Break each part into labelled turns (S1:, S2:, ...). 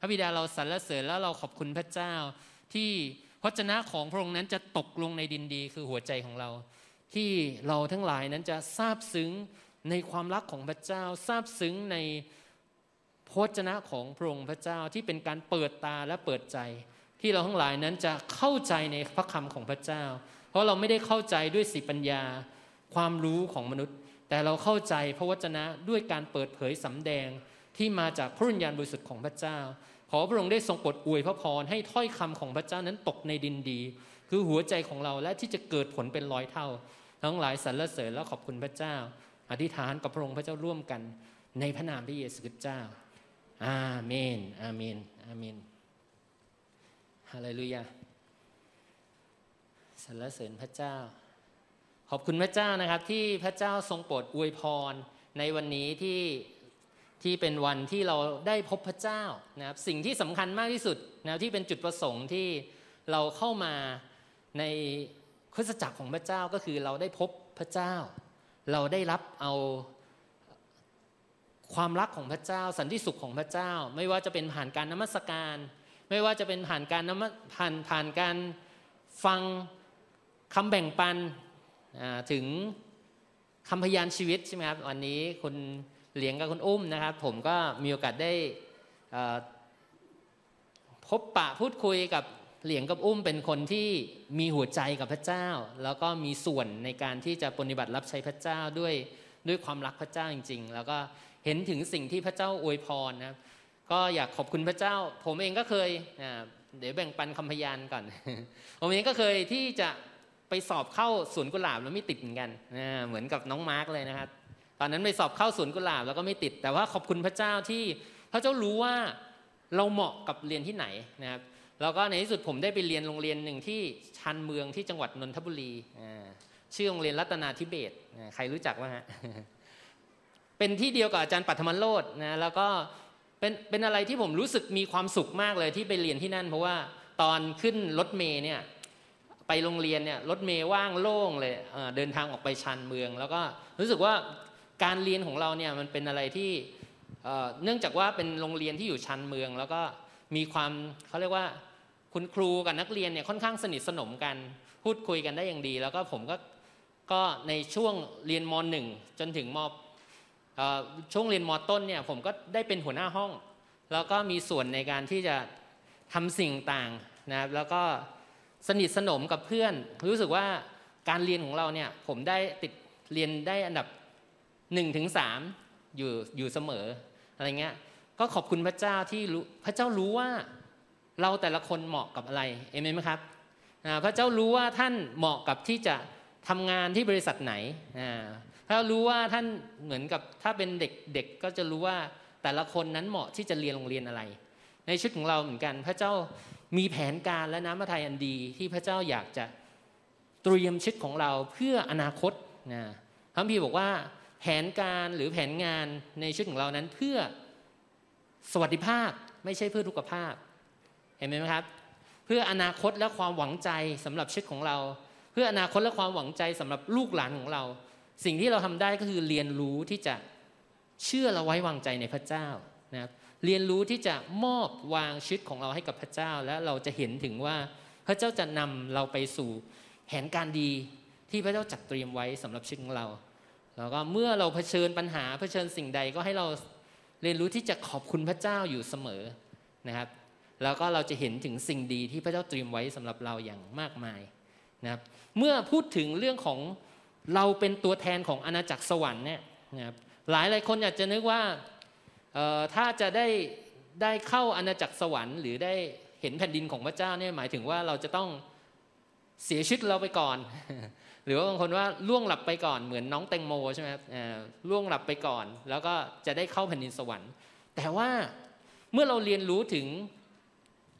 S1: พระบิดาเราสรรเสริญแล้วเราขอบคุณพระเจ้า ที่พระชนะของพระองค์นั้นจะตกลงในดินดีคือหัวใจของเรา ที่เราทั้งหลายนั้นจะซาบซึ้งในความรักของพระเจ้าซาบซึ้งในพระชนะของพระองค์พระเจ้าที่เป็นการเปิดตาและเปิดใจ ที่เราทั้งหลายนั้นจะเข้าใจในพระคำของพระเจ้า เพราะเราไม่ได้เข้าใจด้วยสิปัญญาความรู้ของมนุษย์ แต่เราเข้าใจพระวจนะด้วยการเปิดเผยสำแดง ที่มาจากพระวิญญาณบริสุทธิ์ของพระเจ้า ขอพระองค์ได้ทรงโปรดอวยพระพรให้ถ้อยคำของพระเจ้านั้นตกในดินดี คือหัวใจของเราและที่จะเกิดผลเป็นร้อยเท่า ทั้งหลายสรรเสริญและขอบคุณพระเจ้า อธิษฐานกับพระองค์พระเจ้าร่วมกันในพระนามพระเยซูคริสต์เจ้า อาเมน อาเมน อาเมน ฮาเลลูยา สรรเสริญพระเจ้า ขอบคุณพระเจ้านะครับที่พระเจ้าทรงโปรดอวยพรในวันนี้ที่ ที่เป็นวันที่เราได้พบพระเจ้านะครับสิ่งที่สำคัญมากที่สุดนะที่เป็นจุดประสงค์ที่เราเข้ามาในคริสตจักรของพระเจ้าก็คือเราได้พบพระเจ้า เราได้รับเอาความรักของพระเจ้า สันติสุขของพระเจ้า ไม่ว่าจะเป็นผ่านการนมัสการ ไม่ว่าจะเป็นผ่านการนมัผ่านผ่านการฟังคำแบ่งปันถึงคำพยานชีวิตใช่ไหมครับวันนี้คุณ เหลียงกับคุณอุ้มนะครับ ผมก็มีโอกาสได้พบปะพูดคุยกับเหลียงกับอุ้มเป็นคนที่มีหัวใจกับพระเจ้า แล้วก็มีส่วนในการที่จะปฏิบัติรับใช้พระเจ้าด้วยด้วยความรักพระเจ้าจริง ๆ แล้วก็เห็นถึงสิ่งที่พระเจ้าอวยพรนะครับก็อยากขอบคุณพระเจ้า ผมเองก็เคยเดี๋ยวแบ่งปันคำพยานก่อน ผมเองก็เคยที่จะไปสอบเข้าสวนกุหลาบแล้วไม่ติดเหมือนกันเหมือนกับน้องมาร์กเลยนะครับ ตอนนั้นไปสอบเข้าสวนกุหลาบแล้วก็ไม่ติด แต่ว่าขอบคุณพระเจ้าที่พระเจ้ารู้ว่าเราเหมาะกับเรียนที่ไหนนะครับแล้วก็ในที่สุดผมได้ไปเรียนโรงเรียนหนึ่งที่ชันเมืองที่จังหวัดนนทบุรีชื่อโรงเรียนรัตนาธิเบศใครรู้จักไหมฮะเป็นที่เดียวกับอาจารย์ปัทมโรดนะแล้วก็เป็นเป็นอะไรที่ผมรู้สึกมีความสุขมากเลยที่ไปเรียนที่นั่น เพราะว่าตอนขึ้นรถเมย์เนี่ยไปโรงเรียนเนี่ยรถเมย์ว่างโล่งเลยเดินทางออกไปชันเมือง แล้วก็รู้สึกว่า การเรียนของเราเนี่ยมันเป็นอะไรที่เนื่องจากว่าเป็นโรงเรียนที่อยู่ชันเมือง แล้วก็มีความเขาเรียกว่าคุณครูกับนักเรียนเนี่ยค่อนข้างสนิทสนมกันพูดคุยกันได้อย่างดี แล้วก็ผมก็ก็ในช่วงเรียนมหนึ่งจนถึงมช่วงเรียนมต้นเนี่ยผมก็ได้เป็นหัวหน้าห้อง แล้วก็มีส่วนในการที่จะทำสิ่งต่างนะครับแล้วก็สนิทสนมกับเพื่อน รู้สึกว่าการเรียนของเราเนี่ยผมได้ติดเรียนได้อันดับ หนึ่งถึงสามอยู่อยู่เสมออะไรเงี้ยก็ขอบคุณพระเจ้าที่รู้พระเจ้ารู้ว่าเราแต่ละคนเหมาะกับอะไรเอเมนไหมครับพระเจ้ารู้ว่าท่านเหมาะกับที่จะทำงานที่บริษัทไหนถ้ารู้ว่าท่านเหมือนกับถ้าเป็นเด็กเด็กก็จะรู้ว่าแต่ละคนนั้นเหมาะที่จะเรียนโรงเรียนอะไร ในชุดของเราเหมือนกัน พระเจ้ามีแผนการและน้ำพระทัยอันดีที่พระเจ้าอยากจะเตรียมชุดของเราเพื่ออนาคตนะพระพีบอกว่า แผนการหรือแผนงานในชุดของเรานั้นเพื่อสวัสดิภาพไม่ใช่เพื่อทุกภาพ เห็นไหมครับ เพื่ออนาคตและความหวังใจสำหรับชีวิตของเรา เพื่ออนาคตและความหวังใจสำหรับลูกหลานของเรา สิ่งที่เราทำได้ก็คือเรียนรู้ที่จะเชื่อเราไว้วางใจในพระเจ้านะครับเรียนรู้ที่จะมอบวางชีวิตของเราให้กับพระเจ้า และเราจะเห็นถึงว่าพระเจ้าจะนำเราไปสู่แผนการดีที่พระเจ้าจัดเตรียมไว้สำหรับชีวิตของเรา แล้วก็เมื่อเราเผชิญปัญหาเผชิญสิ่งใดก็ให้เราเรียนรู้ที่จะขอบคุณพระเจ้าอยู่เสมอนะครับ แล้วก็เราจะเห็นถึงสิ่งดีที่พระเจ้าเตรียมไว้สำหรับเราอย่างมากมายนะครับ เมื่อพูดถึงเรื่องของเราเป็นตัวแทนของอาณาจักรสวรรค์เนี่ยนะครับหลายหลายคนอยาจจะนึกว่าถ้าจะได้ได้เข้าอาณาจักรสวรรค์ หรือได้เห็นแผ่นดินของพระเจ้าเนี่ยหมายถึงว่าเราจะต้องเสียชีวิตเราไปก่อน หรือว่าบางคนว่าล่วงหลับไปก่อนเหมือนน้องแตงโมใช่ไหมครับล่วงหลับไปก่อน แล้วก็จะได้เข้าแผ่นดินสวรรค์ แต่ว่าเมื่อเราเรียนรู้ถึง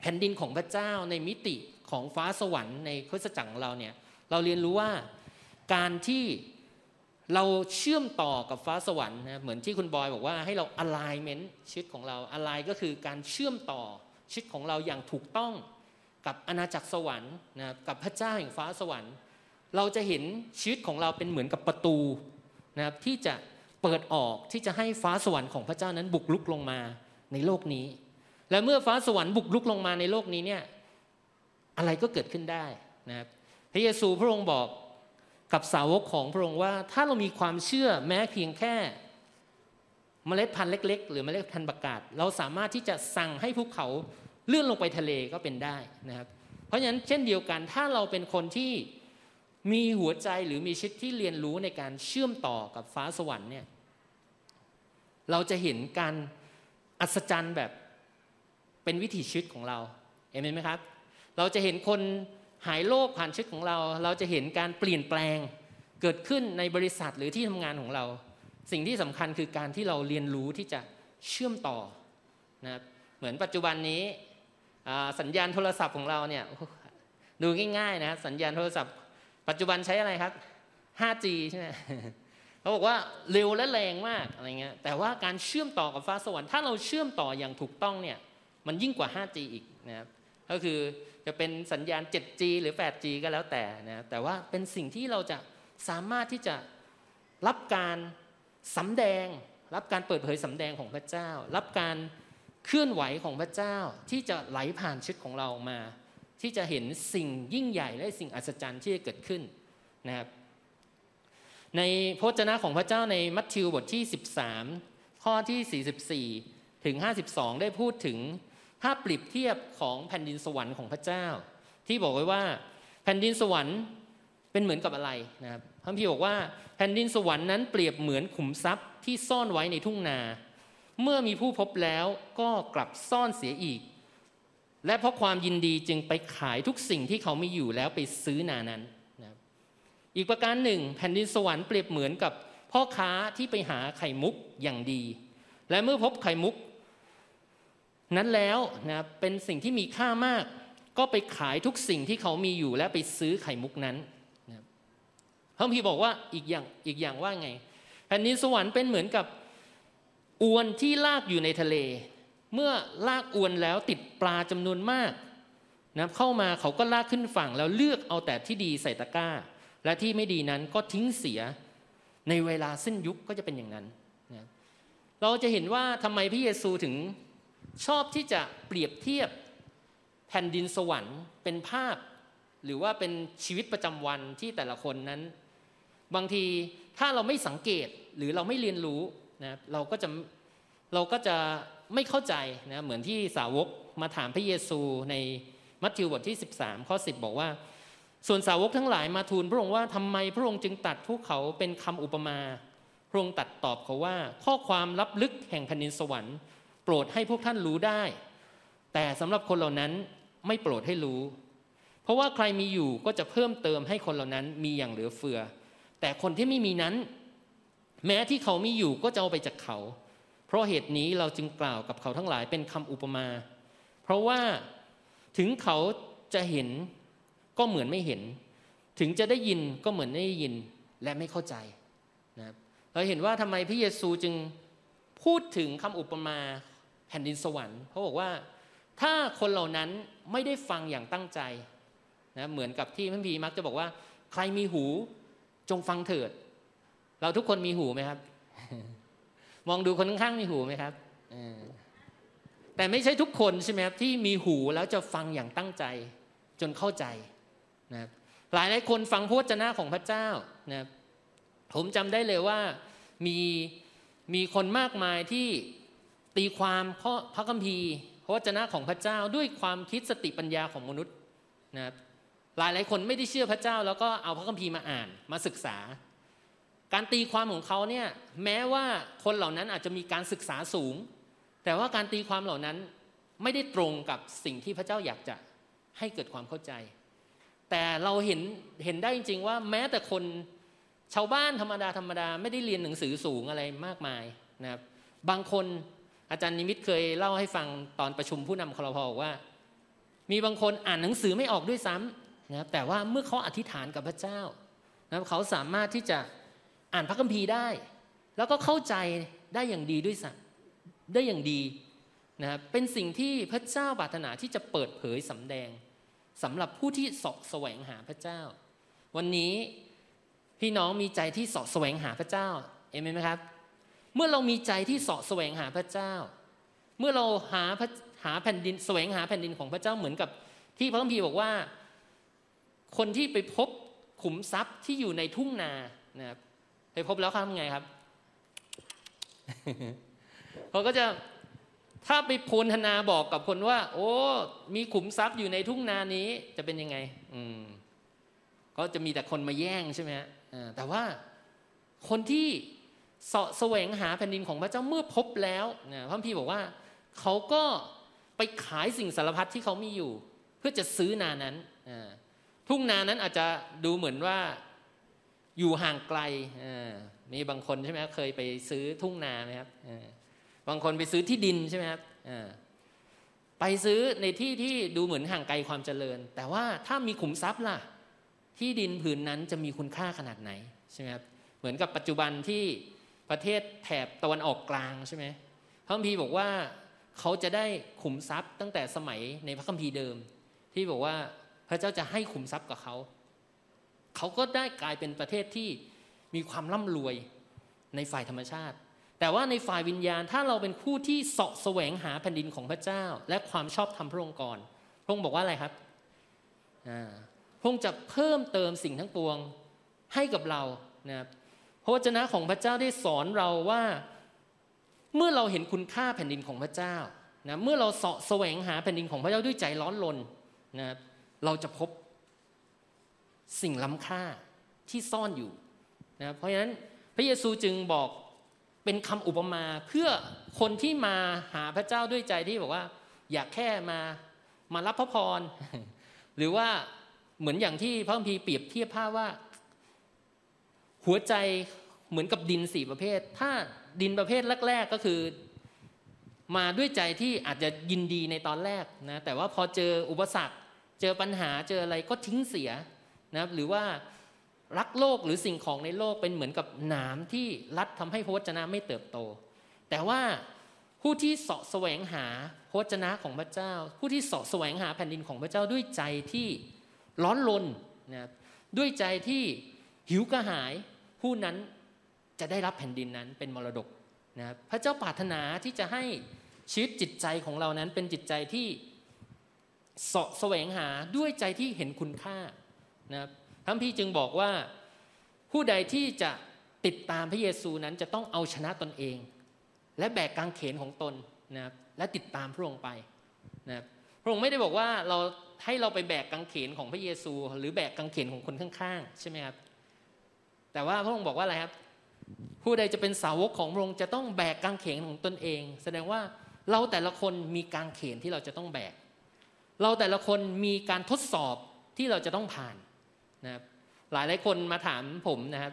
S1: แผ่นดินของพระเจ้าในมิติของฟ้าสวรรค์ในคริสตจักรของเราเนี่ยเราเรียนรู้ว่าการที่เราเชื่อมต่อกับฟ้าสวรรค์นะเหมือนที่คุณบอยบอกว่าให้เรา alignment ชีวิตของเรา align ก็คือการเชื่อมต่อชีวิตของเราอย่างถูกต้องกับอาณาจักรสวรรค์นะกับพระเจ้าแห่งฟ้าสวรรค์ เราจะเห็นชีวิตของเราเป็นเหมือนกับประตูนะครับที่จะเปิดออกที่จะให้ฟ้าสวรรค์ของพระเจ้านั้นบุกลุกลงมาในโลกนี้ และเมื่อฟ้าสวรรค์บุกลุกลงมาในโลกนี้เนี่ยอะไรก็เกิดขึ้นได้นะครับพระเยซูพระองค์บอกกับสาวกของพระองค์ว่า ถ้าเรามีความเชื่อแม้เพียงแค่เมล็ดพันธุ์เล็ก ๆ หรือเมล็ดพันธุ์ประกาศ เราสามารถที่จะสั่งให้ภูเขาเลื่อนลงไปทะเลก็เป็นได้นะครับ เพราะฉะนั้นเช่นเดียวกันถ้าเราเป็นคนที่ มีหัวใจหรือมีชิดที่เรียนรู้ในการเชื่อมต่อกับฟ้าสวรรค์เนี่ยเราจะเห็นการอัศจรรย์แบบเป็นวิถีชีวิตของเราเห็นไหมครับ เราจะเห็นคนหายโรคผ่านชีวิตของเรา เราจะเห็นการเปลี่ยนแปลงเกิดขึ้นในบริษัทหรือที่ทำงานของเรา สิ่งที่สำคัญคือการที่เราเรียนรู้ที่จะเชื่อมต่อนะครับเหมือนปัจจุบันนี้สัญญาณโทรศัพท์ของเราเนี่ยดูง่ายๆนะสัญญาณโทรศัพท์ ปัจจุบันใช้อะไรครับ 5G ใช่ไหมเขาบอกว่าเร็วและแรงมากอะไรเงี้ย แต่ว่าการเชื่อมต่อกับฟ้าสวรรค์ถ้าเราเชื่อมต่ออย่างถูกต้องเนี่ย มันยิ่งกว่า 5G อีกนะครับ ก็คือจะเป็นสัญญาณ 7G หรือ 8G ก็แล้วแต่นะ แต่ว่าเป็นสิ่งที่เราจะสามารถที่จะรับการสำแดง รับการเปิดเผยสำแดงของพระเจ้า รับการเคลื่อนไหวของพระเจ้าที่จะไหลผ่านชีวิตของเราออกมา ที่จะเห็นสิ่งยิ่งใหญ่และสิ่งอัศจรรย์ที่จะเกิดขึ้นนะครับในพระเจ้าของพระเจ้าในมัทธิวบทที่ 13 ข้อที่ 44 ถึง 52 ได้พูดถึงภาพเปรียบเทียบของแผ่นดินสวรรค์ของพระเจ้า ที่บอกไว้ว่าแผ่นดินสวรรค์เป็นเหมือนกับอะไรนะครับพระพี่บอกว่าแผ่นดินสวรรค์นั้นเปรียบเหมือนขุมทรัพย์ที่ซ่อนไว้ในทุ่งนา เมื่อมีผู้พบแล้วก็กลับซ่อนเสียอีก และเพราะความยินดีจึงไปขายทุกสิ่งที่เขาไม่อยู่แล้วไปซื้อนานั้นนะอีกประการหนึ่ง แผ่นดินสวรรค์เปรียบเหมือนกับพ่อค้าที่ไปหาไข่มุกอย่างดี และเมื่อพบไข่มุก นั้นแล้วนะเป็นสิ่งที่มีค่ามาก ก็ไปขายทุกสิ่งที่เขามีอยู่และไปซื้อไข่มุกนั้นนะพระพีบอกว่าอีกอย่างอีกอย่างว่าไง แผ่นดินสวรรค์เป็นเหมือนกับอวนที่ลากอยู่ในทะเล เมื่อลากอวนแล้วติดปลาจำนวนมากนะเข้ามาเขาก็ลากขึ้นฝั่งแล้วเลือกเอาแต่ที่ดีใส่ตะกร้า และที่ไม่ดีนั้นก็ทิ้งเสียในเวลาสิ้นยุคก็จะเป็นอย่างนั้นนะเราจะเห็นว่าทำไมพระเยซูถึงชอบที่จะเปรียบเทียบแผ่นดินสวรรค์เป็นภาพ หรือว่าเป็นชีวิตประจำวันที่แต่ละคนนั้น บางทีถ้าเราไม่สังเกตหรือเราไม่เรียนรู้นะเราก็จะเราก็จะ ไม่เข้าใจนะเหมือนที่สาวกมาถามพระเยซูในมัทธิวบทที่ 13 ข้อ 10 บอกว่า ส่วนสาวกทั้งหลายมาทูลพระองค์ว่าทำไมพระองค์จึงตัดพวกเขาเป็นคำอุปมา พระองค์ตัดตอบเขาว่า ข้อความลับลึกแห่งแผ่นดินสวรรค์ โปรดให้พวกท่านรู้ได้ แต่สำหรับคนเหล่านั้นไม่โปรดให้รู้ เพราะว่าใครมีอยู่ก็จะเพิ่มเติมให้คนเหล่านั้นมีอย่างเหลือเฟือ แต่คนที่ไม่มีนั้น แม้ที่เขามีอยู่ก็จะเอาไปจากเขา เพราะเหตุนี้เราจึงกล่าวกับเขาทั้งหลายเป็นคำอุปมา เพราะว่าถึงเขาจะเห็นก็เหมือนไม่เห็น ถึงจะได้ยินก็เหมือนไม่ได้ยินและไม่เข้าใจนะครับเราเห็นว่าทำไมพระเยซูจึงพูดถึงคำอุปมาแผ่นดินสวรรค์เขาบอกว่าถ้าคนเหล่านั้นไม่ได้ฟังอย่างตั้งใจนะเหมือนกับที่พระพีมักจะบอกว่า ใครมีหูจงฟังเถิด เราทุกคนมีหูไหมครับ มองดูคนข้างๆมีหูไหมครับแต่ไม่ใช่ทุกคนใช่ไหมครับที่มีหูแล้วจะฟังอย่างตั้งใจ จนเข้าใจนะหลายหลายคนฟังพระวจนะของพระเจ้านะผมจำได้เลยว่ามีมีคนมากมายที่ตีความพระคัมภีร์พระวจนะของพระเจ้าด้วยความคิดสติปัญญาของมนุษย์นะครับหลายหลายคนไม่ได้เชื่อพระเจ้า แล้วก็เอาพระคัมภีร์มาอ่านมาศึกษา การตีความของเขาเนี่ยแม้ว่าคนเหล่านั้นอาจจะมีการศึกษาสูง แต่ว่าการตีความเหล่านั้นไม่ได้ตรงกับสิ่งที่พระเจ้าอยากจะให้เกิดความเข้าใจ แต่เราเห็นเห็นได้จริง ๆ ว่าแม้แต่คนชาวบ้านธรรมดาธรรมดาไม่ได้เรียนหนังสือสูงอะไรมากมายนะครับบางคนอาจารย์นิมิตเคยเล่าให้ฟังตอนประชุมผู้นำคลพบอกว่า มีบางคนอ่านหนังสือไม่ออกด้วยซ้ำนะครับแต่ว่าเมื่อเขาอธิษฐานกับพระเจ้านะครับเขาสามารถที่จะ อ่านพระคัมภีร์ได้ แล้วก็เข้าใจได้อย่างดีด้วยซ้ำได้อย่างดีนะครับเป็นสิ่งที่พระเจ้าปรารถนาที่จะเปิดเผยสำแดงสำหรับผู้ที่สาะแสวงหาพระเจ้า วันนี้พี่น้องมีใจที่สาะแสวงหาพระเจ้าเอเมนไหมครับ เมื่อเรามีใจที่สาะแสวงหาพระเจ้า เมื่อเราหาหาแผ่นดินแสวงหาแผ่นดินของพระเจ้าเหมือนกับที่พระคัมภีร์บอกว่า คนที่ไปพบขุมทรัพย์ที่อยู่ในทุ่งนานะครับ พบแล้วทำไงครับเขาก็จะถ้าไปโพลธนาบอกกับคนว่า โอ้ มีขุมทรัพย์อยู่ในทุ่งนานี้จะเป็นยังไง อืมก็จะมีแต่คนมาแย่งใช่ไหมฮะแต่ว่าคนที่เสาะแสวงหาแผ่นดินของพระเจ้าเมื่อพบแล้วนะพระพี่บอกว่าเขาก็ไปขายสิ่งสารพัดที่เขามีอยู่ เพื่อจะซื้อนานั้นทุ่งนานั้นอาจจะดูเหมือนว่า อยู่ห่างไกลมีบางคนใช่ไหมครับเคยไปซื้อทุ่งนาไหมครับบางคนไปซื้อที่ดินใช่ไหมครับไปซื้อในที่ที่ดูเหมือนห่างไกลความเจริญ แต่ว่าถ้ามีขุมทรัพย์ล่ะ ที่ดินผืนนั้นจะมีคุณค่าขนาดไหนใช่ไหมครับเหมือนกับปัจจุบันที่ประเทศแถบตะวันออกกลางใช่ไหมพระคัมภีร์บอกว่าเขาจะได้ขุมทรัพย์ตั้งแต่สมัยในพระคัมภีร์เดิม ที่บอกว่าพระเจ้าจะให้ขุมทรัพย์กับเขา เขาก็ได้กลายเป็นประเทศที่มีความร่ำรวยในฝ่ายธรรมชาติ แต่ว่าในฝ่ายวิญญาณถ้าเราเป็นผู้ที่เสาะแสวงหาแผ่นดินของพระเจ้า และความชอบธรรมพระองค์ก่อนพระองค์บอกว่าอะไรครับพระองค์จะเพิ่มเติมสิ่งทั้งปวงให้กับเรานะครับพระวจนะของพระเจ้าได้สอนเราว่า เมื่อเราเห็นคุณค่าแผ่นดินของพระเจ้านะเมื่อเราเสาะแสวงหาแผ่นดินของพระเจ้าด้วยใจร้อนรนนะเราจะพบ สิ่งล้ำค่าที่ซ่อนอยู่นะเพราะฉะนั้นพระเยซูจึงบอกเป็นคำอุปมาเพื่อคนที่มาหาพระเจ้าด้วยใจที่บอกว่า อยากแค่มามารับพระพร หรือว่าเหมือนอย่างที่พระคัมภีร์เปรียบเทียบภาพว่า หัวใจเหมือนกับดินสี่ประเภท ถ้าดินประเภทแรก ๆก็คือ มาด้วยใจที่อาจจะยินดีในตอนแรกนะแต่ว่าพอเจออุปสรรค เจอปัญหาเจออะไรก็ทิ้งเสีย นะหรือว่ารักโลกหรือสิ่งของในโลกเป็นเหมือนกับหนามที่รัดทำให้พระวจนะไม่เติบโต แต่ว่าผู้ที่เสาะแสวงหาพระวจนะของพระเจ้า ผู้ที่เสาะแสวงหาแผ่นดินของพระเจ้าด้วยใจที่ร้อนรนนะด้วยใจที่หิวกระหายผู้นั้นจะได้รับแผ่นดินนั้นเป็นมรดกนะครับพระเจ้าปรารถนาที่จะให้ชีวิตจิตใจของเรานั้นเป็นจิตใจที่สะแสวงหาด้วยใจที่เห็นคุณค่า นะครับท่านพี่จึงบอกว่าผู้ใดที่จะติดตามพระเยซูนั้นจะต้องเอาชนะตนเอง และแบกกางเขนของตนนะครับและติดตามพระองค์ไปนะครับพระองค์ไม่ได้บอกว่าเราให้เราไปแบกกางเขนของพระเยซู หรือแบกกางเขนของคนข้างๆใช่ไหมครับแต่ว่าพระองค์บอกว่าอะไรครับ ผู้ใดจะเป็นสาวกของพระองค์จะต้องแบกกางเขนของตนเอง แสดงว่าเราแต่ละคนมีกางเขนที่เราจะต้องแบก เราแต่ละคนมีการทดสอบที่เราจะต้องผ่าน นะครับหลายหลายคนมาถามผมนะครับ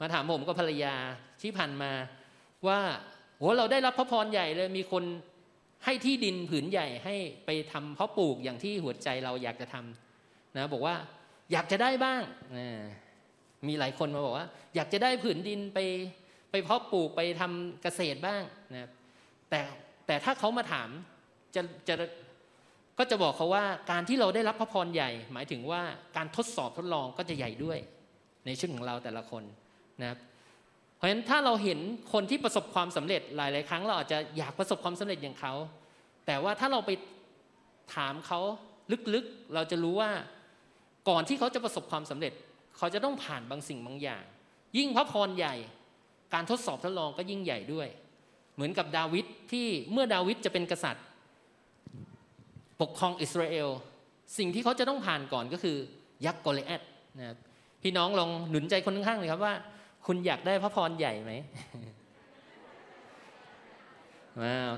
S1: มาถามผมกับภรรยาที่ผ่านมาว่าโหเราได้รับพระพรใหญ่เลยมีคนให้ที่ดินผืนใหญ่ให้ไปทำเพาะปลูกอย่างที่หัวใจเราอยากจะทำนะบอกว่าอยากจะได้บ้างนะมีหลายคนมาบอกว่า อยากจะได้ผืนดินไปไปเพาะปลูกไปทำเกษตรบ้างนะแต่แต่ถ้าเขามาถามจะจะ ก็จะบอกเขาว่าการที่เราได้รับพระพรใหญ่ หมายถึงว่าการทดสอบทดลองก็จะใหญ่ด้วย ในชีวิตของเราแต่ละคนนะครับเพราะฉะนั้นถ้าเราเห็นคนที่ประสบความสำเร็จหลาย ๆ ครั้งเราอาจจะอยากประสบความสำเร็จอย่างเขา แต่ว่าถ้าเราไปถามเขาลึก ๆ เราจะรู้ว่าก่อนที่เขาจะประสบความสำเร็จ เขาจะต้องผ่านบางสิ่งบางอย่าง ยิ่งพระพรใหญ่ การทดสอบทดลองก็ยิ่งใหญ่ด้วย เหมือนกับดาวิดที่เมื่อดาวิดจะเป็นกษัตริย์ ปกครองอิสราเอล สิ่งที่เขาจะต้องผ่านก่อนก็คือ ยักษ์โกลิแอตนะพี่น้องลองหนุนใจคนข้างๆเลยครับว่า คุณอยากได้พระพรใหญ่ไหม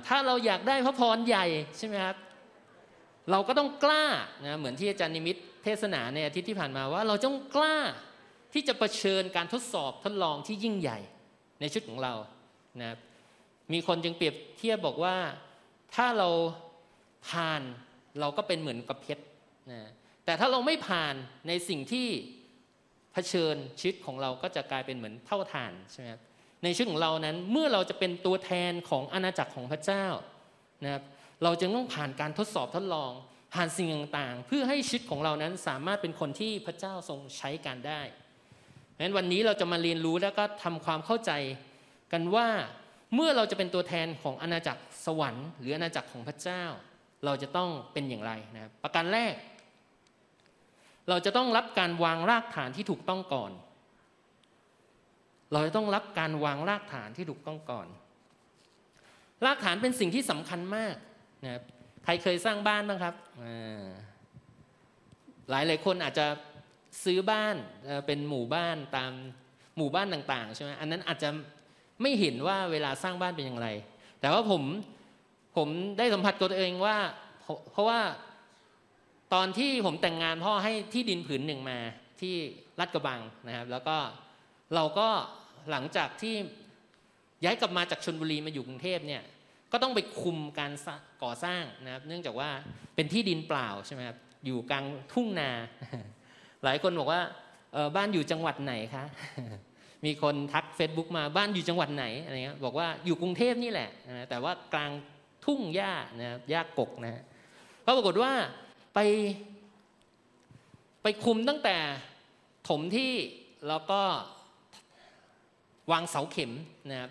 S1: ถ้าเราอยากได้พระพรใหญ่ใช่ไหมครับ เราก็ต้องกล้านะเหมือนที่อาจารย์นิมิตเทศนาในอาทิตย์ที่ผ่านมาว่า เราต้องกล้าที่จะะเผชิญการทดสอบทดลองที่ยิ่งใหญ่ในชุดของเรานะมีคนจึงเปรียบเทียบบอกว่าถ้าเราผ่าน เราก็เป็นเหมือนกับเพชรนะแต่ถ้าเราไม่ผ่านในสิ่งที่เผชิญชีวิตของเราก็จะกลายเป็นเหมือนเท่าฐานใช่ไหมครับในชีวิตของเรานั้นเมื่อเราจะเป็นตัวแทนของอาณาจักรของพระเจ้านะครับเราจึงต้องผ่านการทดสอบทดลอง ผ่านสิ่งต่างๆ เพื่อให้ชีวิตของเรานั้นสามารถเป็นคนที่พระเจ้าทรงใช้การได้ดังนั้นวันนี้เราจะมาเรียนรู้แล้วก็ทำความเข้าใจกันว่าเมื่อเราจะเป็นตัวแทนของอาณาจักรสวรรค์ หรืออาณาจักรของพระเจ้า เราจะต้องเป็นอย่างไรนะครับประการแรก เราจะต้องรับการวางรากฐานที่ถูกต้องก่อน เราจะต้องรับการวางรากฐานที่ถูกต้องก่อน รากฐานเป็นสิ่งที่สำคัญมากนะครับใครเคยสร้างบ้านบ้างครับหลายหลายคนอาจจะซื้อบ้านเป็นหมู่บ้านตามหมู่บ้านต่างๆใช่ไหมอันนั้นอาจจะไม่เห็นว่าเวลาสร้างบ้านเป็นอย่างไร แต่ว่าผม ผมได้สัมผัสตัวเองว่า เพราะว่าตอนที่ผมแต่งงานพ่อให้ที่ดินผืนหนึ่งมาที่รัดกระบังนะครับ แล้วก็เราก็หลังจากที่ย้ายกลับมาจากชนบุรีมาอยู่กรุงเทพเนี่ยก็ต้องไปคุมการก่อสร้างนะครับ เนื่องจากว่าเป็นที่ดินเปล่าใช่ไหมครับอยู่กลางทุ่งนา หลายคนบอกว่าบ้านอยู่จังหวัดไหนคะมีคนทัก Facebook มาบ้านอยู่จังหวัดไหนอะไรเงี้ยบอกว่าอยู่กรุงเทพนี่แหละนะแต่ว่ากลาง ทุ่งหญ้านะหญ้ากกนะก็ปรากฏว่าไป ไปคุมตั้งแต่ถมที่แล้วก็วางเสาเข็มนะครับ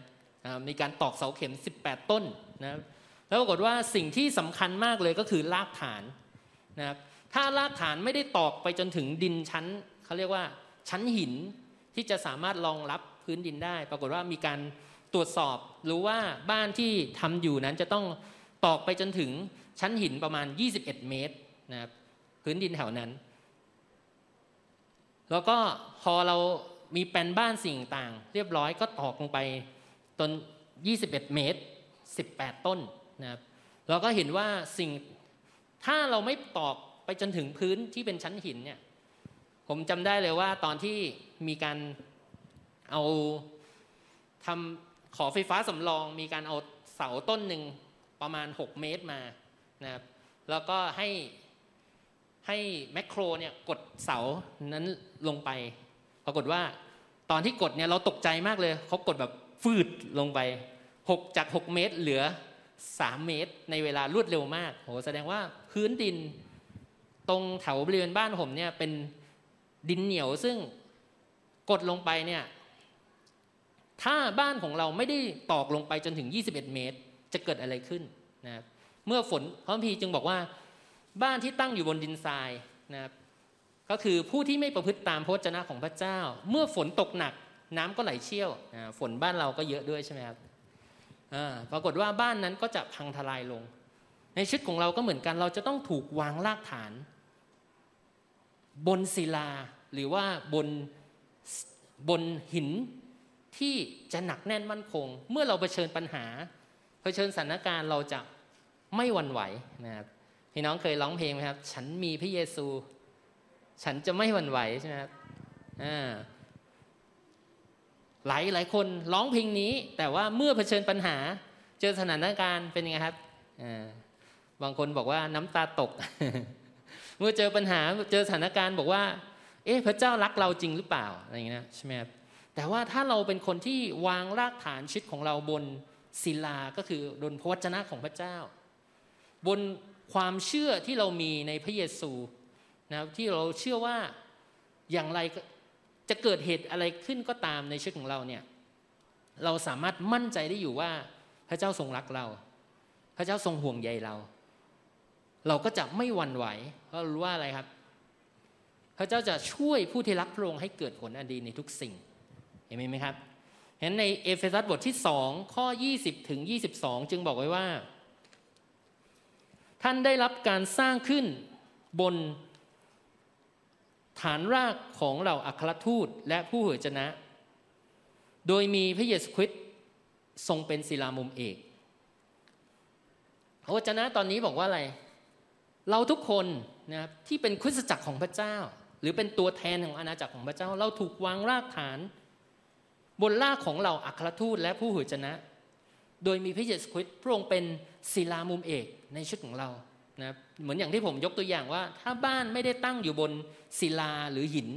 S1: มีการตอกเสาเข็ม 18 ต้นนะครับแล้วปรากฏว่าสิ่งที่สำคัญมากเลยก็คือรากฐานนะครับถ้ารากฐานไม่ได้ตอกไปจนถึงดินชั้นเขาเรียกว่าชั้นหินที่จะสามารถรองรับพื้นดินได้ ปรากฏว่ามีการ ตรวจสอบรู้ว่าบ้านที่ทำอยู่นั้นจะต้องตอกไปจนถึงชั้นหินประมาณ 21 เมตรนะครับพื้นดินแถวนั้น แล้วก็พอเรามีแปลนบ้านสิ่งต่าง เรียบร้อยก็ตอกลงไปต้น21 เมตร 18 ต้นนะครับเราก็เห็นว่าสิ่งถ้าเราไม่ตอกไปจนถึงพื้นที่เป็นชั้นหินเนี่ยผมจำได้เลยว่าตอนที่มีการเอาทำ ขอไฟฟ้าสำรองมีการเอาเสาต้นหนึ่งประมาณ 6 เมตรมานะครับแล้วก็ให้ให้แมคโครเนี่ยกดเสานั้นลงไป ปรากฏว่าตอนที่กดเนี่ยเราตกใจมากเลยเขากดแบบฟืดลงไป 6 จาก 6 เมตรเหลือ 3 เมตรในเวลารวดเร็วมากโหแสดงว่าพื้นดินตรงแถวบริเวณบ้านผมเนี่ยเป็นดินเหนียวซึ่งกดลงไปเนี่ย ถ้าบ้านของเราไม่ได้ตอกลงไปจนถึง 21 เมตร จะเกิดอะไรขึ้นนะครับเมื่อฝนพระพีจึงบอกว่าบ้านที่ตั้งอยู่บนดินทรายนะครับก็คือผู้ที่ไม่ประพฤติตามพระวจนะของพระเจ้า เมื่อฝนตกหนักน้ำก็ไหลเชี่ยวฝนบ้านเราก็เยอะด้วยใช่ไหมครับปรากฏว่าบ้านนั้นก็จะพังทลายลง ในชีวิตของเราก็เหมือนกัน เราจะต้องถูกวางรากฐาน บนศิลาหรือว่าบนบนหิน ที่จะหนักแน่นมั่นคง เมื่อเราเผชิญปัญหา เผชิญสถานการณ์เราจะไม่หวั่นไหวนะครับพี่น้องเคยร้องเพลงไหมครับ ฉันมีพระเยซู ฉันจะไม่หวั่นไหวใช่ไหมครับหลายหลายคนร้องเพลงนี้ แต่ว่าเมื่อเผชิญปัญหา เจอสถานการณ์เป็นยังไงครับบางคนบอกว่าน้ำตาตก เมื่อเจอปัญหาเจอสถานการณ์บอกว่า เอ๊ะพระเจ้ารักเราจริงหรือเปล่าอะไรอย่างเงี้ยใช่ไหมครับ แต่ว่าถ้าเราเป็นคนที่วางรากฐานชีวิตของเราบนศิลาก็คือบนพระวจนะของพระเจ้า บนความเชื่อที่เรามีในพระเยซูนะครับที่เราเชื่อว่าอย่างไรจะเกิดเหตุอะไรขึ้นก็ตามในชีวิตของเราเนี่ยเราสามารถมั่นใจได้อยู่ว่าพระเจ้าทรงรักเรา พระเจ้าทรงห่วงใยเรา เราก็จะไม่หวั่นไหวเพราะรู้ว่าอะไรครับ พระเจ้าจะช่วยผู้ที่รักพระองค์ให้เกิดผลอันดีในทุกสิ่ง เห็นไหมครับเห็นในเอเฟซัสบทที่สองข้อ 20 ถึง 22 จึงบอกไว้ว่า ท่านได้รับการสร้างขึ้นบนฐานรากของเราอัครทูตและผู้เผยชนะ โดยมีพระเยซูคริสต์ทรงเป็นศิลามุมเอกพระวจนะตอนนี้บอกว่าอะไร เราทุกคนนะครับที่เป็นคริสตจักรของพระเจ้า หรือเป็นตัวแทนของอาณาจักรของพระเจ้า เราถูกวางรากฐาน บนราของเราอัครทูตและผู้หือชนะ โดยมีพระเยซูคริสต์พระองค์เป็นศิลามุมเอกในชุดของเรานะเหมือนอย่างที่ผมยกตัวอย่างว่า ถ้าบ้านไม่ได้ตั้งอยู่บนศิลาหรือหิน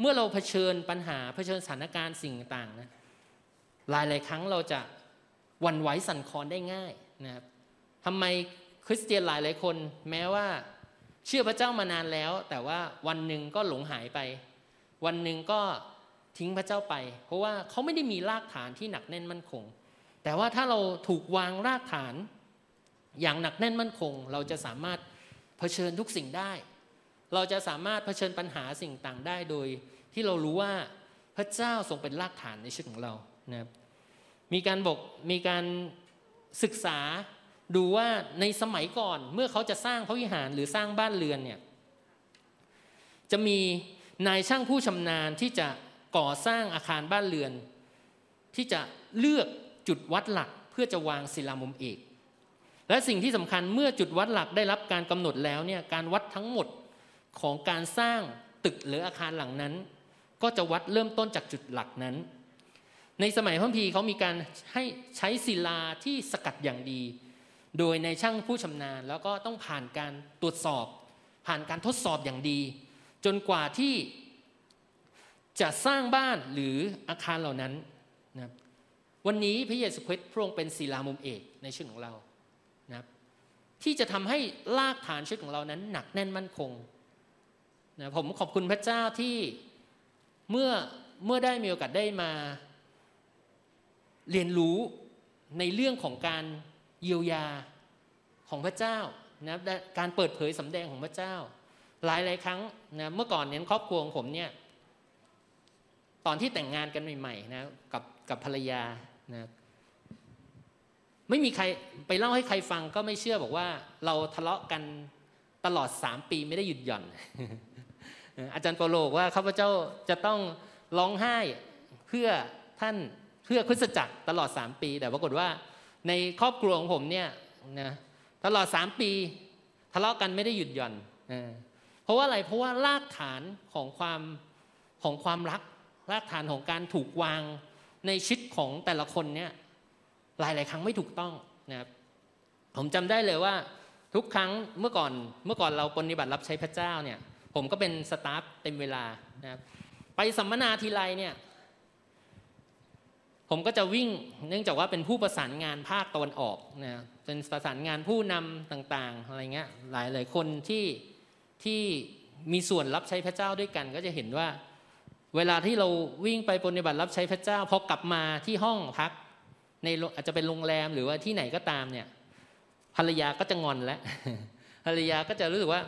S1: เมื่อเราเผชิญปัญหาเผชิญสถานการณ์สิ่งต่างนะหลายหลายครั้งเราจะวันไหวสั่นคลอนได้ง่ายนะครับทำไมคริสเตียนหลายหลายคน แม้ว่า เชื่อพระเจ้ามานานแล้ว แต่ว่าวันหนึ่งก็หลงหายไป วันหนึ่งก็ ทิ้งพระเจ้าไป เพราะว่าเขาไม่ได้มีรากฐานที่หนักแน่นมั่นคง แต่ว่าถ้าเราถูกวางรากฐานอย่างหนักแน่นมั่นคง เราจะสามารถเผชิญทุกสิ่งได้ เราจะสามารถเผชิญปัญหาสิ่งต่างได้โดย ที่เรารู้ว่าพระเจ้าทรงเป็นรากฐานในชีวิตของเรานะครับมีการบอกมีการศึกษาดูว่าในสมัยก่อนเมื่อเขาจะสร้างพระวิหารหรือสร้างบ้านเรือนเนี่ยจะมีนายช่างผู้ชำนาญที่จะ ก่อสร้างอาคารบ้านเรือน ที่จะเลือกจุดวัดหลักเพื่อจะวางศิลามุมเอก และสิ่งที่สำคัญเมื่อจุดวัดหลักได้รับการกำหนดแล้วเนี่ยการวัดทั้งหมดของการสร้างตึกหรืออาคารหลังนั้น ก็จะวัดเริ่มต้นจากจุดหลักนั้น ในสมัยพระพีเขามีการให้ใช้ศิลาที่สกัดอย่างดี โดยในช่างผู้ชำนาญ แล้วก็ต้องผ่านการตรวจสอบ ผ่านการทดสอบอย่างดี จนกว่าที่ จะสร้างบ้านหรืออาคารเหล่านั้นนะวันนี้พระเยซูคริสต์พระองค์เป็นศิลามุมเอกในชีวิตของเรานะที่จะทำให้รากฐานชีวิตของเรานั้น หนักแน่นมั่นคงนะผมขอบคุณพระเจ้าที่เมื่อเมื่อได้มีโอกาสได้มาเรียนรู้ในเรื่องของการเยียวยาของพระเจ้านะการเปิดเผยสำแดงของพระเจ้า หลายหลายครั้งนะเมื่อก่อนเนี่ยครอบครัวของผมเนี่ย ตอนที่แต่งงานกันใหม่ๆนะกับกับภรรยานะไม่มีใครไปเล่าให้ใครฟังก็ไม่เชื่อบอกว่า เราทะเลาะกันตลอดสามปีไม่ได้หยุดหย่อน อาจารย์โปโลว่าข้าพเจ้าจะต้องร้องไห้เพื่อท่านเพื่อคริสตจักรตลอดสามปี แต่ปรากฏว่าในครอบครัวของผมเนี่ยนะตลอดสามปีทะเลาะกันไม่ได้หยุดหย่อน เพราะว่าอะไรเพราะว่ารากฐานของความของความรัก รากฐานของการถูกวางในชิดของแต่ละคนเนี่ยหลาย ๆ ครั้งไม่ถูกต้องนะครับผมจำได้เลยว่าทุกครั้งเมื่อก่อนเมื่อก่อนเราปฏิบัติรับใช้พระเจ้าเนี่ยผมก็เป็นสตาฟเต็มเวลานะครับไปสัมมนาทีไรเนี่ยผมก็จะวิ่งเนื่องจากว่าเป็นผู้ประสานงานภาคตะวันออกนะเป็นประสานงานผู้นำต่างๆอะไรเงี้ยหลายหลายคนที่ที่มีส่วนรับใช้พระเจ้าด้วยกัน ก็จะเห็นว่า เวลาที่เราวิ่งไปปฏิบัติรับใช้พระเจ้าพอกลับมาที่ห้องพัก ในอาจจะเป็นโรงแรมหรือว่าที่ไหนก็ตามเนี่ยภรรยาก็จะงอนแล้วภรรยาก็จะรู้สึกว่า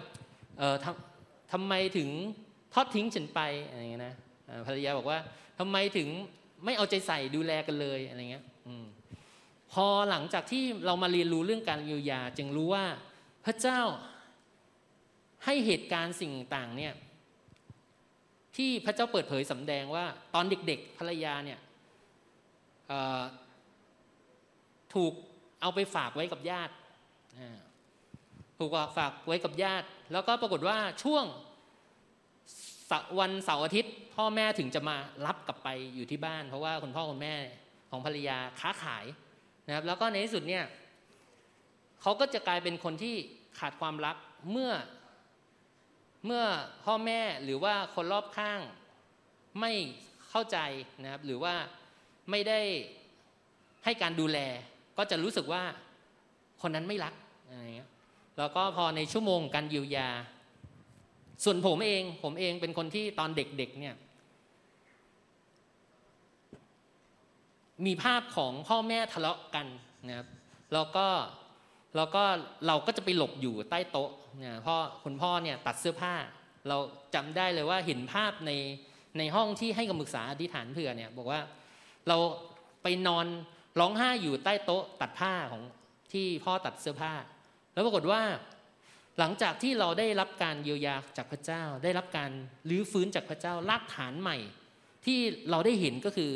S1: เออทำทำไมถึงทอดทิ้งฉันไปอะไรเงี้ยนะภรรยาบอกว่าทำไมถึงไม่เอาใจใส่ดูแลกันเลยอะไรเงี้ยพอหลังจากที่เรามาเรียนรู้เรื่องการเยียวยา จึงรู้ว่าพระเจ้าให้เหตุการณ์สิ่งต่างเนี่ย ที่พระเจ้าเปิดเผยสำแดงว่า ตอนเด็กๆภรรยาเนี่ยถูกเอาไปฝากไว้กับญาติถูกฝากไว้กับญาติ แล้วก็ปรากฏว่าช่วงวันเสาร์อาทิตย์ พ่อแม่ถึงจะมารับกลับไปอยู่ที่บ้าน เพราะว่าคุณพ่อคุณแม่ของภรรยาค้าขายนะครับ แล้วก็ในที่สุดเนี่ยเขาก็จะกลายเป็นคนที่ขาดความรักเมื่อ เมื่อพ่อแม่หรือว่าคนรอบข้างไม่เข้าใจนะครับ หรือว่าไม่ได้ให้การดูแล ก็จะรู้สึกว่าคนนั้นไม่รักอะไรเงี้ยแล้วก็พอในชั่วโมงการเยียวยา ส่วนผมเอง ผมเองเป็นคนที่ตอนเด็กๆเนี่ยมีภาพของพ่อแม่ทะเลาะกันนะครับ แล้วก็ แล้วก็เราก็จะไปหลบอยู่ใต้โต๊ะเนี่ยพ่อคุณพ่อเนี่ยตัดเสื้อผ้า เราจำได้เลยว่าเห็นภาพในในห้องที่ให้กำปรึกษาอธิษฐานเผื่อเนี่ยบอกว่าเราไปนอนร้องไห้อยู่ใต้โต๊ะตัดผ้าของที่พ่อตัดเสื้อผ้า แล้วปรากฏว่า หลังจากที่เราได้รับการเยียวยาจากพระเจ้า ได้รับการรื้อฟื้นจากพระเจ้ารากฐานใหม่ ที่เราได้เห็นก็คือ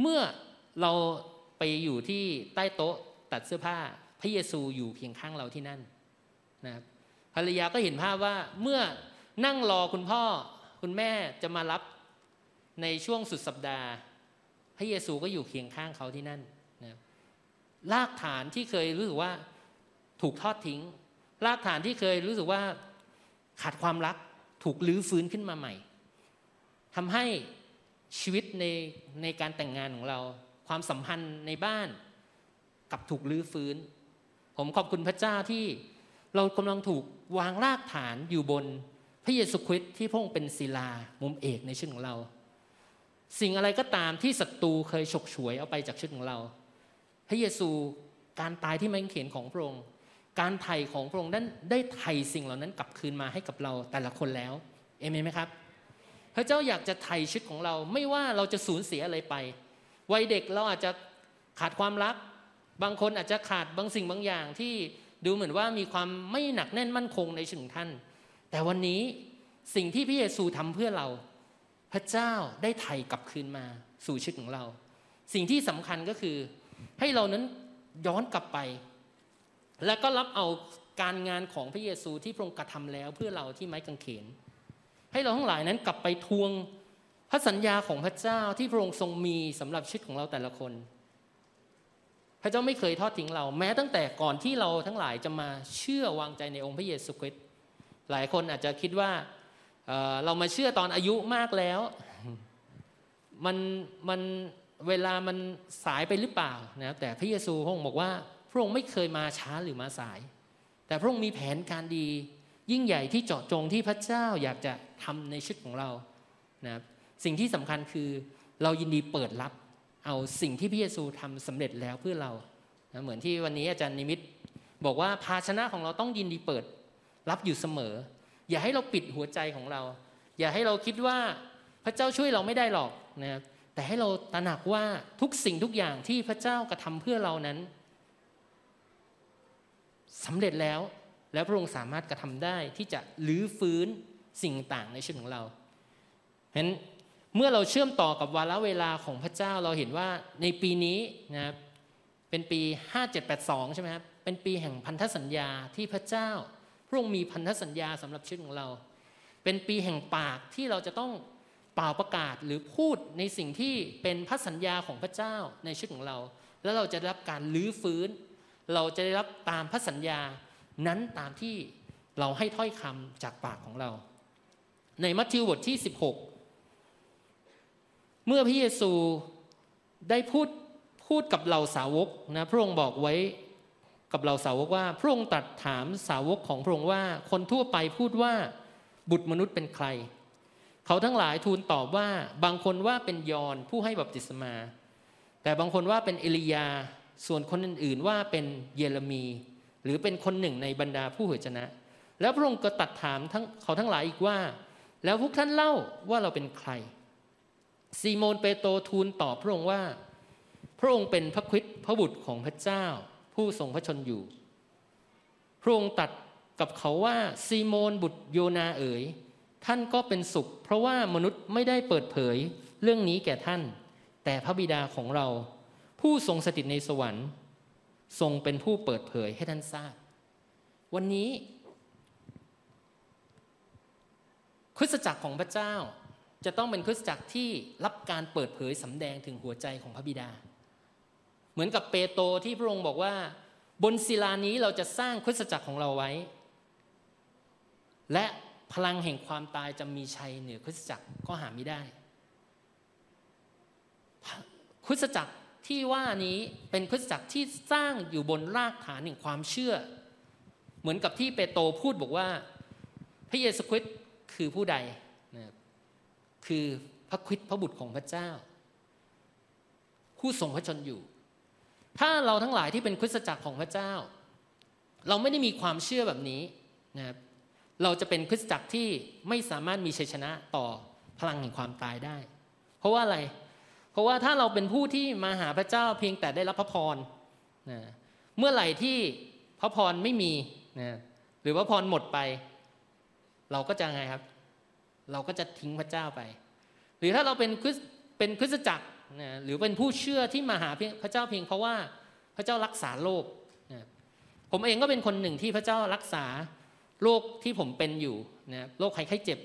S1: เมื่อเราไปอยู่ที่ใต้โต๊ะตัดเสื้อผ้า พระเยซูอยู่เพียงข้างเราที่นั่นนะครับภรรยาก็เห็นภาพว่าเมื่อนั่งรอคุณพ่อคุณแม่จะมารับในช่วงสุดสัปดาห์ พระเยซูก็อยู่เคียงข้างเขาที่นั่นนะรากฐานที่เคยรู้สึกว่าถูกทอดทิ้ง รากฐานที่เคยรู้สึกว่าขาดความรักถูกลื้อฟื้นขึ้นมาใหม่ทำให้ชีวิตในในการแต่งงานของเรา ความสัมพันธ์ในบ้านกับถูกลื้อฟื้น ผมขอบคุณพระเจ้าที่เรากำลังถูกวางรากฐานอยู่บนพระเยซูคริสต์ที่พระองค์เป็นศิลามุมเอกในชีวิตของเรา สิ่งอะไรก็ตามที่ศัตรูเคยฉกฉวยเอาไปจากชีวิตของเรา พระเยซูการตายที่ไม้กางเขนของพระองค์การไถ่ของพระองค์นั้นได้ไถ่สิ่งเหล่านั้นกลับคืนมาให้กับเราแต่ละคนแล้วเอเมนไหมครับ พระเจ้าอยากจะไถ่ชีวิตของเรา ไม่ว่าเราจะสูญเสียอะไรไป วัยเด็กเราอาจจะขาดความรัก บางคนอาจจะขาดบางสิ่งบางอย่างที่ดูเหมือนว่ามีความไม่หนักแน่นมั่นคงในชีวิตของท่าน แต่วันนี้สิ่งที่พระเยซูทำเพื่อเรา พระเจ้าได้ไถ่กลับคืนมาสู่ชีวิตของเรา สิ่งที่สำคัญก็คือ ให้เรานั้นย้อนกลับไป แล้วก็รับเอาการงานของพระเยซูที่พระองค์กระทำแล้วเพื่อเราที่ไม้กางเขน ให้เราทั้งหลายนั้นกลับไปทวงพระสัญญาของพระเจ้าที่พระองค์ทรงมีสำหรับชีวิตของเราแต่ละคน พระเจ้าไม่เคยทอดทิ้งเรา แม้ตั้งแต่ก่อนที่เราทั้งหลายจะมาเชื่อวางใจในองค์พระเยซูคริสต์หลายคนอาจจะคิดว่าเเรามาเชื่อตอนอายุมากแล้วมันมันเวลามันสายไปหรือเปล่านะแต่พระเยซูพระองค์บอกว่าพระองค์ไม่เคยมาช้าหรือมาสาย แต่พระองค์มีแผนการดี ยิ่งใหญ่ที่เจาะจงที่พระเจ้าอยากจะทำในชีวิตของเรานะสิ่งที่สำคัญคือเรายินดีเปิดรับ เอาสิ่งที่พระเยซูทำสำเร็จแล้วเพื่อเรานะเหมือนที่วันนี้อาจารย์นิมิตบอกว่าภาชนะของเราต้องยินดีเปิด รับอยู่เสมอ อย่าให้เราปิดหัวใจของเรา อย่าให้เราคิดว่าพระเจ้าช่วยเราไม่ได้หรอกนะครับแต่ให้เราตระหนักว่าทุกสิ่งทุกอย่างที่พระเจ้ากระทาเพื่อเรานั้นสำเร็จแล้วแล้วพระองค์สามารถกระทำได้ที่จะลื้อฟื้นสิ่งต่างในชีวิตของเราเห็น เมื่อเราเชื่อมต่อกับวาระเวลาของพระเจ้าเราเห็นว่าในปีนี้นะครับเป็นปี 5782 ใช่ไหมครับ เป็นปีแห่งพันธสัญญาที่พระเจ้าพระองค์มีพันธสัญญาสำหรับชีวิตของเรา เป็นปีแห่งปากที่เราจะต้องเป่าประกาศหรือพูดในสิ่งที่เป็นพระสัญญาของพระเจ้าในชีวิตของเรา แล้วเราจะได้รับการลื้อฟื้น เราจะได้รับตามพระสัญญานั้นตามที่เราให้ถ้อยคำจากปากของเรา ในมัทธิวบทที่ 16 เมื่อพระเยซูได้พูดพูดกับเหล่าสาวกนะพระองค์บอกไว้กับเหล่าสาวกว่าพระองค์ตรัสถามสาวกของพระองค์ว่าคนทั่วไปพูดว่าบุตรมนุษย์เป็นใคร เขาทั้งหลายทูลตอบว่าบางคนว่าเป็นยอนผู้ให้บัพติศมา แต่บางคนว่าเป็นเอลียาส่วนคนอื่นๆว่าเป็นเยเรมี หรือเป็นคนหนึ่งในบรรดาผู้เผยชนะ แล้วพระองค์ก็ตัดถามทั้งเขาทั้งหลายอีกว่า แล้วพวกท่านเล่าว่าเราเป็นใคร ซีโมนเปโตรทูลตอบพระองค์ว่า พระองค์เป็นพระคริสต์พระบุตรของพระเจ้า ผู้ทรงพระชนอยู่ พระองค์ตัดกับเขาว่าซีโมนบุตรโยนาเอ๋ยท่านก็เป็นสุข เพราะว่ามนุษย์ไม่ได้เปิดเผยเรื่องนี้แก่ท่าน แต่พระบิดาของเรา ผู้ทรงสถิตในสวรรค์ ทรงเป็นผู้เปิดเผยให้ท่านทราบ วันนี้คริสตจักรของพระเจ้า จะต้องเป็นคริสตจักรที่รับการเปิดเผยสำแดงถึงหัวใจของพระบิดา เหมือนกับเปโตรที่พระองค์บอกว่า บนศิลานี้เราจะสร้างคริสตจักรของเราไว้ และพลังแห่งความตายจะมีชัยเหนือคริสตจักรก็หาไม่ได้คริสตจักรที่ว่านี้เป็นคริสตจักรที่สร้างอยู่บนรากฐานแห่งความเชื่อ เหมือนกับที่เปโตรพูดบอกว่า พระเยซูคริสต์คือผู้ใด คือพระคริสต์พระบุตรของพระเจ้า ผู้ทรงพระชนอยู่ ถ้าเราทั้งหลายที่เป็นคริสตจักรของพระเจ้า เราไม่ได้มีความเชื่อแบบนี้นะครับเราจะเป็นคริสตจักรที่ไม่สามารถมีชัยชนะต่อพลังแห่งความตายได้ เพราะว่าอะไร เพราะว่าถ้าเราเป็นผู้ที่มาหาพระเจ้าเพียงแต่ได้รับพระพรนะเมื่อไหร่ที่พระพรไม่มีนะหรือพระพรหมดไป เราก็จะไงครับ เราก็จะทิ้งพระเจ้าไป หรือถ้าเราเป็นคริสเป็นคริสตจักรนะหรือเป็นผู้เชื่อที่มาหาพระเจ้าเพียงเพราะว่าพระเจ้ารักษาโลกนะผมเองก็เป็นคนหนึ่งที่พระเจ้ารักษาโรคที่ผมเป็นอยู่นะโรคไข้ไข้เจ็บ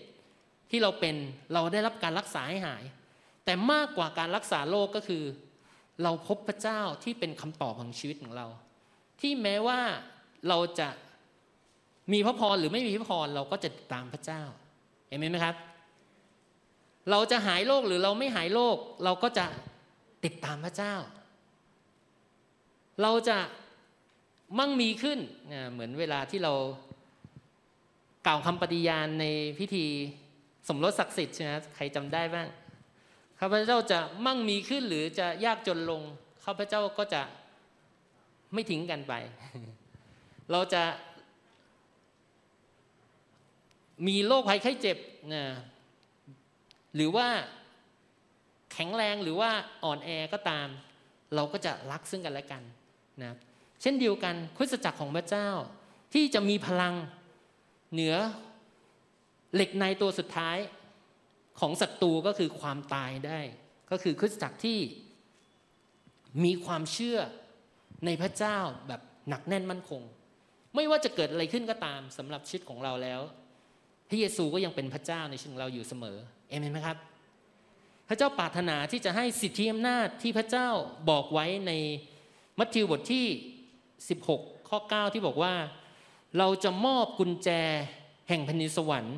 S1: ที่เราเป็นเราได้รับการรักษาให้หาย แต่มากกว่าการรักษาโรคก็คือ เราพบพระเจ้าที่เป็นคำตอบของชีวิตของเรา ที่แม้ว่าเราจะมีพระพรหรือไม่มีพระพรเราก็จะตามพระเจ้า เห็นไหมครับ เราจะหายโรคหรือเราไม่หายโรคเราก็จะติดตามพระเจ้า เราจะมั่งมีขึ้นเหมือนเวลาที่เรากล่าวคำปฏิญาณในพิธีสมรสศักดิ์สิทธิ์ใช่ไหมใครจำได้บ้างข้าพเจ้าจะมั่งมีขึ้นหรือจะยากจนลงข้าพเจ้าก็จะไม่ทิ้งกันไป เราจะ มีโรคภัยไข้เจ็บนะหรือว่าแข็งแรงหรือว่าอ่อนแอก็ตาม เราก็จะรักซึ่งกันและกันนะเช่นเดียวกันคริสตจักรของพระเจ้าที่จะมีพลังเหนือเหล็กในตัวสุดท้ายของศัตรูก็คือความตายได้ ก็คือคริสตจักรที่มีความเชื่อในพระเจ้าแบบหนักแน่นมั่นคง ไม่ว่าจะเกิดอะไรขึ้นก็ตามสำหรับชีวิตของเราแล้ว พระเยซูก็ยังเป็นพระเจ้าในชีวิตเราอยู่เสมอเอเมนไหมครับ พระเจ้าปรารถนาที่จะให้สิทธิอำนาจที่พระเจ้าบอกไว้ในมัทธิวบทที่ 16 ข้อ 9 ที่บอกว่า เราจะมอบกุญแจแห่งแผ่นดินสวรรค์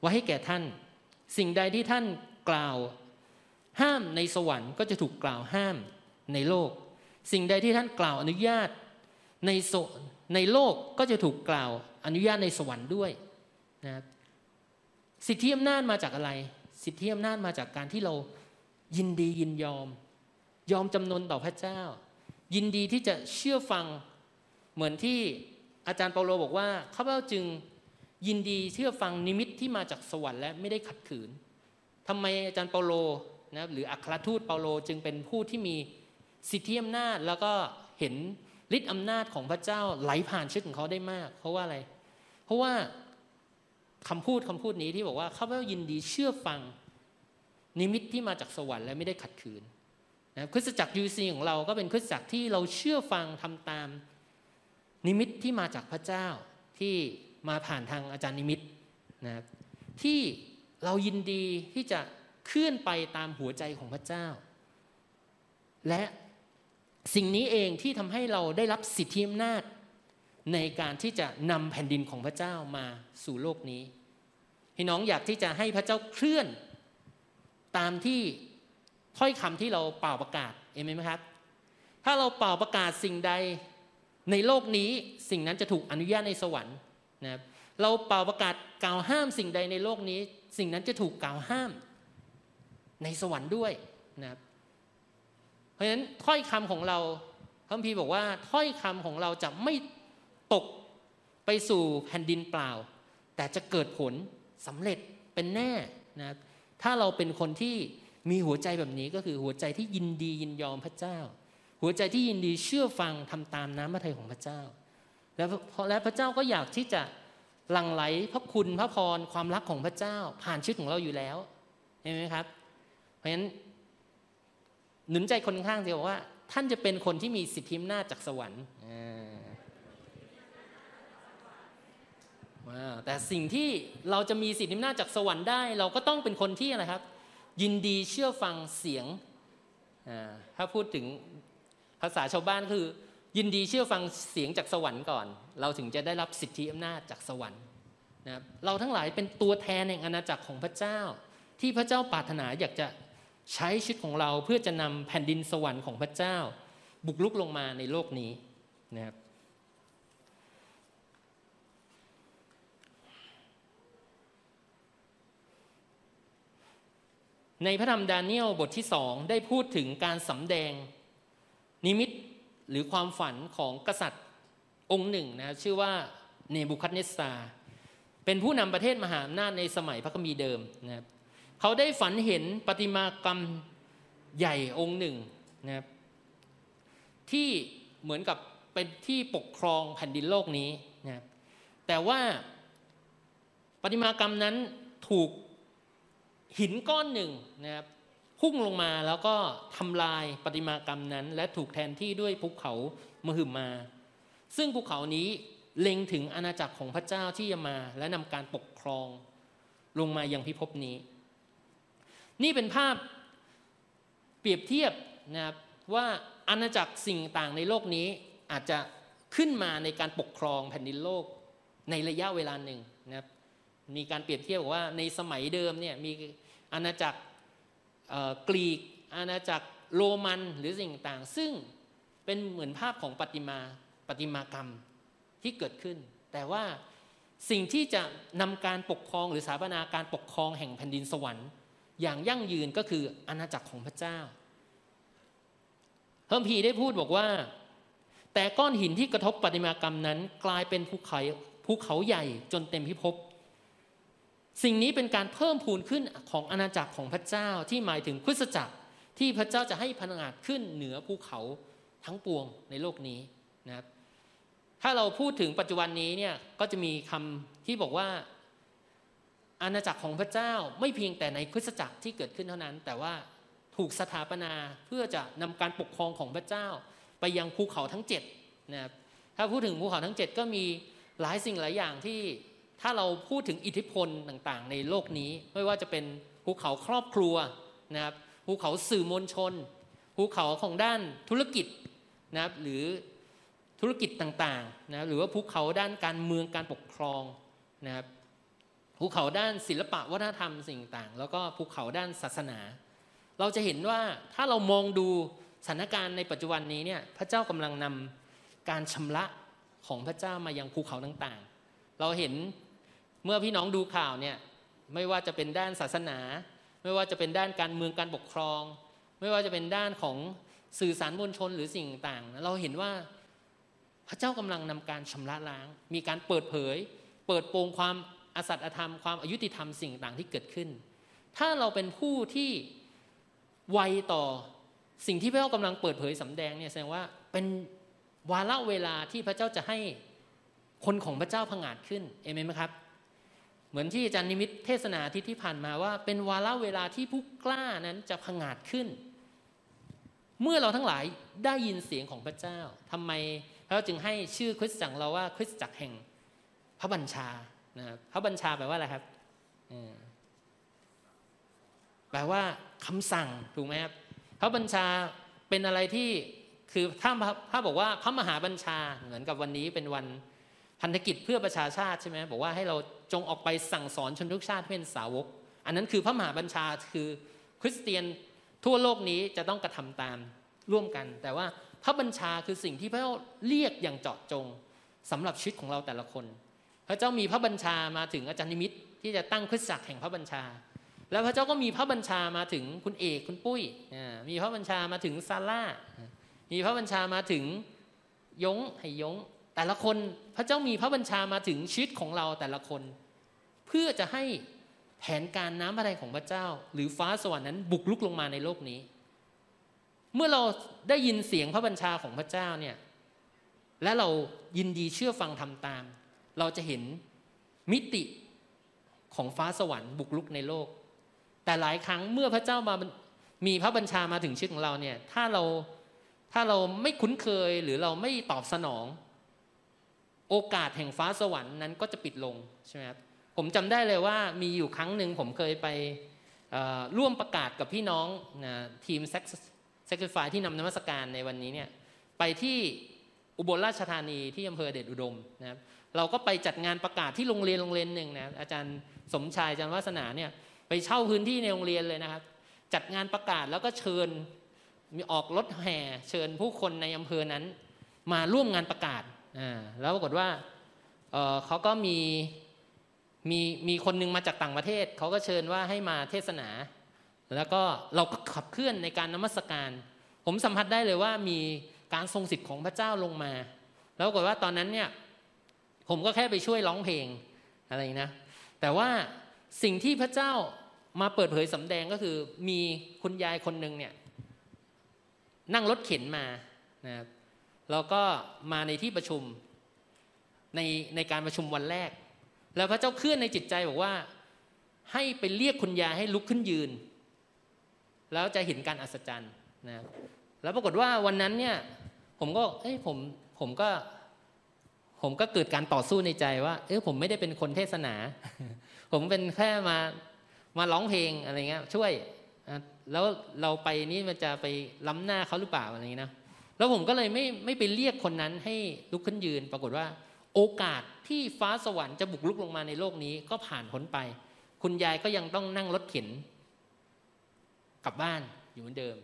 S1: ไว้ให้แก่ท่าน สิ่งใดที่ท่านกล่าวห้ามในสวรรค์ก็จะถูกกล่าวห้ามในโลก สิ่งใดที่ท่านกล่าวอนุญาตในโในโลกก็จะถูกกล่าวอนุญาตในสวรรค์ด้วย นะครับสิทธิอำนาจมาจากอะไร สิทธิอำนาจมาจากการที่เรายินดียินยอม ยอมจำนนต่อพระเจ้า ยินดีที่จะเชื่อฟังเหมือนที่อาจารย์เปาโลบอกว่าข้าพเจ้าจึงยินดีเชื่อฟังนิมิตที่มาจากสวรรค์และไม่ได้ขัดขืนทำไมอาจารย์เปาโลนะหรืออัครทูตเปาโลจึงเป็นผู้ที่มีสิทธิอำนาจแล้วก็เห็นฤทธิอำนาจของพระเจ้าไหลผ่านชีวิตของเขาได้มาก เพราะว่าอะไร เพราะว่า คำพูดคำพูดนี้ที่บอกว่าข้าพเจ้ายินดีเชื่อฟังนิมิตที่มาจากสวรรค์และไม่ได้ขัดขืนนะคริสตจักรยูซีของเราก็เป็นคริสตจักรที่เราเชื่อฟังทำตาม นิมิตที่มาจากพระเจ้าที่มาผ่านทางอาจารย์นิมิตนะครับที่เรายินดีที่จะเคลื่อนไปตามหัวใจของพระเจ้า และสิ่งนี้เองที่ทำให้เราได้รับสิทธิอำนาจ ในการที่จะนำแผ่นดินของพระเจ้ามาสู่โลกนี้ พี่น้องอยากที่จะให้พระเจ้าเคลื่อน ตามที่ถ้อยคำที่เราเป่าประกาศเองไหมครับ ถ้าเราเป่าประกาศสิ่งใดในโลกนี้สิ่งนั้นจะถูกอนุญาตในสวรรค์นะครับเราเป่าประกาศกล่าวห้ามสิ่งใดในโลกนี้ สิ่งนั้นจะถูกกล่าวห้ามในสวรรค์ด้วยนะครับเพราะฉะนั้นถ้อยคำของเราพระพีบอกว่าถ้อยคำของเราจะไม่ ตกไปสู่แผ่นดินเปล่า แต่จะเกิดผลสำเร็จเป็นแน่นะถ้าเราเป็นคนที่มีหัวใจแบบนี้ก็คือหัวใจที่ยินดียินยอมพระเจ้า หัวใจที่ยินดีเชื่อฟังทำตามน้ำพระทัยของพระเจ้า แล้วและพระเจ้าก็อยากที่จะหลั่งไหลพระคุณพระพรความรักของพระเจ้า ผ่านชีวิตของเราอยู่แล้วเห็นไหมครับ เพราะฉะนั้น หนุนใจคนข้างๆสิบอกว่า ท่านจะเป็นคนที่มีสิทธิอำนาจจากสวรรค์ แต่สิ่งที่เราจะมีสิทธิอำนาจจากสวรรค์ได้ เราก็ต้องเป็นคนที่อะไรครับ ยินดีเชื่อฟังเสียงถ้าพูดถึงภาษาชาวบ้านคือ ยินดีเชื่อฟังเสียงจากสวรรค์ก่อน เราถึงจะได้รับสิทธิอำนาจจากสวรรค์นะครับเราทั้งหลายเป็นตัวแทนแห่งอาณาจักรของพระเจ้า ที่พระเจ้าปรารถนาอยากจะใช้ชีวิตของเราเพื่อจะนำแผ่นดินสวรรค์ของพระเจ้า บุกลุกลงมาในโลกนี้นะครับ ในพระธรรมดาเนียลบทที่สองได้พูดถึงการสำแดงนิมิตหรือความฝันของกษัตริย์องค์หนึ่งนะชื่อว่าเนบุคัดเนสซาเป็นผู้นำประเทศมหาอำนาจในสมัยพระคัมภีร์เดิมนะครับเขาได้ฝันเห็นปฏิมากรรมใหญ่องค์หนึ่งนะครับที่เหมือนกับเป็นที่ปกครองแผ่นดินโลกนี้นะครับแต่ว่าปฏิมากรรมนั้นถูก หินก้อนหนึ่งนะครับพุ่งลงมาแล้วก็ทำลายปฏิมากรรมนั้น และถูกแทนที่ด้วยภูเขามหึมา ซึ่งภูเขานี้เล็งถึงอาณาจักรของพระเจ้าที่จะมา และนำการปกครองลงมายังพิภพนี้ นี่เป็นภาพเปรียบเทียบนะครับว่าอาณาจักรสิ่งต่างในโลกนี้อาจจะขึ้นมาในการปกครองแผ่นดินโลกในระยะเวลาหนึ่งนะครับ มีการเปรียบเทียบว่าในสมัยเดิมเนี่ยมีอาณาจักรกรีก อาณาจักรโรมันหรือสิ่งต่างซึ่งเป็นเหมือนภาพของปฏิมาปฏิมากรรมที่เกิดขึ้น แต่ว่าสิ่งที่จะนำการปกครองหรือสถาปนาการปกครองแห่งแผ่นดินสวรรค์อย่างยั่งยืนก็คืออาณาจักรของพระเจ้าเพิ่มพีได้พูดบอกว่า แต่ก้อนหินที่กระทบปฏิมากรรมนั้น กลายเป็นภูเขาภูเขาใหญ่จนเต็มพิภพ สิ่งนี้เป็นการเพิ่มพูนขึ้นของอาณาจักรของพระเจ้าที่หมายถึงคริสตจักรที่พระเจ้าจะให้พลังงานขึ้นเหนือภูเขาทั้งปวงในโลกนี้นะครับถ้าเราพูดถึงปัจจุบันนี้เนี่ยก็จะมีคำที่บอกว่าอาณาจักรของพระเจ้าไม่เพียงแต่ในคริสตจักรที่เกิดขึ้นเท่านั้น แต่ว่าถูกสถาปนาเพื่อจะนำการปกครองของพระเจ้า ไปยังภูเขาทั้ง7นะครับถ้าพูดถึงภูเขาทั้ง 7 ก็มีหลายสิ่งหลายอย่างที่ ถ้าเราพูดถึงอิทธิพลต่างๆ ในโลกนี้ ไม่ว่าจะเป็นภูเขาครอบครัวนะครับภูเขาสื่อมวลชนภูเขาของด้านธุรกิจนะครับหรือธุรกิจต่างๆนะหรือว่าภูเขาด้านการเมืองการปกครองนะครับภูเขาด้านศิลปะวัฒนธรรมสิ่งต่างแล้วก็ภูเขาด้านศาสนา เราจะเห็นว่าถ้าเรามองดูสถานการณ์ในปัจจุบันนี้เนี่ยพระเจ้ากำลังนำการชำระของพระเจ้ามายังภูเขาต่างๆ เราเห็น เมื่อพี่น้องดูข่าวเนี่ยไม่ว่าจะเป็นด้านศาสนา ไม่ว่าจะเป็นด้านการเมืองการปกครอง ไม่ว่าจะเป็นด้านของสื่อสารมวลชนหรือสิ่งต่างเราเห็นว่าพระเจ้ากำลังนำการชำระล้าง มีการเปิดเผย เปิดโปงความอสัตอธรรม ความอายุติธรรมสิ่งต่างที่เกิดขึ้น ถ้าเราเป็นผู้ที่ไวต่อสิ่งที่พระเจ้ากำลังเปิดเผยสำแดงเนี่ยแสดงว่าเป็นวาระเวลาที่พระเจ้าจะให้คนของพระเจ้าผงาดขึ้นเอเมนไหมครับ เหมือนที่อาจารย์นิมิตเทศนาที่ที่ผ่านมาว่า เป็นวาระเวลาที่ผู้กล้านั้นจะผงาดขึ้น เมื่อเราทั้งหลายได้ยินเสียงของพระเจ้าทำไมพระเจ้าจึงให้ชื่อคริสตจักรเราว่าคริสตจักรแห่งพระบัญชานะครับพระบัญชาแปลว่าอะไรครับแปลว่าคำสั่งถูกไหมครับพระบัญชาเป็นอะไรที่คือถ้าถ้าบอกว่าพระมหาบัญชาเหมือนกับวันนี้เป็นวันพันธกิจเพื่อประชาชาติใช่ไหมบอกว่าให้เรา จงออกไปสั่งสอนชนทุกชาติเป็นสาวก อันนั้นคือพระมหาบัญชาคือคริสเตียนทั่วโลกนี้จะต้องกระทำตามร่วมกัน แต่ว่าพระบัญชาคือสิ่งที่พระเจ้าเรียกอย่างเจาะจงสำหรับชีวิตของเราแต่ละคน พระเจ้ามีพระบัญชามาถึงอาจารย์นิมิตที่จะตั้งคริสตจักรแห่งพระบัญชา แล้วพระเจ้าก็มีพระบัญชามาถึงคุณเอกคุณปุ้ยมีพระบัญชามาถึงซาร่ามีพระบัญชามาถึงยงให้ยง แต่ละคนพระเจ้ามีพระบัญชามาถึงชีวิตของเราแต่ละคน เพื่อจะให้แผนการน้ำพระทัยของพระเจ้า หรือฟ้าสวรรค์นั้นบุกลุกลงมาในโลกนี้ เมื่อเราได้ยินเสียงพระบัญชาของพระเจ้าเนี่ยและเรายินดีเชื่อฟังทำตาม เราจะเห็นมิติของฟ้าสวรรค์บุกลุกในโลก แต่หลายครั้งเมื่อพระเจ้ามามีพระบัญชามาถึงชีวิตของเราเนี่ยถ้าเราถ้าเราไม่คุ้นเคยหรือเราไม่ตอบสนอง โอกาสแห่งฟ้าสวรรค์นั้นก็จะปิดลงใช่ไหมครับผมจำได้เลยว่ามีอยู่ครั้งหนึ่งผมเคยไปร่วมประกาศกับพี่น้องนะทีมเซ็กซ์ไฟที่นำนมัสการในวันนี้เนี่ยไปที่อุบลราชธานีที่อำเภอเดชอุดมนะครับเราก็ไปจัดงานประกาศที่โรงเรียนโรงเรียนหนึ่งนะอาจารย์สมชายอาจารย์วัฒนาเนี่ยไปเช่าพื้นที่ในโรงเรียนเลยนะครับ จัดงานประกาศแล้วก็เชิญมีออกรถแห่เชิญผู้คนในอำเภอนั้น มาร่วมงานประกาศ แล้วปรากฏว่าเเขาก็มีมีมีคนนึงมาจากต่างประเทศ เขาก็เชิญว่าให้มาเทศนา แล้วก็เราก็ขับเคลื่อนในการนมัสการ ผมสัมผัสได้เลยว่ามีการทรงสิทธิ์ของพระเจ้าลงมา แล้วปรากฏว่าตอนนั้นเนี่ยผมก็แค่ไปช่วยร้องเพลงอะไรนะ แต่ว่าสิ่งที่พระเจ้ามาเปิดเผยสำแดงก็คือมีคุณยายคนหนึ่งเนี่ยนั่งรถเข็นมานะครับ แล้วก็มาในที่ประชุมในในการประชุมวันแรก แล้วพระเจ้าเคลื่อนในจิตใจบอกว่า ให้ไปเรียกคุณยายให้ลุกขึ้นยืน แล้วจะเห็นการอัศจรรย์นะแล้วปรากฏว่าวันนั้นเนี่ยผมก็เอ้ยผมผมก็ ผมก็เกิดการต่อสู้ในใจว่า เออผมไม่ได้เป็นคนเทศนา ผมเป็นแค่มามาร้องเพลงอะไรเงี้ยช่วยแล้วเราไปนี่มันจะไปล้ำหน้าเขาหรือเปล่าอะไรเงี้ยนะ แล้วผมก็เลยไม่ไม่ไปเรียกคนนั้นให้ลุกขึ้นยืน ปรากฏว่า โอกาสที่ฟ้าสวรรค์จะบุกลุกลงมาในโลกนี้ก็ผ่านพ้นไป คุณยายก็ยังต้องนั่งรถเข็น กลับบ้านอยู่เหมือนเดิม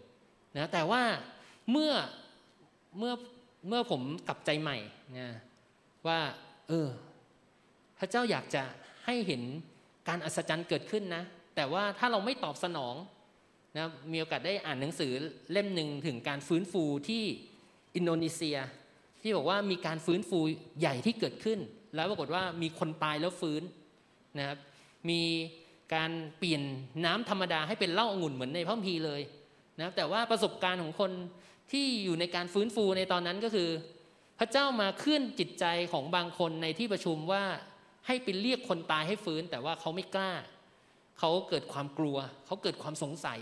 S1: นะแต่ว่าเมื่อเมื่อเมื่อผมกลับใจใหม่นะว่า เออ พระเจ้าอยากจะให้เห็นการอัศจรรย์เกิดขึ้นนะ แต่ว่าถ้าเราไม่ตอบสนอง นะมีโอกาสได้อ่านหนังสือเล่มหนึ่งถึงการฟื้นฟูที่อินโดนีเซีย ที่บอกว่ามีการฟื้นฟูใหญ่ที่เกิดขึ้น แล้วปรากฏว่ามีคนตายแล้วฟื้นนะครับมีการเปลี่ยนน้ำธรรมดาให้เป็นเหล้าองุ่นเหมือนในพระคัมภีร์เลยนะแต่ว่าประสบการณ์ของคนที่อยู่ในการฟื้นฟูในตอนนั้นก็คือ พระเจ้ามาเคลื่อนจิตใจของบางคนในที่ประชุมว่าให้ไปเรียกคนตายให้ฟื้น แต่ว่าเขาไม่กล้า เขาเกิดความกลัว เขาเกิดความสงสัย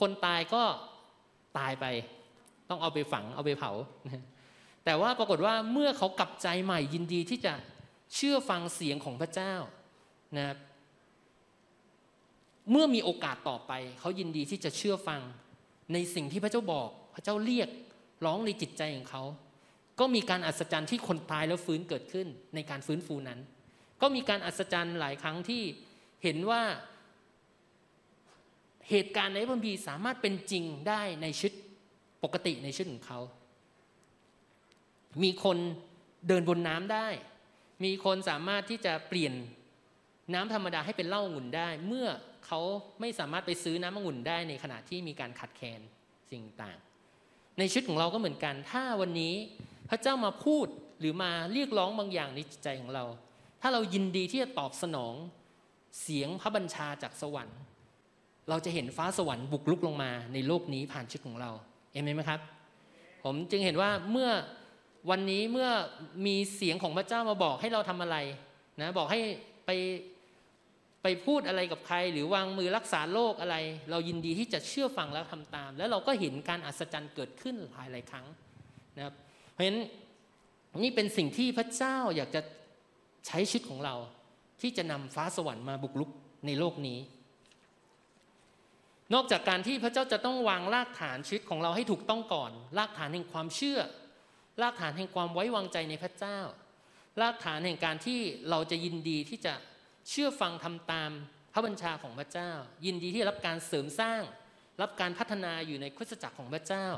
S1: คนตายก็ตายไป ต้องเอาไปฝังเอาไปเผา แต่ว่าปรากฏว่าเมื่อเขากลับใจใหม่ยินดีที่จะเชื่อฟังเสียงของพระเจ้านะครับเมื่อมีโอกาสต่อไป เขายินดีที่จะเชื่อฟังในสิ่งที่พระเจ้าบอก พระเจ้าเรียกร้องในจิตใจของเขา ก็มีการอัศจรรย์ที่คนตายแล้วฟื้นเกิดขึ้นในการฟื้นฟูนั้น ก็มีการอัศจรรย์หลายครั้งที่เห็นว่า เหตุการณ์ในพระคัมภีร์สามารถเป็นจริงได้ในชีวิตปกติในชีวิตของเขา มีคนเดินบนน้ำได้ มีคนสามารถที่จะเปลี่ยนน้ำธรรมดาให้เป็นเหล้าองุ่นได้ เมื่อเขาไม่สามารถไปซื้อน้ำองุ่นได้ในขณะที่มีการขัดแคลนสิ่งต่าง ในชีวิตของเราก็เหมือนกัน ถ้าวันนี้พระเจ้ามาพูดหรือมาเรียกร้องบางอย่างในจิตใจของเรา ถ้าเรายินดีที่จะตอบสนองเสียงพระบัญชาจากสวรรค์ เราจะเห็นฟ้าสวรรค์บุกลุกลงมาในโลกนี้ผ่านชีวิตของเราเอเมนไหมครับ ผมจึงเห็นว่าเมื่อวันนี้เมื่อมีเสียงของพระเจ้ามาบอกให้เราทำอะไรนะบอกให้ไปไปพูดอะไรกับใคร หรือวางมือรักษาโรคอะไร เรายินดีที่จะเชื่อฟังแล้วทำตาม แล้วเราก็เห็นการอัศจรรย์เกิดขึ้นหลายหลายครั้งนะครับเพราะฉะนั้นนี่เป็นสิ่งที่พระเจ้าอยากจะใช้ชีวิตของเรา ที่จะนำฟ้าสวรรค์มาบุกลุกในโลกนี้ นอกจากการที่พระเจ้าจะต้องวางรากฐานชีวิตของเราให้ถูกต้องก่อน รากฐานแห่งความเชื่อ รากฐานแห่งความไว้วางใจในพระเจ้า รากฐานแห่งการที่เราจะยินดีที่จะเชื่อฟังทำตามพระบัญชาของพระเจ้า ยินดีที่รับการเสริมสร้าง รับการพัฒนาอยู่ในคริสตจักรของพระเจ้า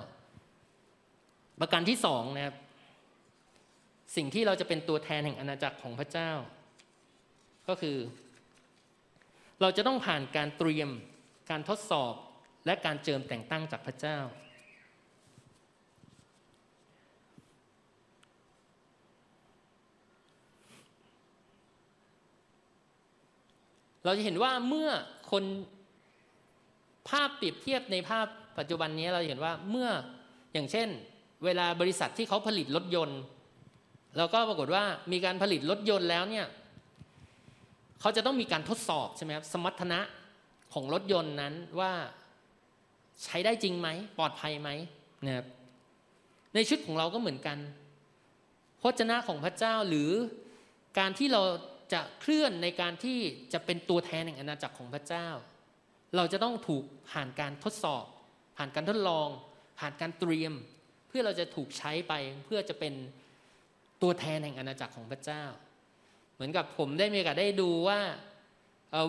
S1: ประการที่สองนะครับสิ่งที่เราจะเป็นตัวแทนแห่งอาณาจักรของพระเจ้า ก็คือ เราจะต้องผ่านการเตรียม การทดสอบและการเจิมแต่งตั้งจากพระเจ้า เราจะเห็นว่าเมื่อคนภาพเปรียบเทียบในภาพปัจจุบันนี้เราเห็นว่าเมื่ออย่างเช่น เวลาบริษัทที่เขาผลิตรถยนต์ แล้วก็ปรากฏว่ามีการผลิตรถยนต์แล้วเนี่ยเขาจะต้องมีการทดสอบใช่ไหมครับสมรรถนะ ของรถยนต์นั้นว่าใช้ได้จริงไหมปลอดภัยไหมนะครับในชุดของเราก็เหมือนกันพระจ้าของพระเจ้าหรือการที่เราจะเคลื่อนในการที่จะเป็นตัวแทนแห่งอาณาจักรของพระเจ้า เราจะต้องถูกผ่านการทดสอบ ผ่านการทดลอง ผ่านการเตรียม เพื่อเราจะถูกใช้ไปเพื่อจะเป็นตัวแทนแห่งอาณาจักรของพระเจ้า เหมือนกับผมได้มีโอกาสได้ดูว่า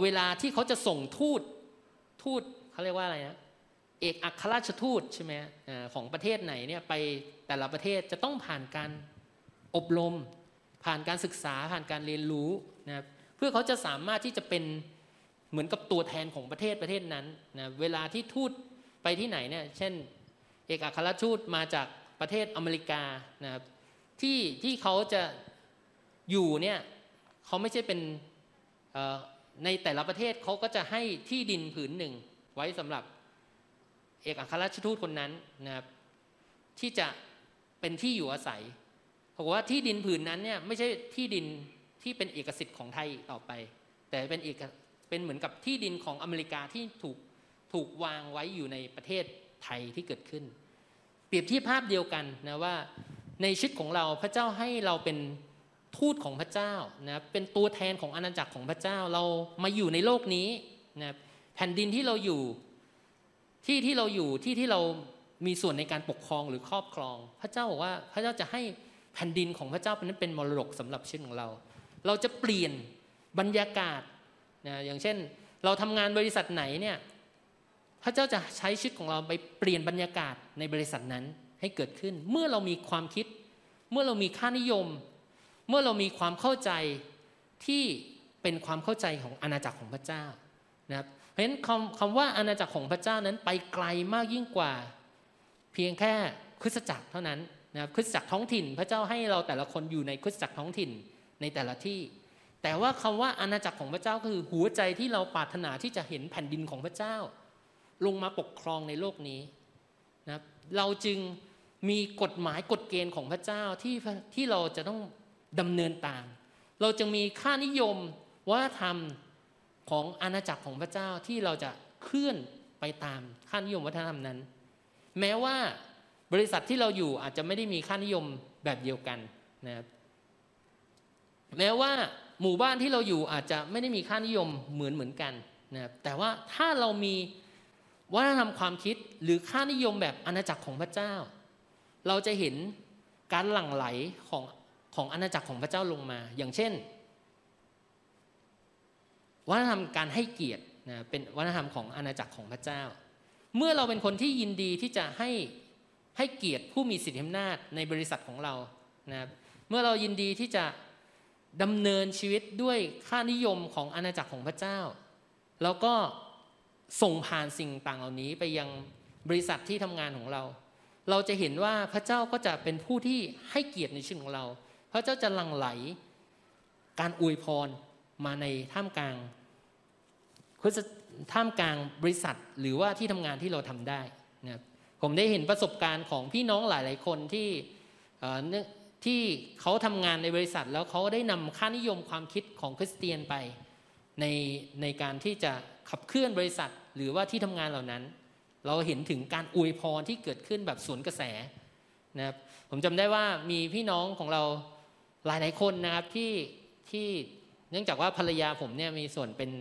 S1: เวลาที่เขาจะส่งทูตทูตเขาเรียกว่าอะไรนะเอกอัครราชทูตใช่ไหมของประเทศไหนเนี่ยไปแต่ละประเทศจะต้องผ่านการอบรม ผ่านการศึกษาผ่านการเรียนรู้นะครับเพื่อเขาจะสามารถที่จะเป็นเหมือนกับตัวแทนของประเทศประเทศนั้นนะเวลาที่ทูตไปที่ไหนเนี่ยเช่น เอกอัครราชทูตมาจากประเทศอเมริกานะครับที่ที่เขาจะอยู่เนี่ยเขาไม่ใช่เป็น ในแต่ละประเทศเขาก็จะให้ที่ดินผืนหนึ่ง ไว้สำหรับเอกอัครราชทูตคนนั้นนะครับ ที่จะเป็นที่อยู่อาศัยบอกว่าที่ดินผืนนั้นเนี่ยไม่ใช่ที่ดินที่เป็นเอกสิทธิ์ของไทยต่อไป แต่เป็นเอกเป็นเหมือนกับที่ดินของอเมริกาที่ถูกถูกวางไว้อยู่ในประเทศไทยที่เกิดขึ้น เปรียบเทียบภาพเดียวกันนะว่าในชีวิตของเราพระเจ้าให้เราเป็น ทูตของพระเจ้านะเป็นตัวแทนของอาณาจักรของพระเจ้าเรามาอยู่ในโลกนี้นะแผ่นดินที่เราอยู่ที่ที่เราอยู่ที่ที่เรามีส่วนในการปกครองหรือครอบครอง พระเจ้าบอกว่าพระเจ้าจะให้แผ่นดินของพระเจ้าเป็นนั้นเป็นมรดกสำหรับชีวิตของเรา เราจะเปลี่ยนบรรยากาศนะอย่างเช่น เราทำงานบริษัทไหนเนี่ยพระเจ้าจะใช้ชีวิตของเราไปเปลี่ยนบรรยากาศในบริษัทนั้นให้เกิดขึ้น เมื่อเรามีความคิด เมื่อเรามีค่านิยม เมื่อเรามีความเข้าใจที่เป็นความเข้าใจของอาณาจักรของพระเจ้านะครับเพราะฉะนั้นคำคำว่าอาณาจักรของพระเจ้านั้นไปไกลมากยิ่งกว่า เพียงแค่คริสตจักรเท่านั้นนะครับคริสตจักรท้องถิ่น พระเจ้าให้เราแต่ละคนอยู่ในคริสตจักรท้องถิ่นในแต่ละที่ แต่ว่าคำว่าอาณาจักรของพระเจ้าคือหัวใจที่เราปรารถนาที่จะเห็นแผ่นดินของพระเจ้า ลงมาปกครองในโลกนี้นะครับเราจึงมีกฎหมายกฎเกณฑ์ของพระเจ้าที่ที่เราจะต้อง ดำเนินตาม เราจึงมีค่านิยมวัฒนธรรมของอาณาจักรของพระเจ้าที่เราจะเคลื่อนไปตามค่านิยมวัฒนธรรมนั้น แม้ว่าบริษัทที่เราอยู่อาจจะไม่ได้มีค่านิยมแบบเดียวกันนะครับแม้ว่าหมู่บ้านที่เราอยู่อาจจะไม่ได้มีค่านิยมเหมือนเหมือนกันนะครับแต่ว่าถ้าเรามีวัฒนธรรมความคิดหรือค่านิยมแบบอาณาจักรของพระเจ้า เราจะเห็นการหลั่งไหลของ ของอาณาจักรของพระเจ้าลงมา อย่างเช่น วัฒนธรรมการให้เกียรตินะเป็นวัฒนธรรมของอาณาจักรของพระเจ้า เมื่อเราเป็นคนที่ยินดีที่จะให้ให้เกียรติผู้มีสิทธิอำนาจในบริษัทของเรานะครับเมื่อเรายินดีที่จะดำเนินชีวิตด้วยค่านิยมของอาณาจักรของพระเจ้า แล้วก็ส่งผ่านสิ่งต่างเหล่านี้ไปยังบริษัทที่ทำงานของเรา เราจะเห็นว่าพระเจ้าก็จะเป็นผู้ที่ให้เกียรติในชีวิตของเรา พระเจ้าจะหลั่งไหล การอวยพรมาในท่ามกลางคือท่ามกลางบริษัทหรือว่าที่ทำงานที่เราทำได้นะผมได้เห็นประสบการณ์ของพี่น้องหลาย ๆ คนที่ที่เขาทำงานในบริษัท แล้วเขาได้นำค่านิยมความคิดของคริสเตียนไปในในการที่จะขับเคลื่อนบริษัท หรือว่าที่ทำงานเหล่านั้น เราเห็นถึงการอวยพรที่เกิดขึ้นแบบสวนกระแสนะครับผมจำได้ว่ามีพี่น้องของเรา หลายหลายคนนะครับที่ที่เนื่องจากว่าภรรยาผมเนี่ยมีส่วนเป็น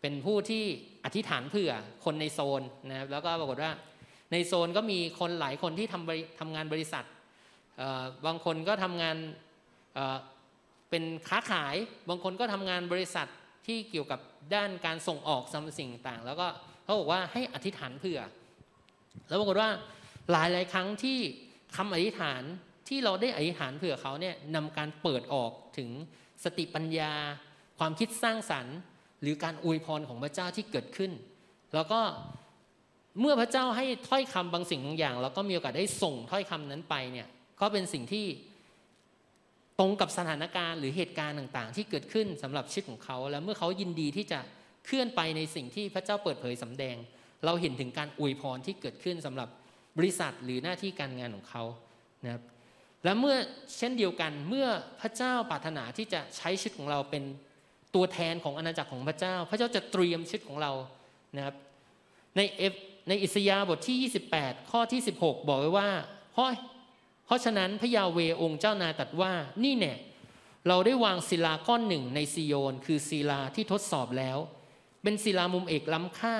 S1: เป็นผู้ที่อธิษฐานเผื่อคนในโซนนะครับแล้วก็ปรากฏว่าในโซนก็มีคนหลายคนที่ทำทำงานบริษัทบางคนก็ทำงานเป็นค้าขาย บางคนก็ทำงานบริษัทที่เกี่ยวกับด้านการส่งออกสัมสิ่งต่าง แล้วก็เขาบอกว่าให้อธิษฐานเผื่อ แล้วปรากฏว่าหลายหลายครั้งที่คำอธิษฐาน ที่เราได้อธิษฐานเผื่อเขาเนี่ยนำการเปิดออกถึงสติปัญญา ความคิดสร้างสรรค์ หรือการอวยพรของพระเจ้าที่เกิดขึ้น แล้วก็เมื่อพระเจ้าให้ถ้อยคำบางสิ่งบางอย่าง เราก็มีโอกาสได้ส่งถ้อยคำนั้นไปเนี่ยก็เป็นสิ่งที่ตรงกับสถานการณ์หรือเหตุการณ์ต่างๆ ที่เกิดขึ้นสำหรับชีวิตของเขา แล้วเมื่อเขายินดีที่จะเคลื่อนไปในสิ่งที่พระเจ้าเปิดเผยสำแดง เราเห็นถึงการอวยพรที่เกิดขึ้นสำหรับบริษัทหรือหน้าที่การงานของเขานะครับ และเมื่อเช่นเดียวกันเมื่อพระเจ้าปรารถนาที่จะใช้ชีวิตของเราเป็นตัวแทนของอาณาจักรของพระเจ้า พระเจ้าจะเตรียมชีวิตของเรานะครับในเอฟในอิสยาห์บทที่ 28 ข้อที่ 16 บอกไว้ว่าเพราะเพราะฉะนั้นพระยาเวองค์เจ้านายตรัสว่านี่แน่เราได้วางศิลาก้อนหนึ่งในซีโยน คือศิลาที่ทดสอบแล้ว เป็นศิลามุมเอกล้ำค่า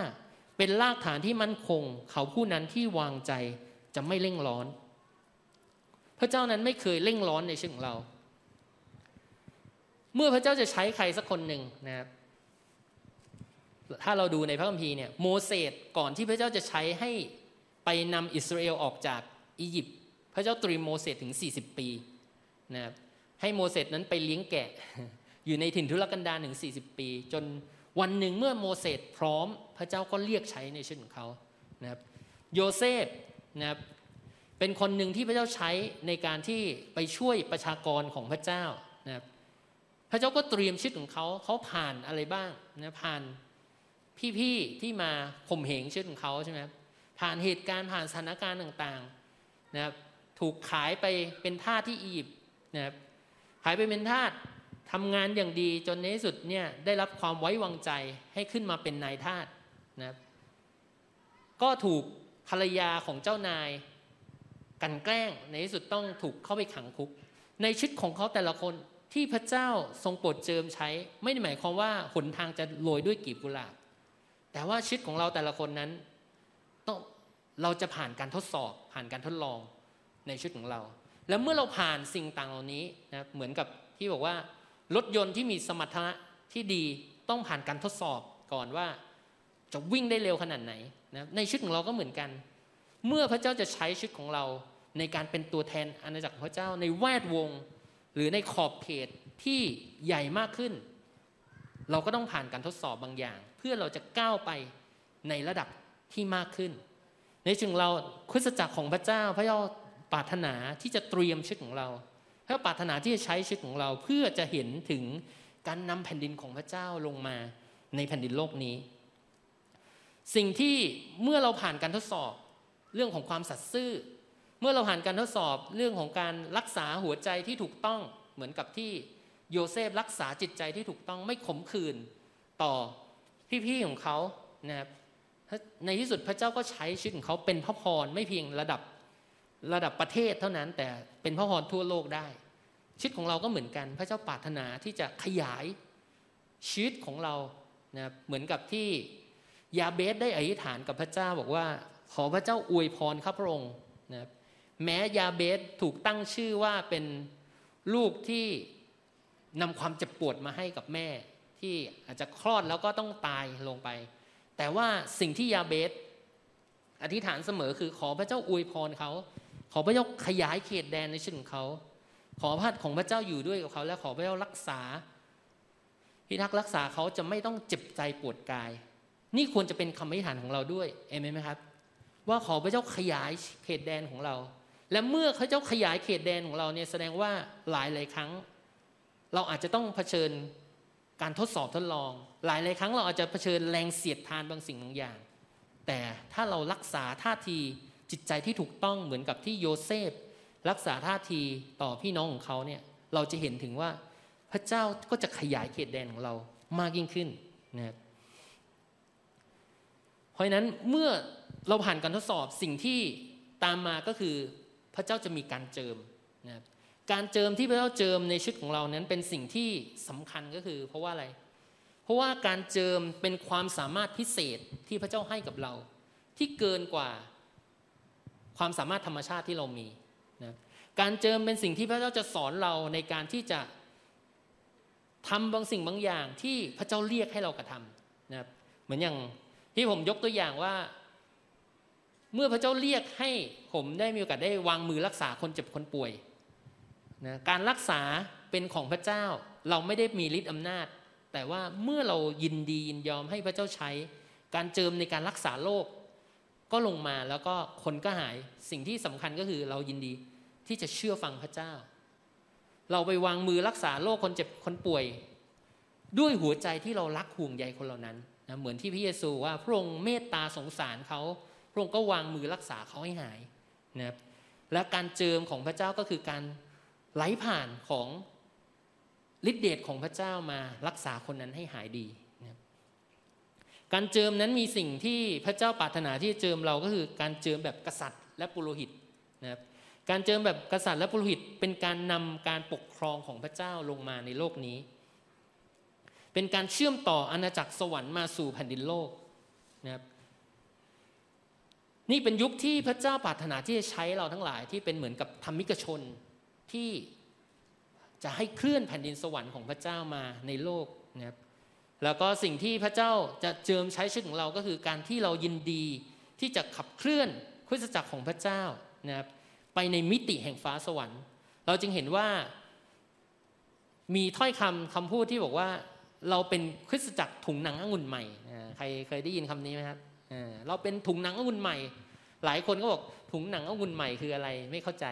S1: เป็นรากฐานที่มั่นคง เขาผู้นั้นที่วางใจจะไม่เร่งร้อน พระเจ้านั้นไม่เคยเร่งร้อนในชีวิตของเรา เมื่อพระเจ้าจะใช้ใครสักคนหนึ่งนะครับถ้าเราดูในพระคัมภีร์เนี่ยโมเสสก่อนที่พระเจ้าจะใช้ให้ไปนำอิสราเอลออกจากอียิปต์พระเจ้าตรีโมเสสถึง 40 ปีนะครับให้โมเสสนั้นไปเลี้ยงแกะ อยู่ในถิ่นทุรกันดารถึง 40 ปี จนวันหนึ่งเมื่อโมเสสพร้อม พระเจ้าก็เรียกใช้ในชีวิตของเขานะครับโยเซฟนะครับ เป็นคนหนึ่งที่พระเจ้าใช้ในการที่ไปช่วยประชากรของพระเจ้านะครับพระเจ้าก็เตรียมชีวิตของเขาเขาผ่านอะไรบ้างนะผ่านพี่ๆที่มาข่มเหงชีวิตของเขาใช่ไหมผ่านเหตุการณ์ผ่านสถานการณ์ต่างๆนะครับถูกขายไปเป็นทาสที่อียิปต์นะครับขายไปเป็นทาสทำงานอย่างดีจนในที่สุดเนี่ยได้รับความไว้วางใจให้ขึ้นมาเป็นนายทาสนะครับก็ถูกภรรยาของเจ้านาย กันแกล้งในที่สุดต้องถูกเข้าไปขังคุก ในชีวิตของเขาแต่ละคนที่พระเจ้าทรงโปรดเจิมใช้ ไม่ได้หมายความว่าหนทางจะโรยด้วยกีบกุหลาบแต่ว่าชีวิตของเราแต่ละคนนั้นต้องเราจะผ่านการทดสอบ ผ่านการทดลองในชีวิตของเรา แล้วเมื่อเราผ่านสิ่งต่างเหล่านี้นะเหมือนกับที่บอกว่ารถยนต์ที่มีสมรรถนะที่ดีต้องผ่านการทดสอบก่อนว่าจะวิ่งได้เร็วขนาดไหนนะในชีวิตของเราก็เหมือนกัน เมื่อพระเจ้าจะใช้ชีวิตของเรา ในการเป็นตัวแทนอาณาจักรของพระเจ้าในแวดวง หรือในขอบเขตที่ใหญ่มากขึ้น เราก็ต้องผ่านการทดสอบบางอย่าง เพื่อเราจะก้าวไปในระดับที่มากขึ้น ในจึงเราคริสตจักรของพระเจ้า พระเจ้าปรารถนาที่จะเตรียมชีวิตของเราพระเจ้าปรารถนาที่จะใช้ชีวิตของเราเพื่อจะเห็นถึงการนำแผ่นดินของพระเจ้าลงมาในแผ่นดินโลกนี้ สิ่งที่เมื่อเราผ่านการทดสอบเรื่องของความสัตย์ซื่อ เมื่อเราผ่านการทดสอบเรื่องของการรักษาหัวใจที่ถูกต้องเหมือนกับที่โยเซฟรักษาจิตใจที่ถูกต้องไม่ขมขื่นต่อพี่ๆของเขานะครับในที่สุดพระเจ้าก็ใช้ชีวิตของเขาเป็นพระพรไม่เพียงระดับระดับประเทศเท่านั้น แต่เป็นพระพรทั่วโลกได้ ชีวิตของเราก็เหมือนกัน พระเจ้าปรารถนาที่จะขยายชีวิตของเรานะเหมือนกับที่ยาเบสได้อธิษฐานกับพระเจ้าบอกว่า ขอพระเจ้าอวยพรข้าพระองค์นะ แม้ยาเบสถูกตั้งชื่อว่าเป็นลูกที่นำความเจ็บปวดมาให้กับแม่ ที่อาจจะคลอดแล้วก็ต้องตายลงไป แต่ว่าสิ่งที่ยาเบสอธิษฐานเสมอคือขอพระเจ้าอวยพรเขา ขอพระเจ้าขยายเขตแดนในชีวิตของเขาขอพระของพระเจ้าอยู่ด้วยกับเขา และขอพระเจ้ารักษา พิทักษ์รักษาเขาจะไม่ต้องเจ็บใจปวดกาย นี่ควรจะเป็นคำอธิษฐานของเราด้วยเอเมนไหมครับ ว่าขอพระเจ้าขยายเขตแดนของเรา และเมื่อพระเจ้าขยายเขตแดนของเราเนี่ยแสดงว่าหลายหลายครั้ง เราอาจจะต้องเผชิญการทดสอบทดลอง หลายหลายครั้งเราอาจจะเผชิญแรงเสียดทานบางสิ่งบางอย่าง แต่ถ้าเรารักษาท่าทีจิตใจที่ถูกต้องเหมือนกับที่โยเซฟ รักษาท่าทีต่อพี่น้องของเขาเนี่ยเราจะเห็นถึงว่าพระเจ้าก็จะขยายเขตแดนของเรามากยิ่งขึ้นนะครับเพราะฉะนั้นเมื่อเราผ่านการทดสอบสิ่งที่ตามมาก็คือ พระเจ้าจะมีการเจิมนะครับการเจิมที่พระเจ้าเจิมในชุดของเรานั้นเป็นสิ่งที่สำคัญก็คือ เพราะว่าอะไร เพราะว่าการเจิมเป็นความสามารถพิเศษที่พระเจ้าให้กับเรา ที่เกินกว่าความสามารถธรรมชาติที่เรามีนะการเจิมเป็นสิ่งที่พระเจ้าจะสอนเราในการที่จะทำบางสิ่งบางอย่างที่พระเจ้าเรียกให้เรากระทำนะครับเหมือนอย่างที่ผมยกตัวอย่างว่า เมื่อพระเจ้าเรียกให้ผมได้มีโอกาสได้วางมือรักษาคนเจ็บคนป่วยนะการรักษาเป็นของพระเจ้าเราไม่ได้มีฤทธิ์อำนาจ แต่ว่าเมื่อเรายินดียินยอมให้พระเจ้าใช้ การเจิมในการรักษาโรคก็ลงมาแล้วก็คนก็หายสิ่งที่สำคัญก็คือเรายินดีที่จะเชื่อฟังพระเจ้า เราไปวางมือรักษาโรคคนเจ็บคนป่วย ด้วยหัวใจที่เรารักห่วงใยคนเหล่านั้นนะเหมือนที่พระเยซูว่าพระองค์เมตตาสงสารเขา พระองค์ก็วางมือรักษาเขาให้หายนะครับและการเจิมของพระเจ้าก็คือการไหลผ่านของฤทธิเดชของพระเจ้ามารักษาคนนั้นให้หายดีนะการเจิมนั้นมีสิ่งที่พระเจ้าปรารถนาที่จะเจิมเราก็คือการเจิมแบบกษัตริย์และปุโรหิตนะครับการเจิมแบบกษัตริย์และปุโรหิต เป็นการนำการปกครองของพระเจ้าลงมาในโลกนี้ เป็นการเชื่อมต่ออาณาจักรสวรรค์มาสู่แผ่นดินโลกนะครับ นี่เป็นยุคที่พระเจ้าปรารถนาที่จะใช้เราทั้งหลายที่เป็นเหมือนกับธรรมิกชนที่จะให้เคลื่อนแผ่นดินสวรรค์ของพระเจ้ามาในโลกนะครับแล้วก็สิ่งที่พระเจ้าจะเจิมใช้ชีวิตของเราก็คือการที่เรายินดีที่จะขับเคลื่อนคริสตจักรของพระเจ้านะครับไปในมิติแห่งฟ้าสวรรค์ เราจึงเห็นว่ามีถ้อยคำคำพูดที่บอกว่าเราเป็นคริสตจักรถุงหนังองุ่นใหม่ ใครเคยได้ยินคำนี้ไหมครับ เราเป็นถุงหนังองุ่นใหม่ หลายคนก็บอกถุงหนังองุ่นใหม่คืออะไรไม่เข้าใจ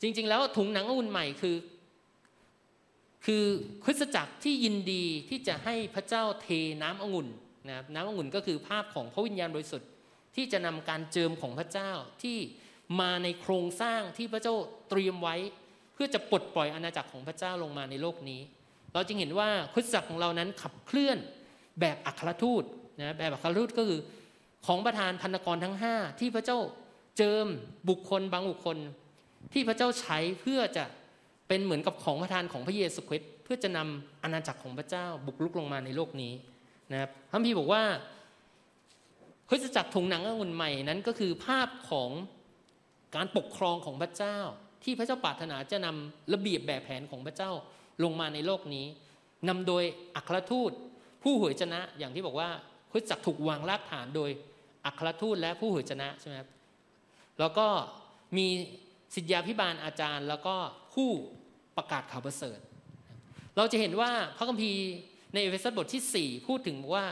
S1: จริง ๆ แล้วถุงหนังอุ่นใหม่คือ คือคริสตจักรที่ยินดีที่จะให้พระเจ้าเทน้ำองุ่นนะครับน้ำองุ่นก็คือภาพของพระวิญญาณบริสุทธิ์ที่จะนำการเจิมของพระเจ้าที่มาในโครงสร้างที่พระเจ้าเตรียมไว้ เพื่อจะปลดปล่อยอาณาจักรของพระเจ้าลงมาในโลกนี้ เราจึงเห็นว่าคริสตจักรของเรานั้นขับเคลื่อนแบบอัครทูต นะแบบอัครทูตก็คือของประธานพันธกรทั้ง 5 ที่พระเจ้าเจิมบุคคลบางบุคคล ที่พระเจ้าใช้เพื่อจะเป็นเหมือนกับของประทานของพระเยซูคริสต์เพื่อจะนำอาณาจักรของพระเจ้าบุกลุกลงมาในโลกนี้นะครับพระพีบอกว่าคริสตจักรถุงหนังองุ่นใหม่นั้นก็คือภาพของการปกครองของพระเจ้า ที่พระเจ้าปรารถนาจะนำระเบียบแบบแผนของพระเจ้าลงมาในโลกนี้นำโดยอัครทูตผู้หวยชนะอย่างที่บอกว่า คริสตจักรถูกวางรากฐานโดยอัครทูตและผู้หวยชนะใช่ไหมครับแล้วก็มีสิทธยาพิบาลอาจารย์ แล้วก็ผู้ประกาศข่าวประเสริฐ เราจะเห็นว่าพระคัมภีร์ในเอเฟซัสบทที่ 4 พูดถึงว่า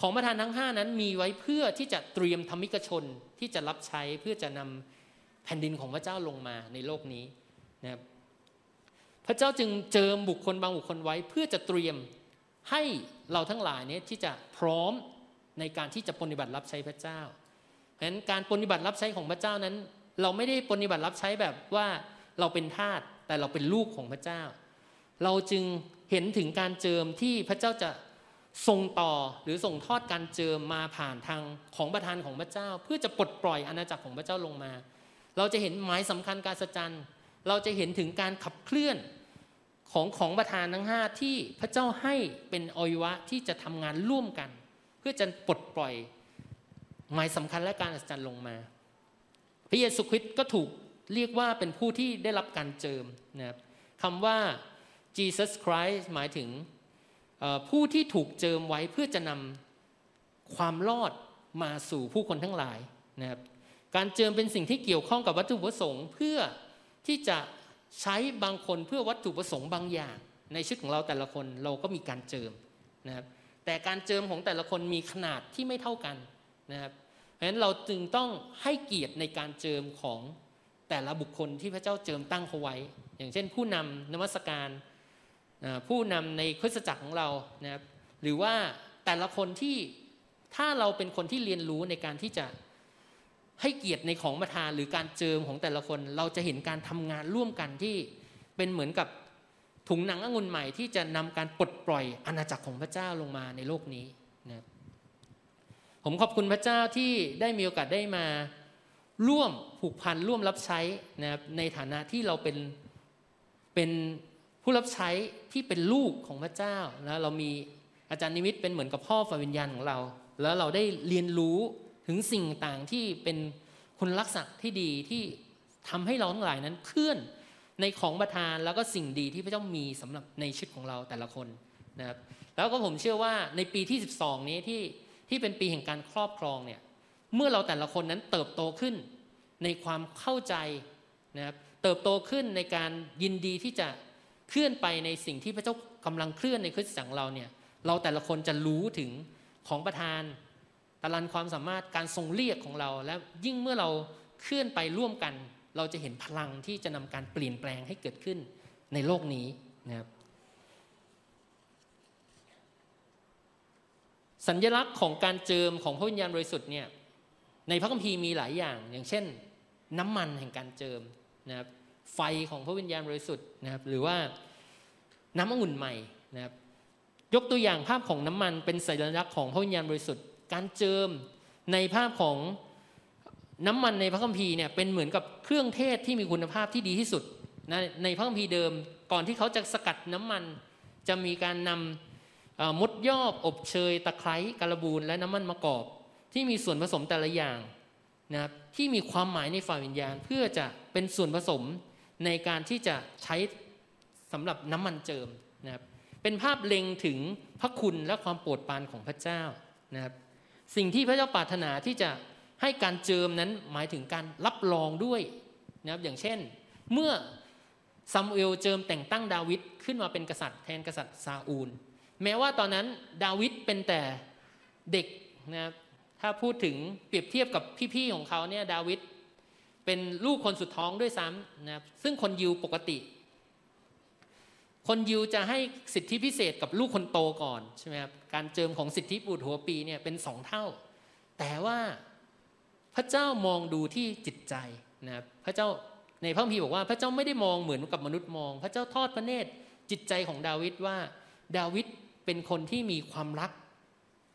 S1: ของประธานทั้ง 5 นั้นมีไว้เพื่อที่จะเตรียมธรรมิกชนที่จะรับใช้เพื่อจะนแผ่นดินของพระเจ้าลงมาในโลกนี้นะครับพระเจ้าจึงเจิมบุคคลบางบุคคลไว้เพื่อจะเตรียม ให้เราทั้งหลายเนี่ยที่จะพร้อมในการที่จะปฏิบัติรับใช้พระเจ้า เพราะฉะนั้นการปฏิบัติรับใช้ของพระเจ้านั้น เราไม่ได้ปฏิบัติรับใช้แบบว่าเราเป็นทาสแต่เราเป็นลูกของพระเจ้า เราจึงเห็นถึงการเจิมที่พระเจ้าจะส่งต่อหรือส่งทอดการเจิมมาผ่านทางของประทานของพระเจ้า เพื่อจะปลดปล่อยอาณาจักรของพระเจ้าลงมา เราจะเห็นหมายสำคัญการสัจจันเราจะเห็นถึงการขับเคลื่อน ของของประทานทั้งห้าที่พระเจ้าให้เป็นอวัยวะที่จะทำงานร่วมกัน เพื่อจะปลดปล่อยหมายสำคัญและการอัศจรรย์ลงมา พระเยซูคริสต์ก็ถูกเรียกว่าเป็นผู้ที่ได้รับการเจิมนะครับคำว่า Jesus Christ หมายถึงผู้ที่ถูกเจิมไว้เพื่อจะนำความรอดมาสู่ผู้คนทั้งหลายนะครับการเจิมเป็นสิ่งที่เกี่ยวข้องกับวัตถุประสงค์ เพื่อที่จะ ใช้บางคนเพื่อวัตถุประสงค์บางอย่าง ในชีวิตของเราแต่ละคนเราก็มีการเจิมนะครับแต่การเจิมของแต่ละคนมีขนาดที่ไม่เท่ากันนะครับเพราะฉะนั้นเราจึงต้องให้เกียรติในการเจิมของแต่ละบุคคลที่พระเจ้าเจิมตั้งเขาไว้ อย่างเช่น ผู้นำนมัสการผู้นำในคริสตจักรของเรานะครับหรือว่าแต่ละคนที่ถ้าเราเป็นคนที่เรียนรู้ในการที่จะ ให้เกียรติในของประทานหรือการเจิมของแต่ละคน เราจะเห็นการทำงานร่วมกันที่เป็นเหมือนกับถุงหนังองุ่นใหม่ที่จะนำการปลดปล่อยอาณาจักรของพระเจ้าลงมาในโลกนี้นะผมขอบคุณพระเจ้าที่ได้มีโอกาสได้มาร่วมผูกพันร่วมรับใช้นะครับในฐานะที่เราเป็นเป็นผู้รับใช้ที่เป็นลูกของพระเจ้าแล้วเรามีอาจารย์นิมิตเป็นเหมือนกับพ่อฝ่ายวิญญาณของเรา แล้วเราได้เรียนรู้ ถึงสิ่งต่างที่เป็นคุณลักษณะที่ดีที่ทำให้เราทั้งหลายนั้นเคลื่อนในของประทานแล้วก็สิ่งดีที่พระเจ้ามีสำหรับในชีวิตของเราแต่ละคนนะครับแล้วก็ผมเชื่อว่าในปีที่ 12 นี้ที่ที่เป็นปีแห่งการครอบครองเนี่ยเมื่อเราแต่ละคนนั้นเติบโตขึ้นในความเข้าใจนะครับเติบโตขึ้นในการยินดีที่จะเคลื่อนไปในสิ่งที่พระเจ้ากำลังเคลื่อนในคริสตจักรเราเนี่ยเราแต่ละคนจะรู้ถึงของประทาน ตรันความสามารถการทรงเรียกของเรา และยิ่งเมื่อเราเคลื่อนไปร่วมกัน เราจะเห็นพลังที่จะนำการเปลี่ยนแปลงให้เกิดขึ้นในโลกนี้นะครับสัญลักษณ์ของการเจิมของพระวิญญาณบริสุทธิ์เนี่ยในพระคัมภีร์มีหลายอย่าง อย่างเช่น น้ำมันแห่งการเจิมนะครับไฟของพระวิญญาณบริสุทธิ์นะครับหรือว่าน้ำองุ่นใหม่นะครับยกตัวอย่างภาพของน้ำมันเป็นสัญลักษณ์ของพระวิญญาณบริสุทธิ์ การเจิมในภาพของน้ำมันในพระคัมภีร์เนี่ยเป็นเหมือนกับเครื่องเทศที่มีคุณภาพที่ดีที่สุดนะในพระคัมภีร์เดิมก่อนที่เขาจะสกัดน้ำมัน จะมีการนำมดยอบอบเชย ตะไคร้กระบูลและน้ำมันมะกอกที่มีส่วนผสมแต่ละอย่างนะครับที่มีความหมายในฝ่ายวิญญาณ เพื่อจะเป็นส่วนผสมในการที่จะใช้สำหรับน้ำมันเจิมนะครับเป็นภาพเล็งถึงพระคุณและความโปรดปรานของพระเจ้านะครับ สิ่งที่พระเจ้าปรารถนาที่จะให้การเจิมนั้นหมายถึงการรับรองด้วยนะครับอย่างเช่น เมื่อซามูเอลเจิมแต่งตั้งดาวิดขึ้นมาเป็นกษัตริย์แทนกษัตริย์ซาอูล แม้ว่าตอนนั้นดาวิดเป็นแต่เด็กนะครับถ้าพูดถึงเปรียบเทียบกับพี่ๆของเขาเนี่ยดาวิดเป็นลูกคนสุดท้องด้วยซ้ำนะครับซึ่งคนยิวปกติ คนยิวจะให้สิทธิพิเศษกับลูกคนโตก่อนใช่ไหมครับการเจิมของสิทธิบุตรหัวปีเนี่ยเป็นสองเท่า แต่ว่าพระเจ้ามองดูที่จิตใจนะครับพระเจ้าในพระคัมภีร์บอกว่าพระเจ้าไม่ได้มองเหมือนกับมนุษย์มอง พระเจ้าทอดพระเนตรจิตใจของดาวิดว่า ดาวิดเป็นคนที่มีความรัก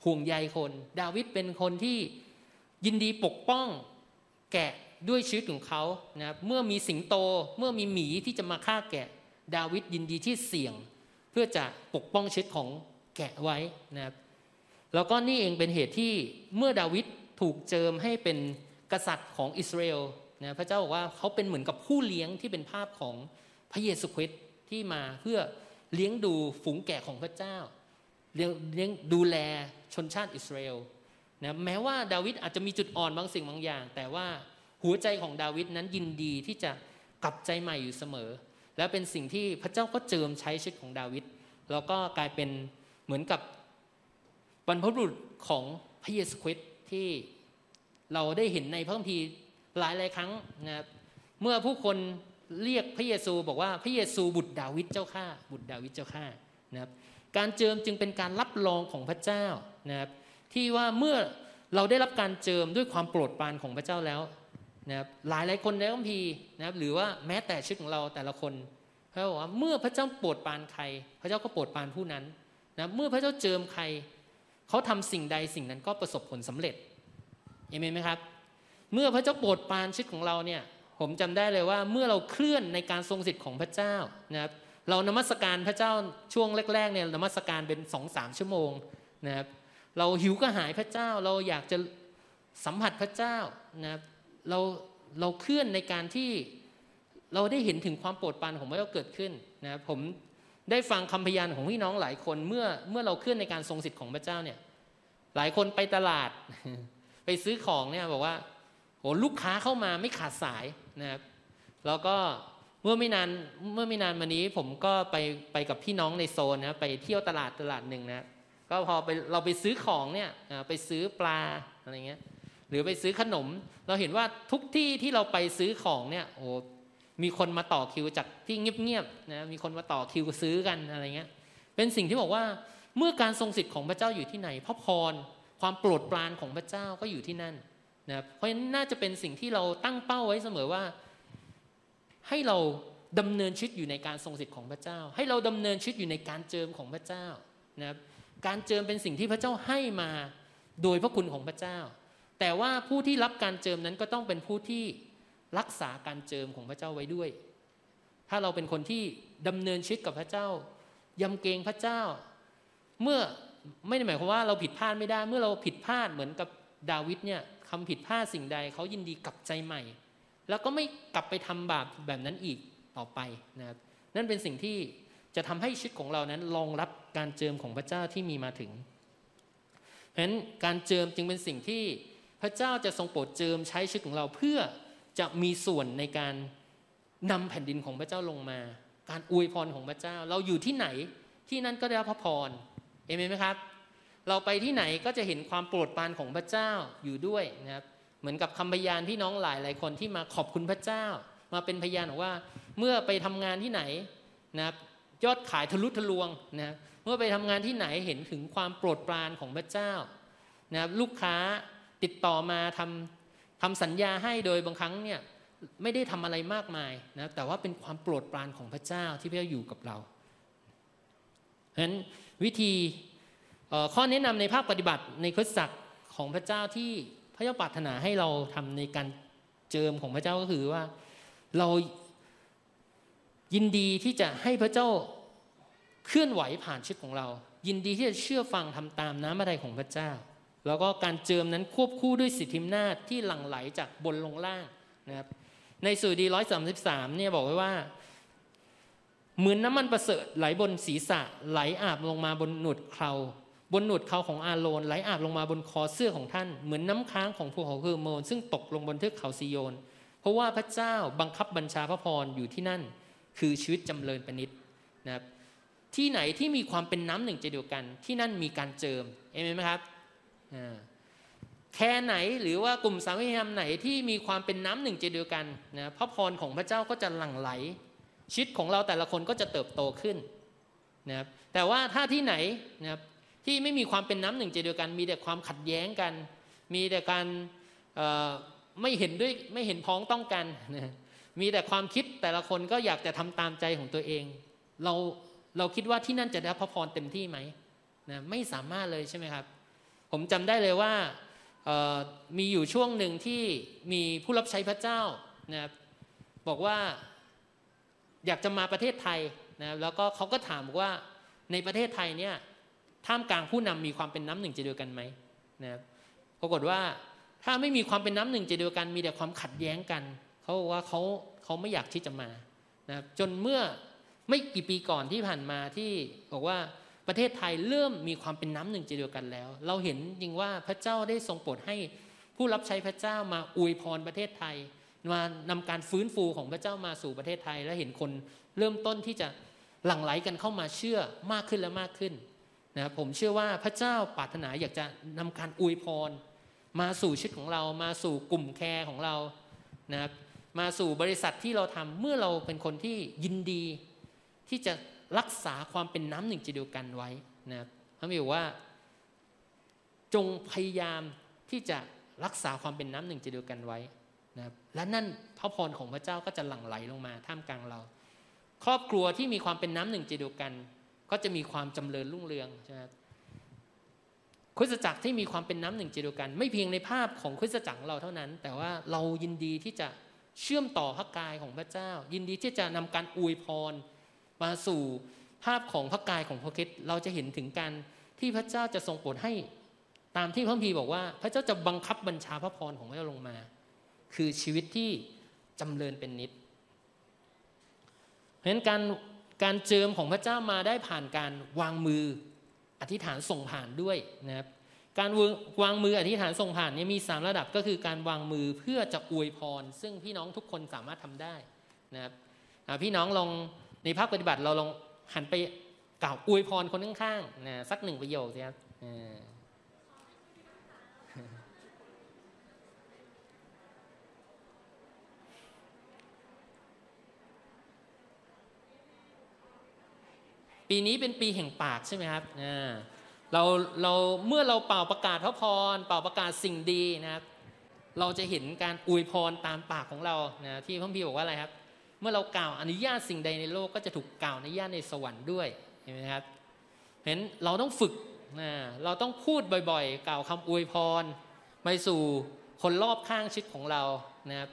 S1: ห่วงใยคน ดาวิดเป็นคนที่ยินดีปกป้องแกะด้วยชีวิตของเขานะครับเมื่อมีสิงโตเมื่อมีหมีที่จะมาฆ่าแกะ ดาวิดยินดีที่เสี่ยง เพื่อจะปกป้องชีวิตของแกะไว้นะครับแล้วก็นี่เองเป็นเหตุที่เมื่อดาวิดถูกเจิมให้เป็นกษัตริย์ของอิสราเอลนะพระเจ้าบอกว่าเขาเป็นเหมือนกับผู้เลี้ยงที่เป็นภาพของพระเยซูคริสต์ที่มาเพื่อเลี้ยงดูฝูงแกะของพระเจ้าเลี้ยงเลี้ยงดูแลชนชาติอิสราเอลนะแม้ว่าดาวิดอาจจะมีจุดอ่อนบางสิ่งบางอย่าง แต่ว่าหัวใจของดาวิดนั้นยินดีที่จะกลับใจใหม่อยู่เสมอ และเป็นสิ่งที่พระเจ้าก็เจิมใช้ชีวิตของดาวิดแล้วก็กลายเป็นเหมือนกับบรรพบุรุษของพระเยซูคริสต์ที่เราได้เห็นในพระคัมภีร์หลายหลายครั้งนะครับเมื่อผู้คนเรียกพระเยซูบอกว่าพระเยซูบุตรดาวิดเจ้าข้าบุตรดาวิดเจ้าข้านะครับการเจิมจึงเป็นการรับรองของพระเจ้านะครับที่ว่าเมื่อเราได้รับการเจิมด้วยความโปรดปรานของพระเจ้าแล้ว นะครับหลายหลายคนในคัมภีร์นะครับหรือว่าแม้แต่ชีวิตของเราแต่ละคนเขาบอกว่าเมื่อพระเจ้าโปรดปรานใคร พระเจ้าก็โปรดปรานผู้นั้นนะเมื่อพระเจ้าเจิมใคร เขาทำสิ่งใดสิ่งนั้นก็ประสบผลสำเร็จเอเมนไหมครับ เมื่อพระเจ้าโปรดปรานชีวิตของเราเนี่ยผมจำได้เลยว่าเมื่อเราเคลื่อนในการทรงสิทธิ์ของพระเจ้านะครับเรานมัสการพระเจ้าช่วงแรกๆเนี่ยนมัสการเป็นสองสามชั่วโมงนะครับเราหิวก็หายพระเจ้าเราอยากจะสัมผัสพระเจ้านะครับ เราเราเคลื่อนในการที่เราได้เห็นถึงความโปรดปรานของพระเจ้าเกิดขึ้นนะครับผมได้ฟังคำพยานของพี่น้องหลายคนเมื่อเมื่อเราเคลื่อนในการทรงสิทธิ์ของพระเจ้าเนี่ยหลายคนไปตลาด ไปซื้อของเนี่ยบอกว่าโอ้ลูกค้าเข้ามาไม่ขาดสายนะครับแล้วก็เมื่อไม่นานเมื่อไม่นานมานี้ผมก็ไปไปกับพี่น้องในโซนนะไปเที่ยวตลาดตลาดหนึ่งนะก็พอไปเราไปซื้อของเนี่ยไปซื้อปลาอะไรเงี้ย หรือไปซื้อขนม เราเห็นว่าทุกที่ที่เราไปซื้อของเนี่ยโอ้มีคนมาต่อคิวจากที่เงียบๆนะมีคนมาต่อคิวซื้อกันอะไรเงี้ยเป็นสิ่งที่บอกว่าเมื่อการทรงสิทธิ์ของพระเจ้าอยู่ที่ไหนพระพรความโปรดปรานของพระเจ้าก็อยู่ที่นั่นนะเพราะฉะนั้นน่าจะเป็นสิ่งที่เราตั้งเป้าไว้เสมอว่า ให้เราดำเนินชีวิตอยู่ในการทรงสิทธิ์ของพระเจ้า ให้เราดำเนินชีวิตอยู่ในการเจิมของพระเจ้านะครับการเจิมเป็นสิ่งที่พระเจ้าให้มาโดยพระคุณของพระเจ้า แต่ว่าผู้ที่รับการเจิมนั้นก็ต้องเป็นผู้ที่รักษาการเจิมของพระเจ้าไว้ด้วย ถ้าเราเป็นคนที่ดำเนินชีวิตกับพระเจ้ายำเกรงพระเจ้า เมื่อไม่ได้หมายความว่าเราผิดพลาดไม่ได้ เมื่อเราผิดพลาดเหมือนกับดาวิดเนี่ยคำผิดพลาดสิ่งใดเขายินดีกลับใจใหม่ แล้วก็ไม่กลับไปทำบาปแบบนั้นอีกต่อไปนะครับนั่นเป็นสิ่งที่จะทำให้ชีวิตของเรานั้นรองรับการเจิมของพระเจ้าที่มีมาถึงเพราะฉะนั้นการเจิมจึงเป็นสิ่งที่ พระเจ้าจะทรงโปรดเจิมใช้ชีวิตของเราเพื่อจะมีส่วนในการนำแผ่นดินของพระเจ้าลงมา การอวยพรของพระเจ้า เราอยู่ที่ไหนที่นั่นก็ได้รับพระพรเอเมนไหมครับ เราไปที่ไหนก็จะเห็นความโปรดปรานของพระเจ้าอยู่ด้วยนะครับ เหมือนกับคำพยานพี่น้องหลายหลายคนที่มาขอบคุณพระเจ้า มาเป็นพยานบอกว่าเมื่อไปทำงานที่ไหนนะครับยอดขายทะลุทะลวงนะเมื่อไปทำงานที่ไหนเห็นถึงความโปรดปรานของพระเจ้านะครับลูกค้า ติดต่อมาทำทำสัญญาให้โดยบางครั้งเนี่ยไม่ได้ทำอะไรมากมายนะแต่ว่าเป็นความโปรดปรานของพระเจ้าที่พระเจ้าอยู่กับเราฉะนั้นวิธีข้อแนะนำในภาคปฏิบัติในคริสตจักรของพระเจ้าที่พระเจ้าปรารถนาให้เราทำในการเจิมของพระเจ้าก็คือว่าเรายินดีที่จะให้พระเจ้าเคลื่อนไหวผ่านชีวิตของเรา ยินดีที่จะเชื่อฟังทำตามน้ำพระทัยของพระเจ้า แล้วก็การเจิมนั้นควบคู่ด้วยสิทธิมนาที่หลั่งไหลจากบนลงล่างนะครับในสูตรดีร้อยสามสิบสามเนี่ยบอกไว้ว่า เหมือนน้ำมันประเสริฐไหลบนศีรษะ ไหลอาบลงมาบนหนวดเคราบนหนวดเขาของอาโรนไหลอาบลงมาบนคอเสื้อของท่าน เหมือนน้ำค้างของภูเขาเฮอร์โมน ซึ่งตกลงบนเทือกเขาซิโยน เพราะว่าพระเจ้าบังคับบัญชาพระพรอยู่ที่นั่น คือชีวิตจำเริญประนิษนะครับที่ไหนที่มีความเป็นน้ำหนึ่งใจเดียวกัน ที่นั่นมีการเจิมเอเมนไหมครับ แค่ไหนหรือว่ากลุ่มสามีธรรมไหนที่มีความเป็นน้ำหนึ่งใจเดียวกันนะพระพรของพระเจ้าก็จะหลั่งไหลชีวิตของเราแต่ละคนก็จะเติบโตขึ้นนะครับแต่ว่าถ้าที่ไหนนะครับที่ไม่มีความเป็นน้ำหนึ่งใจเดียวกัน มีแต่ความขัดแย้งกัน มีแต่การไม่เห็นด้วยไม่เห็นพ้องต้องกันนะมีแต่ความคิดแต่ละคนก็อยากจะทำตามใจของตัวเอง เราเราคิดว่าที่นั่นจะได้พระพรเต็มที่ไหมนะไม่สามารถเลยใช่ไหมครับ ผมจำได้เลยว่ามีอยู่ช่วงหนึ่งที่มีผู้รับใช้พระเจ้านะบอกว่าอยากจะมาประเทศไทยนะแล้วก็เขาก็ถามบอกว่าในประเทศไทยเนี่ยท่ามกลางผู้นำมีความเป็นน้ำหนึ่งใจเดียวกันไหมนะครับปรากฏว่าถ้าไม่มีความเป็นน้ำหนึ่งใจเดียวกัน มีแต่ความขัดแย้งกันเขาบอกว่าเขาเขาไม่อยากที่จะมานะครับจนเมื่อไม่กี่ปีก่อนที่ผ่านมาที่บอกว่า ประเทศไทยเริ่มมีความเป็นน้ำหนึ่งใจเดียวกันแล้ว เราเห็นจริงว่าพระเจ้าได้ทรงโปรดให้ผู้รับใช้พระเจ้ามาอวยพรประเทศไทย มานำการฟื้นฟูของพระเจ้ามาสู่ประเทศไทย และเห็นคนเริ่มต้นที่จะหลั่งไหลกันเข้ามาเชื่อมากขึ้นและมากขึ้นนะผมเชื่อว่าพระเจ้าปรารถนาอยากจะนำการอวยพร มาสู่ชีวิตของเรามาสู่กลุ่มแคร์ของเรานะครับมาสู่บริษัทที่เราทำเมื่อเราเป็นคนที่ยินดีที่จะ รักษาความเป็นน้ำหนึ่งใจเดียวกันไว้นะครับพระบิดว่า จงพยายามที่จะรักษาความเป็นน้ำหนึ่งใจเดียวกันไว้นะครับและนั่นพระพรของพระเจ้าก็จะหลั่งไหลลงมาท่ามกลางเรา ครอบครัวที่มีความเป็นน้ำหนึ่งใจเดียวกัน ก็จะมีความจำเริญรุ่งเรืองใช่ไหมคริสตจักรที่มีความเป็นน้ำหนึ่งใจเดียวกัน ไม่เพียงในภาพของคริสตจักรเราเท่านั้น แต่ว่าเรายินดีที่จะเชื่อมต่อพระกายของพระเจ้า ยินดีที่จะนำการอวยพร มาสู่ภาพของพระกายของพระคิดเราจะเห็นถึงการที่พระเจ้าจะทรงโปรดให้ตามที่พระพีบอกว่า พระเจ้าจะบังคับบัญชาพระพรของพระเจ้าลงมา คือชีวิตที่จำเริญเป็นนิด เพราะฉะนั้นการการเจิมของพระเจ้ามาได้ผ่านการวางมืออธิษฐานส่งผ่านด้วยนะครับการวางมืออธิษฐานส่งผ่านนี้มี 3 ระดับก็คือการวางมือเพื่อจะอวยพร ซึ่งพี่น้องทุกคนสามารถทำได้นะครับพี่น้องลอง ในภาคปฏิบัติเราลองหันไปกล่าวอวยพรคนข้างๆนะสักหนึ่งประโยคสิครับปีนี้เป็นปีแห่งปากใช่ไหมครับเราเราเมื่อเราเป่าประกาศพระพร เป่าประกาศสิ่งดีนะครับ เราจะเห็นการอวยพรตามปากของเรานะที่พระพีบอกว่าอะไรครับ เมื่อเรากล่าวอนุญาตสิ่งใดในโลกก็จะถูกกล่าวอนุญาตในสวรรค์ด้วยเห็นไหมครับเห็นเราต้องฝึกนะเราต้องพูดบ่อยๆ กล่าวคำอวยพรไปสู่คนรอบข้างชิดของเรานะครับ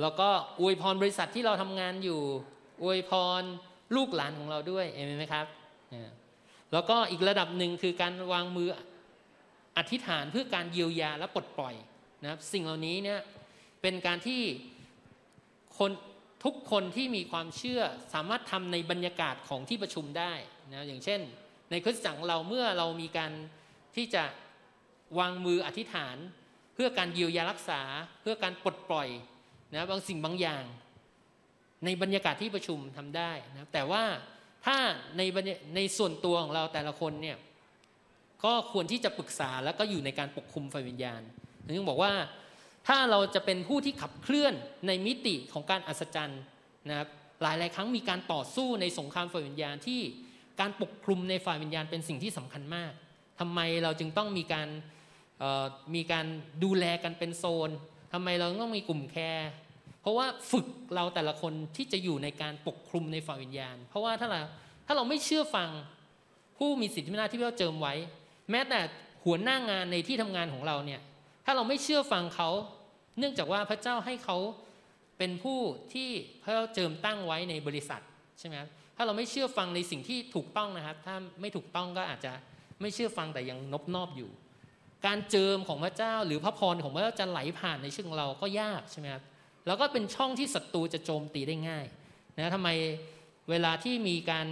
S1: แล้วก็อวยพรบริษัทที่เราทำงานอยู่ อวยพรลูกหลานของเราด้วยเห็นไหมครับแล้วก็อีกระดับหนึ่งคือการวางมืออธิษฐานเพื่อการเยียวยาและปลดปล่อยนะครับ สิ่งเหล่านี้เนี่ยเป็นการที่คน ทุกคนที่มีความเชื่อสามารถทำในบรรยากาศของที่ประชุมได้นะอย่างเช่น ในคริสตจักรเราเมื่อเรามีการที่จะวางมืออธิษฐาน เพื่อการเยียวยารักษา เพื่อการปลดปล่อยนะบางสิ่งบางอย่าง ในบรรยากาศที่ประชุมทำได้นะแต่ว่าถ้าในในส่วนตัวของเราแต่ละคนเนี่ยก็ควรที่จะปรึกษาแล้วก็อยู่ในการปกคุมไฟวิญญาณถึงบอกว่า ถ้าเราจะเป็นผู้ที่ขับเคลื่อนในมิติของการอัศจรรย์นะครับหลายหลายครั้งมีการต่อสู้ในสงครามไฟวิญญาณที่การปกคลุมในฝ่ายวิญญาณเป็นสิ่งที่สำคัญมากทำไมเราจึงต้องมีการมีการดูแลกันเป็นโซนทำไมเราต้องมีกลุ่มแคร์เพราะว่าฝึกเราแต่ละคนที่จะอยู่ในการปกคลุมในฝ่ายวิญญาณ เพราะว่าถ้าเราถ้าเราไม่เชื่อฟังผู้มีสิทธิอำนาจที่พราเจิมไว้ แม้แต่หัวหน้างานในที่ทำงานของเราเนี่ย ถ้าเราไม่เชื่อฟังเขา เนื่องจากว่าพระเจ้าให้เขาเป็นผู้ที่พระเจ้าเจิมตั้งไว้ในบริษัทใช่ไหมครับถ้าเราไม่เชื่อฟังในสิ่งที่ถูกต้องนะครับ ถ้าไม่ถูกต้องก็อาจจะไม่เชื่อฟังแต่ยังนบนอบอยู่ การเจิมของพระเจ้าหรือพระพรของพระเจ้าจะไหลผ่านในชีวิตของเราก็ยากใช่ไหมครับแล้วก็เป็นช่องที่ศัตรูจะโจมตีได้ง่ายนะทำไมเวลาที่มีการ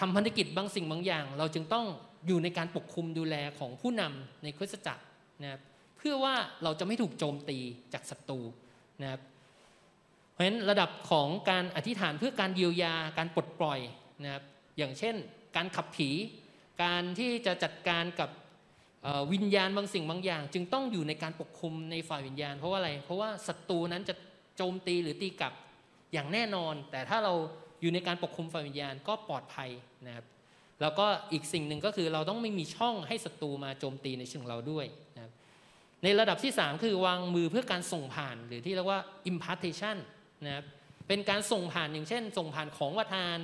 S1: ทำพันธกิจบางสิ่งบางอย่าง เราจึงต้องอยู่ในการปกคุมดูแลของผู้นำในคริสตจักรนะครับ พื่อว่าเราจะไม่ถูกโจมตีจากศัตรูนะครับเพราะฉะนั้นระดับของการอธิษฐานเพื่อการเยียวยาการปลดปล่อยนะครับอย่างเช่น การขับผี การที่จะจัดการกับวิญญาณบางสิ่งบางอย่าง จึงต้องอยู่ในการปกคุมในฝ่ายวิญญาณ เพราะว่าอะไร เพราะว่าศัตรูนั้นจะโจมตีหรือตีกลับอย่างแน่นอน แต่ถ้าเราอยู่ในการปกคุมฝ่ายวิญญาณก็ปลอดภัยนะครับแล้วก็อีกสิ่งหนึ่งก็คือเราต้องไม่มีช่องให้ศัตรูมาโจมตีในชิงเราด้วยนะครับ ในระดับที่ 3 คือวางมือเพื่อการส่งผ่านหรือที่เรียกว่า impartation นะครับเป็นการส่งผ่านอย่างเช่น ส่งผ่านของประทาน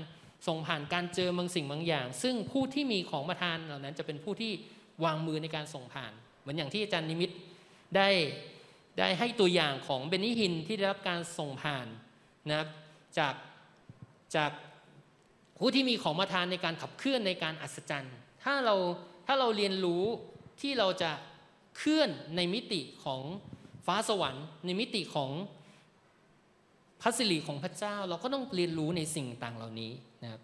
S1: ส่งผ่านการเจอบางสิ่งบางอย่าง ซึ่งผู้ที่มีของประทานเหล่านั้นจะเป็นผู้ที่วางมือในการส่งผ่าน เหมือนอย่างที่อาจารย์นิมิตได้ได้ให้ตัวอย่างของเบนนิฮินที่ได้รับการส่งผ่านนะครับจากจากผู้ที่มีของประทานในการขับเคลื่อนในการอัศจรรย์ ถ้าเราถ้าเราเรียนรู้ที่เราจะ เคลื่อนในมิติของฟ้าสวรรค์ ในมิติของพระสิริของพระเจ้า เราก็ต้องเรียนรู้ในสิ่งต่างเหล่านี้นะครับ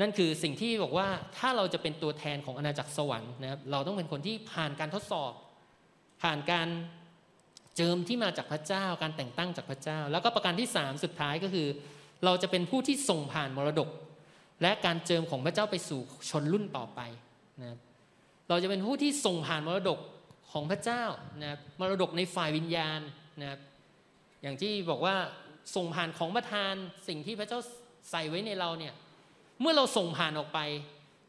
S1: นั่นคือสิ่งที่บอกว่าถ้าเราจะเป็นตัวแทนของอาณาจักรสวรรค์นะครับเราต้องเป็นคนที่ผ่านการทดสอบ ผ่านการเจิมที่มาจากพระเจ้า การแต่งตั้งจากพระเจ้า แล้วก็ประการที่สามสุดท้ายก็คือ เราจะเป็นผู้ที่ส่งผ่านมรดก และการเจิมของพระเจ้าไปสู่ชนรุ่นต่อไปนะครับ เราจะเป็นผู้ที่ส่งผ่านมรดกของพระเจ้านะครับมรดกในฝ่ายวิญญาณนะครับอย่างที่บอกว่าส่งผ่านของประทานสิ่งที่พระเจ้าใส่ไว้ในเราเนี่ยเมื่อเราส่งผ่านออกไป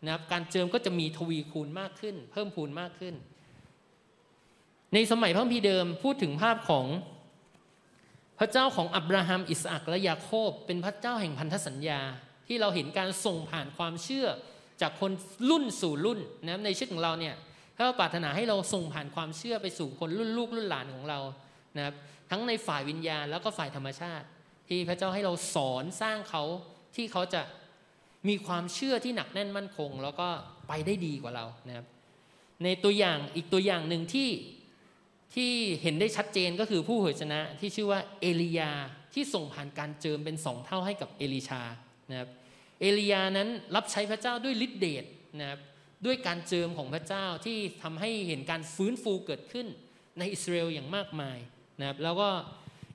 S1: นะครับการเจิมก็จะมีทวีคูณมากขึ้น เพิ่มพูนมากขึ้น ในสมัยพระพีเดิมพูดถึงภาพของพระเจ้าของอับราฮัมอิสอักและยาโคบ เป็นพระเจ้าแห่งพันธสัญญา ที่เราเห็นการส่งผ่านความเชื่อ จากคนรุ่นสู่รุ่นนะในชีวิตของเราเนี่ยพระปรารถนาให้เราส่งผ่านความเชื่อไปสู่คนรุ่นลูกรุ่นหลานของเรานะครับทั้งในฝ่ายวิญญาณแล้วก็ฝ่ายธรรมชาติ ที่พระเจ้าให้เราสอนสร้างเขาที่เขาจะมีความเชื่อที่หนักแน่นมั่นคง แล้วก็ไปได้ดีกว่าเรานะครับในตัวอย่างอีกตัวอย่างหนึ่งที่ที่เห็นได้ชัดเจนก็คือผู้เผยชนะที่ชื่อว่าเอลียาที่ส่งผ่านการเจิมเป็นสองเท่าให้กับเอลิชานะครับ เอลียานั้นรับใช้พระเจ้าด้วยฤทธิเดชนะครับด้วยการเจิมของพระเจ้าที่ทำให้เห็นการฟื้นฟูเกิดขึ้นในอิสราเอลอย่างมากมายนะครับแล้วก็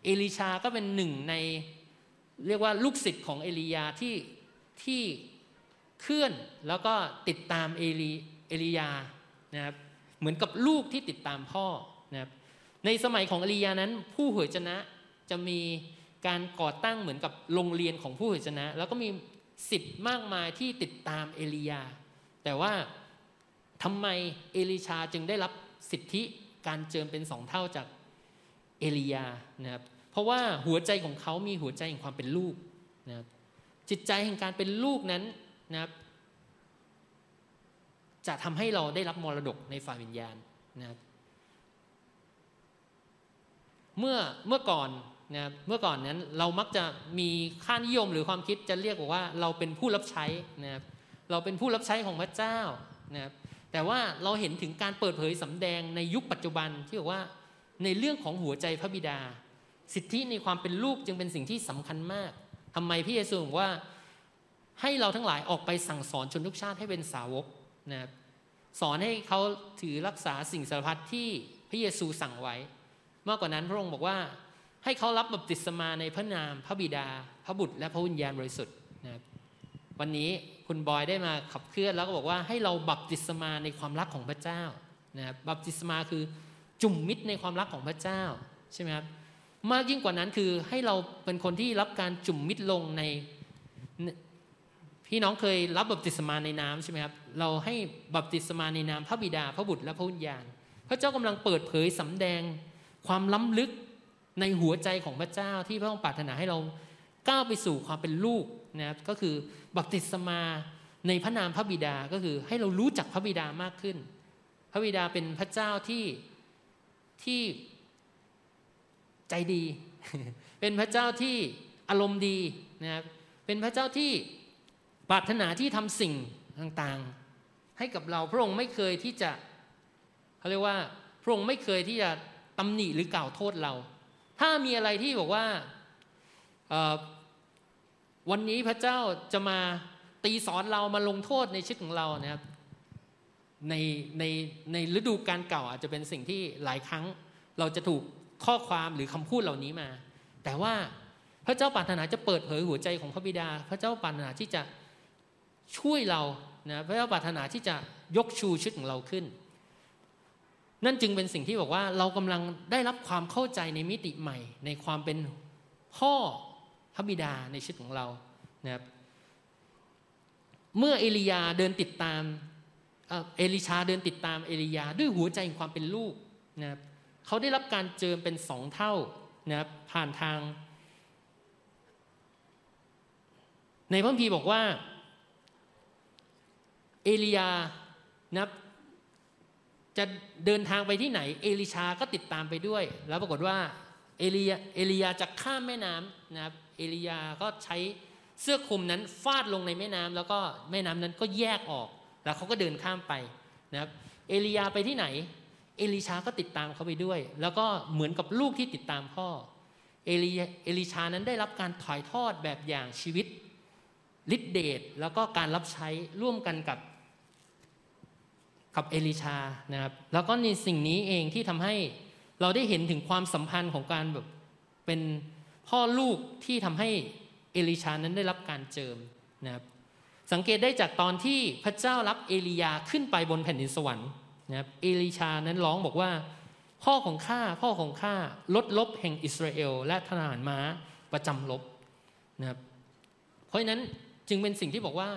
S1: เอลิชาก็เป็นหนึ่งในเรียกว่าลูกศิษย์ของเอลียาที่ที่เคลื่อนแล้วก็ติดตามเอลีเอลียานะครับเหมือนกับลูกที่ติดตามพ่อนะครับในสมัยของเอลียานั้น ผู้เผยพระวจนะจะมีการก่อตั้งเหมือนกับโรงเรียนของผู้เผยพระวจนะ แล้วก็มี ศิษย์มากมายที่ติดตามเอลียา แต่ว่าทำไมเอลิชาจึงได้รับสิทธิการเจิมเป็นสองเท่าจากเอลียานะครับเพราะว่าหัวใจของเขามีหัวใจแห่งความเป็นลูกนะครับจิตใจแห่งการเป็นลูกนั้นนะครับจะทำให้เราได้รับมรดกในฝ่ายวิญญาณนะครับเมื่อเมื่อก่อน นะเมื่อก่อนนั้นเรามักจะมีค่านิยมหรือความคิดจะเรียกว่าเราเป็นผู้รับใช้นะครับเราเป็นผู้รับใช้ของพระเจ้านะครับแต่ว่าเราเห็นถึงการเปิดเผยสำแดงในยุคปัจจุบันที่บอกว่าในเรื่องของหัวใจพระบิดา สิทธิในความเป็นลูกจึงเป็นสิ่งที่สำคัญมากทำไมพระเยซูบอกว่าให้เราทั้งหลายออกไปสั่งสอนชนทุกชาติให้เป็นสาวกนะครับสอนให้เขาถือรักษาสิ่งสารพัดที่พระเยซูสั่งไว้ มากกว่านั้นพระองค์บอกว่า ให้เขารับบัพติศมาในพระนาม พระบิดา พระบุตรและพระวิญญาณบริสุทธิ์นะครับวันนี้คุณบอยได้มาขับเคลื่อนแล้วก็บอกว่าให้เราบัพติศมาในความรักของพระเจ้านะครับบัพติศมาคือจุ่มมิตรในความรักของพระเจ้าใช่ไหมครับมากยิ่งกว่านั้นคือให้เราเป็นคนที่รับการจุ่มมิตรลงในพี่น้องเคยรับบัพติศมาในน้ำใช่ไหมครับเราให้บัพติศมาในนามพระบิดา พระบุตรและพระวิญญาณ พระเจ้ากำลังเปิดเผยสำแดงความล้ำลึก ในหัวใจของพระเจ้าที่พระองค์ปรารถนาให้เราก้าวไปสู่ความเป็นลูกนะครับก็คือบัพติศมาในพระนามพระบิดาก็คือให้เรารู้จักพระบิดามากขึ้น พระบิดาเป็นพระเจ้าที่ที่ใจดี เป็นพระเจ้าที่อารมณ์ดีนะครับเป็นพระเจ้าที่ปรารถนาที่ทำสิ่งต่างๆ ให้กับเราพระองค์ไม่เคยที่จะเขาเรียกว่าพระองค์ไม่เคยที่จะตำหนิหรือกล่าวโทษเรา ถ้ามีอะไรที่บอกว่าวันนี้พระเจ้าจะมาตีสอนเรามาลงโทษในชีวิตของเรานะครับในในในฤดูการเก่าอาจจะเป็นสิ่งที่หลายครั้งเราจะถูกข้อความหรือคำพูดเหล่านี้มา แต่ว่าพระเจ้าปรารถนาจะเปิดเผยหัวใจของพระบิดา พระเจ้าปรารถนาที่จะช่วยเรานะพระเจ้าปรารถนาที่จะยกชูชีวิตของเราขึ้น นั่นจึงเป็นสิ่งที่บอกว่าเรากำลังได้รับความเข้าใจในมิติใหม่ ในความเป็นพ่อพระบิดาในชีวิตของเรานะครับเมื่อเอลียาเดินติดตามเอลิชาเดินติดตามเอลียาด้วยหัวใจของความเป็นลูกนะครับเขาได้รับการเจิมเป็นสองเท่านะครับผ่านทาง ในพระพีบอกว่า เอลียานะครับ จะเดินทางไปที่ไหน เอลิชาก็ติดตามไปด้วย แล้วปรากฏว่าเอลียเอลียาจะข้ามแม่น้ำนะครับเอลียาก็ใช้เสื้อคลุมนั้นฟาดลงในแม่น้ำแล้วก็แม่น้ำนั้นก็แยกออก แล้วเขาก็เดินข้ามไปนะครับเอลียาไปที่ไหน เอลิชาก็ติดตามเขาไปด้วย แล้วก็เหมือนกับลูกที่ติดตามพ่อเอลีเอลิชานั้นได้รับการถ่ายทอดแบบอย่างชีวิตฤทธิเดชแล้วก็การรับใช้ร่วมกันกับ กับเอลิชานะครับ แล้วก็ในสิ่งนี้เองที่ทำให้เราได้เห็นถึงความสัมพันธ์ของการแบบเป็นพ่อลูกที่ทำให้เอลิชานั้นได้รับการเจิมนะครับ สังเกตได้จากตอนที่พระเจ้ารับเอลียาขึ้นไปบนแผ่นดินสวรรค์นะครับ เอลิชานั้นร้องบอกว่า พ่อของข้าพ่อของข้าลดลบแห่งอิสราเอล และทหารม้าประจำลบนะครับ เพราะฉะนั้นจึงเป็นสิ่งที่บอกว่า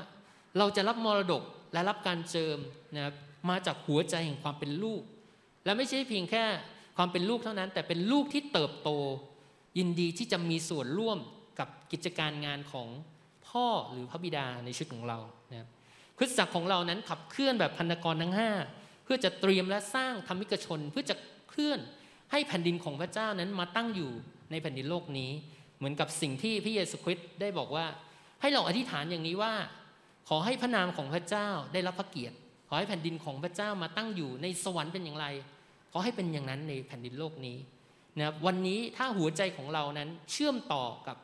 S1: เราจะรับมรดกและรับการเจิมนะครับ มาจากหัวใจแห่งความเป็นลูก และไม่ใช่เพียงแค่ความเป็นลูกเท่านั้น แต่เป็นลูกที่เติบโต ยินดีที่จะมีส่วนร่วมกับกิจการงานของพ่อหรือพระบิดาในชีวิตของเรานะครับคริสตจักรของเรานั้นขับเคลื่อนแบบพันธกรทั้งห้าเพื่อจะเตรียมและสร้างธรรมิกชน เพื่อจะเคลื่อนให้แผ่นดินของพระเจ้านั้นมาตั้งอยู่ในแผ่นดินโลกนี้ เหมือนกับสิ่งที่พระเยซูคริสต์ได้บอกว่า ให้เราอธิษฐานอย่างนี้ว่า ขอให้พระนามของพระเจ้าได้รับพระเกียรติ อให้แผ่นดินของพระเจ้ามาตั้งอยู่ในสวรรค์เป็นอย่างไร ขอให้เป็นอย่างนั้นในแผ่นดินโลกนี้นะครับวันนี้ถ้าหัวใจของเรานั้นเชื่อมต่อกับ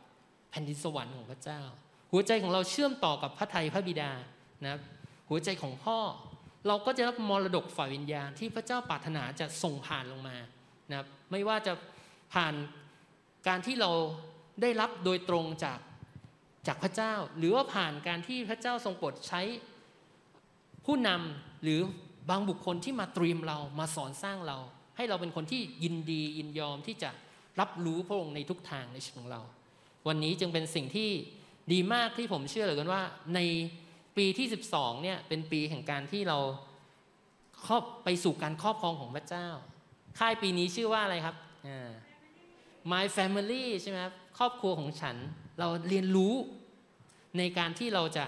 S1: แผ่นดินสวรรค์ของพระเจ้า หัวใจของเราเชื่อมต่อกับพระไทยพระบิดานะครับหัวใจของพ่อเราก็จะรับมรดกฝ่ายวิญญาณที่พระเจ้าปรารถนาจะส่งผ่านลงมานะครับไม่ว่าจะผ่านการที่เราได้รับโดยตรงจากจากพระเจ้า หรือว่าผ่านการที่พระเจ้าทรงโปรดใช้ ผู้นำหรือบางบุคคลที่มาเตรียมเรามาสอนสร้างเรา ให้เราเป็นคนที่ยินดียินยอมที่จะรับรู้พระองค์ในทุกทางในชีวิตของเรา วันนี้จึงเป็นสิ่งที่ดีมากที่ผมเชื่อเหลือเกินว่า ในปีที่ 12เนี่ยเป็นปีแห่งการที่เราครอบไปสู่การครอบครองของพระเจ้า ค่ายปีนี้ชื่อว่าอะไรครับ My Family ใช่ไหมครับครอบครัวของฉันเราเรียนรู้ในการที่เราจะ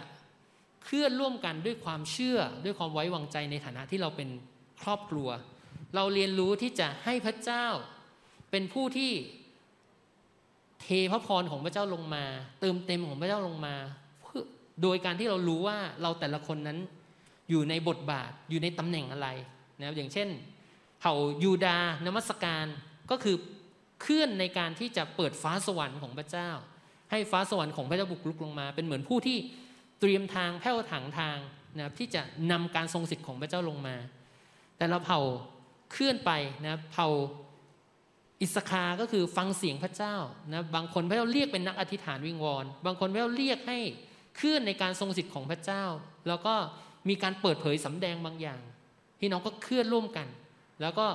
S1: เคลื่อนร่วมกันด้วยความเชื่อด้วยความไว้วางใจในฐานะที่เราเป็นครอบครัว เราเรียนรู้ที่จะให้พระเจ้า เป็นผู้ที่เทพระพรของพระเจ้าลงมา เติมเต็มของพระเจ้าลงมาโดยการที่เรารู้ว่าเราแต่ละคนนั้นอยู่ในบทบาทอยู่ในตำแหน่งอะไรนะครับอย่างเช่นเผ่ายูดานมัสการก็คือเคลื่อนในการที่จะเปิดฟ้าสวรรค์ของพระเจ้า ให้ฟ้าสวรรค์ของพระเจ้าบุกลุกลงมา เป็นเหมือนผู้ที่ เตรียมทางแผ้วถังทางนะครับที่จะนำการทรงสิทธิ์ของพระเจ้าลงมา แต่เราเผ่าเคลื่อนไปนะเผ่าอิสคาก็คือฟังเสียงพระเจ้านะบางคนพระเจ้าเรียกเป็นนักอธิษฐานวิงวอน บางคนพระเจ้าเรียกให้เคลื่อนในการทรงสิทธิ์ของพระเจ้า แล้วก็มีการเปิดเผยสำแดงบางอย่างพี่น้องก็เคลื่อนร่วมกัน แล้วก็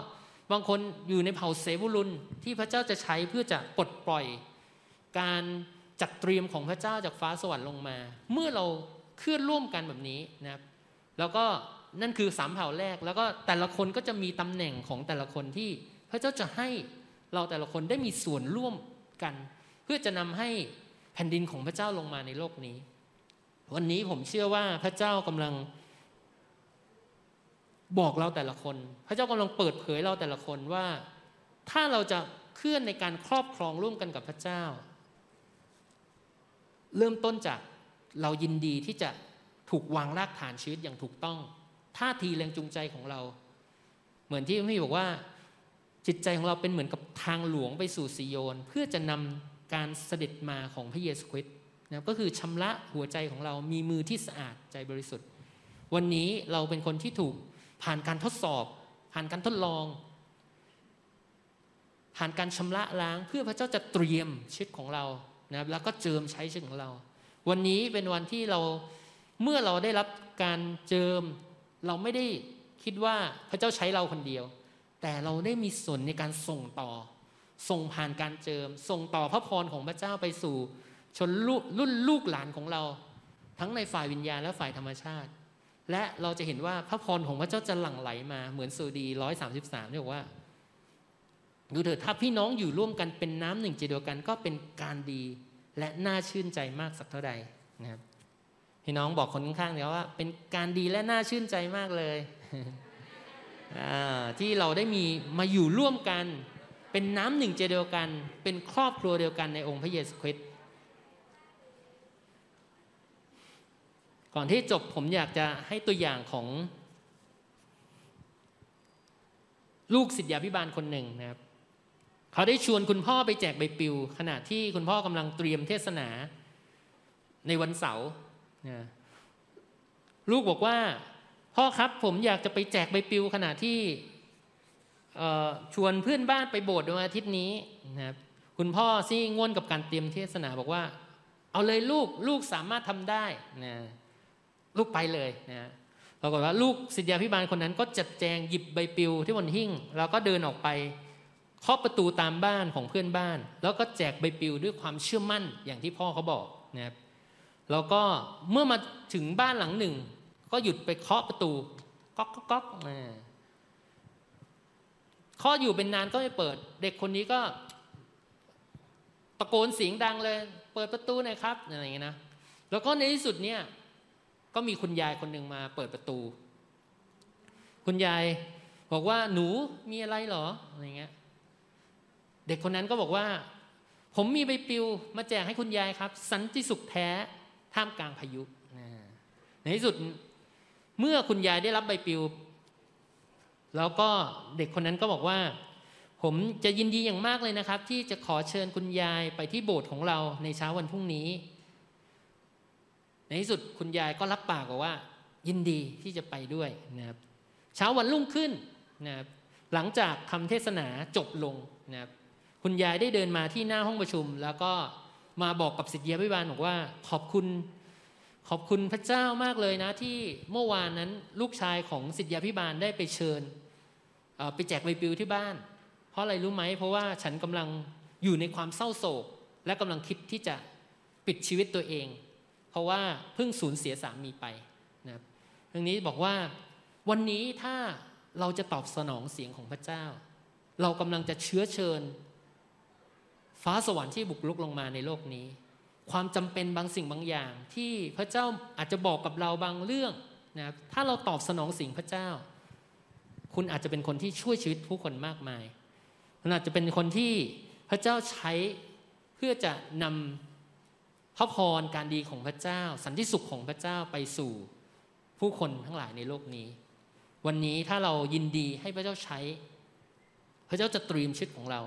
S1: บางคนอยู่ในเผ่าเซบุลุนที่พระเจ้าจะใช้เพื่อจะปลดปล่อย การ จัดเตรียมของพระเจ้าจากฟ้าสวรรค์ลงมา เมื่อเราเคลื่อนร่วมกันแบบนี้นะครับ แล้วก็นั่นคือสามเผ่าแรก แล้วก็แต่ละคนก็จะมีตำแหน่งของแต่ละคนที่พระเจ้าจะให้เราแต่ละคนได้มีส่วนร่วมกัน เพื่อจะนำให้แผ่นดินของพระเจ้าลงมาในโลกนี้ วันนี้ผมเชื่อว่าพระเจ้ากำลังบอกเราแต่ละคน พระเจ้ากำลังเปิดเผยเราแต่ละคนว่า ถ้าเราจะเคลื่อนในการครอบครองร่วมกันกับพระเจ้า เริ่มต้นจากเรายินดีที่จะถูกวางรากฐานชีวิตอย่างถูกต้องท่าทีแรงจูงใจของเรา เหมือนที่พี่บอกว่าจิตใจของเราเป็นเหมือนกับทางหลวงไปสู่สิโยน เพื่อจะนำการเสด็จมาของพระเยซูคริสต์นะก็คือชำระหัวใจของเรามีมือที่สะอาดใจบริสุทธิ์ วันนี้เราเป็นคนที่ถูกผ่านการทดสอบ ผ่านการทดลอง ผ่านการชำระล้างเพื่อพระเจ้าจะเตรียมชีวิตของเรา นะแล้วก็เจิมใช้ชีวิตของเรา วันนี้เป็นวันที่เราเมื่อเราได้รับการเจิม เราไม่ได้คิดว่าพระเจ้าใช้เราคนเดียว แต่เราได้มีส่วนในการส่งต่อ ส่งผ่านการเจิม ส่งต่อพระพรของพระเจ้าไปสู่ ชนรุ่นลูกหลานของเรา ทั้งในฝ่ายวิญญาณและฝ่ายธรรมชาติ และเราจะเห็นว่าพระพรของพระเจ้าจะหลั่งไหลมาเหมือนสูดีร้อยสามสิบสามที่บอกว่า ดูเถิดถ้าพี่น้องอยู่ร่วมกันเป็นน้ำหนึ่งใจเดียวกัน ก็เป็นการดีและน่าชื่นใจมากสักเท่าใดนะครับพี่น้องบอกคนข้างๆเดียวว่า เป็นการดีและน่าชื่นใจมากเลยที่เราได้มีมาอยู่ร่วมกัน เป็นน้ำหนึ่งใจเดียวกัน เป็นครอบครัวเดียวกันในองค์พระเยซูคริสต์ก่อนที่จบผมอยากจะให้ตัวอย่างของ ลูกศิษยาพิบาลคนหนึ่งนะครับ เขาได้ชวนคุณพ่อไปแจกใบปลิว ขณะที่คุณพ่อกำลังเตรียมเทศนาในวันเสาร์ลูกบอกว่า พ่อครับผมอยากจะไปแจกใบปลิว ขณะที่ชวนเพื่อนบ้านไปโบสถ์วันอาทิตย์นี้นะครับคุณพ่อซี่ง่วนกับการเตรียมเทศนาบอกว่า เอาเลยลูกลูกสามารถทำได้นะลูกไปเลยนะปรากฏว่าลูกศิษยาพิบาลคนนั้นก็จัดแจงหยิบใบปลิวที่บนหิ้งแล้วก็เดินออกไป เคาะประตูตามบ้านของเพื่อนบ้าน แล้วก็แจกใบปลิวด้วยความเชื่อมั่นอย่างที่พ่อเขาบอกนะครับแล้วก็เมื่อมาถึงบ้านหลังหนึ่ง ก็หยุดไปเคาะประตูก๊อกก๊อกก๊อกเคาะอยู่เป็นนานก็ไม่เปิด เด็กคนนี้ก็ ตะโกนเสียงดังเลย เปิดประตูหน่อยครับอะไรอย่างเงี้ยนะแล้วก็ในที่สุดเนี่ย ก็มีคุณยายคนหนึ่งมาเปิดประตู คุณยายบอกว่าหนูมีอะไรเหรออะไรเงี้ย เด็กคนนั้นก็บอกว่า ผมมีใบปลิวมาแจกให้คุณยายครับ สันติสุขแท้ท่ามกลางพายุในที่สุดเมื่อคุณยายได้รับใบปลิว แล้วก็เด็กคนนั้นก็บอกว่า ผมจะยินดีอย่างมากเลยนะครับ ที่จะขอเชิญคุณยายไปที่โบสถ์ของเราในเช้าวันพรุ่งนี้ ในที่สุดคุณยายก็รับปากว่า ยินดีที่จะไปด้วยนะครับเช้าวันรุ่งขึ้นนะครับหลังจากคำเทศนาจบลงนะครับ คุณยายได้เดินมาที่หน้าห้องประชุม แล้วก็มาบอกกับสิทธิพิบาลบอกว่าขอบคุณขอบคุณพระเจ้ามากเลยนะที่เมื่อวานนั้นลูกชายของสิทธิพิบาลได้ไปเชิญไปแจกใบปลิวที่บ้าน เพราะอะไรรู้ไหมเพราะว่าฉันกำลังอยู่ในความเศร้าโศก และกำลังคิดที่จะปิดชีวิตตัวเอง เพราะว่าเพิ่งสูญเสียสามีไปนะครับเรื่องนี้บอกว่าวันนี้ถ้าเราจะตอบสนองเสียงของพระเจ้า เรากำลังจะเชื้อเชิญ ฟ้าสวรรค์ที่บุกลุกลงมาในโลกนี้ ความจำเป็นบางสิ่งบางอย่าง ที่พระเจ้าอาจจะบอกกับเราบางเรื่องนะถ้าเราตอบสนองสิ่งพระเจ้า คุณอาจจะเป็นคนที่ช่วยชีวิตผู้คนมากมายคุณอาจจะเป็นคนที่พระเจ้าใช้เพื่อจะนำพระพรการดีของพระเจ้า สันติสุขของพระเจ้าไปสู่ผู้คนทั้งหลายในโลกนี้ วันนี้ถ้าเรายินดีให้พระเจ้าใช้ พระเจ้าจะตรีมชีวิตของเรา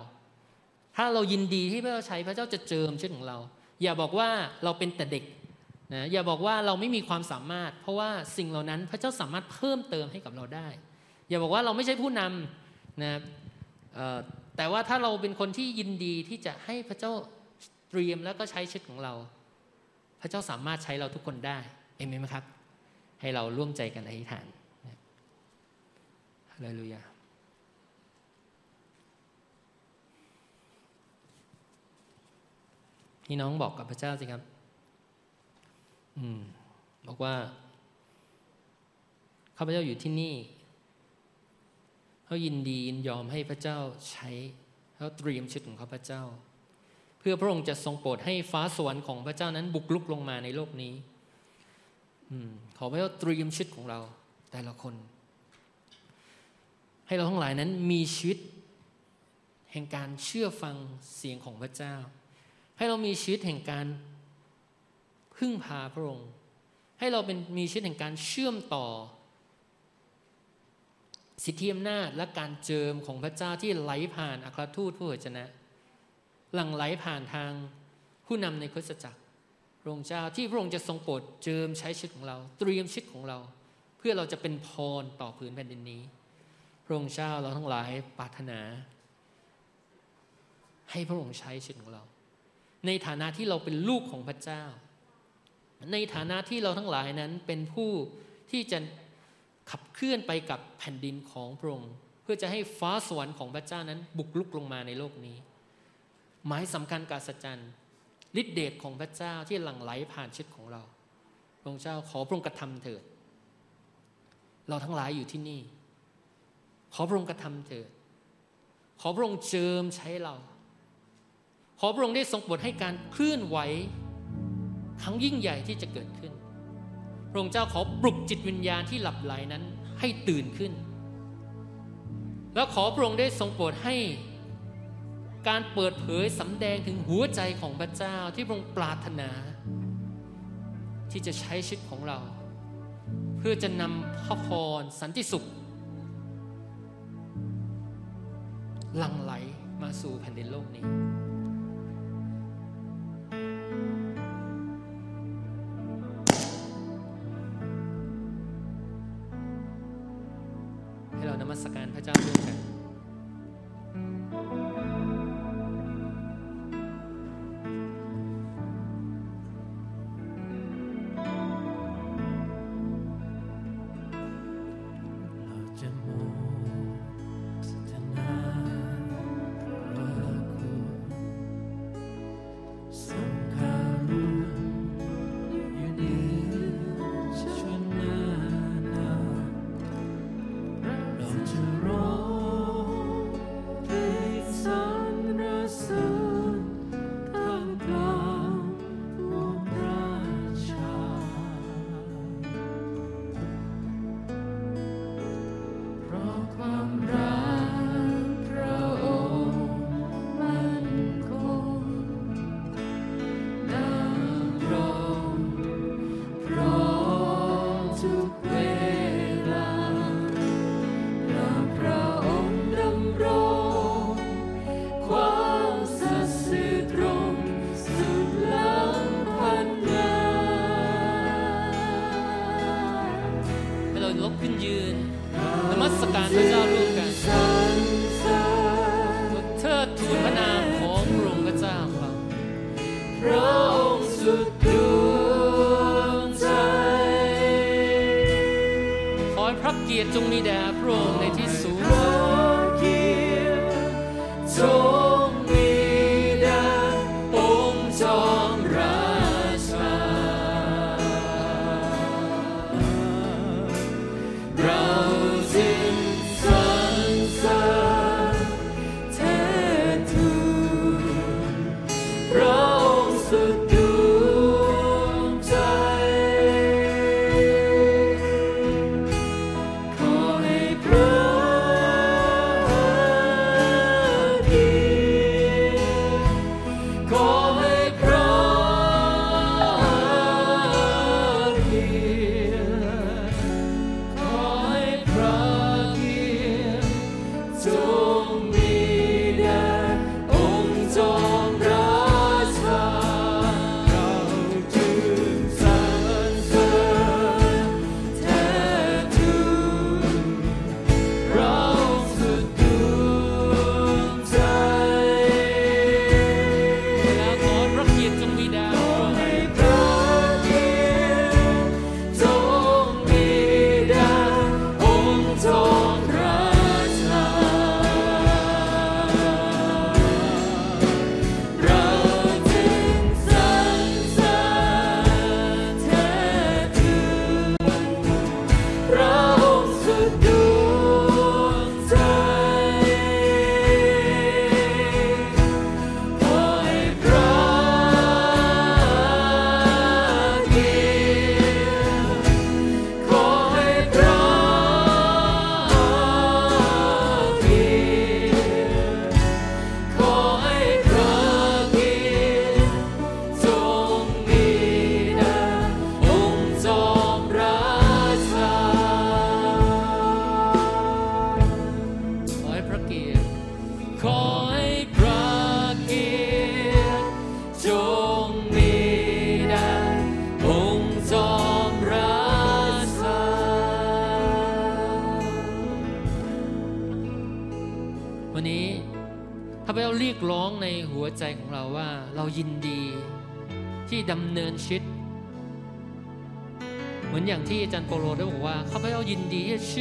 S1: ถ้าเรายินดีที่พระเจ้าใช้พระเจ้าจะเจิมชีวิตของเรา อย่าบอกว่าเราเป็นแต่เด็กนะอย่าบอกว่าเราไม่มีความสามารถ เพราะว่าสิ่งเหล่านั้นพระเจ้าสามารถเพิ่มเติมให้กับเราได้ อย่าบอกว่าเราไม่ใช่ผู้นำนะแต่ว่าถ้าเราเป็นคนที่ยินดีที่จะให้พระเจ้าเตรียมแล้วก็ใช้ชีวิตของเรา พระเจ้าสามารถใช้เราทุกคนได้เอเมนไหมครับ ให้เราร่วมใจกันอธิษฐานฮาเลลูยา พี่น้องบอกกับพระเจ้าสิครับ อืม บอกว่าข้าพเจ้าอยู่ที่นี่เขายินดียินยอมให้พระเจ้าใช้เขาเตรียมชีวิตของข้าพเจ้า เพื่อพระองค์จะทรงโปรดให้ฟ้าสวรรค์ของพระเจ้านั้นบุกลุกลงมาในโลกนี้อขอพระเจ้าเตรียมชีวิตของเรา แต่ละคน ให้เราทั้งหลายนั้นมีชีวิตแห่งการเชื่อฟังเสียงของพระเจ้า ให้เรามีชีวิตแห่งการพึ่งพาพระองค์ ให้เราเป็นมีชีวิตแห่งการเชื่อมต่อ สิทธิอำนาจและการเจิมของพระเจ้าที่ไหลผ่านอัครทูตผู้เผยชนะ หลั่งไหลผ่านทางผู้นำในคริสตจักรพระองค์เจ้าที่พระองค์จะทรงโปรดเจิมใช้ชีวิตของเรา เตรียมชีวิตของเรา เพื่อเราจะเป็นพรต่อผืนแผ่นดินนี้ พระองค์เจ้าเราทั้งหลายปรารถนา ให้พระองค์ใช้ชีวิตของเรา ในฐานะที่เราเป็นลูกของพระเจ้า ในฐานะที่เราทั้งหลายนั้นเป็นผู้ที่จะขับเคลื่อนไปกับแผ่นดินของพระองค์เพื่อจะให้ฟ้าสวรรค์ของพระเจ้านั้นบุกลุกลงมาในโลกนี้ หมายสำคัญการสัจจันฤทธิเดชของพระเจ้าที่หลั่งไหลผ่านชีวิตของเราพระองค์เจ้าขอพระองค์กระทำเถิด เราทั้งหลายอยู่ที่นี่ ขอพระองค์กระทำเถิด ขอพระองค์เจิมใช้เรา ขอพระองค์ได้ทรงโปรดให้การเคลื่อนไหวครั้งยิ่งใหญ่ที่จะเกิดขึ้น พระองค์เจ้าขอปลุกจิตวิญญาณที่หลับไหลนั้นให้ตื่นขึ้น แล้วขอพระองค์ได้ทรงโปรดให้การเปิดเผยสำแดงถึงหัวใจของพระเจ้าที่พระองค์ปรารถนา ที่จะใช้ชีวิตของเรา เพื่อจะนำพระพรสันติสุขหลั่งไหลมาสู่แผ่นดินโลกนี้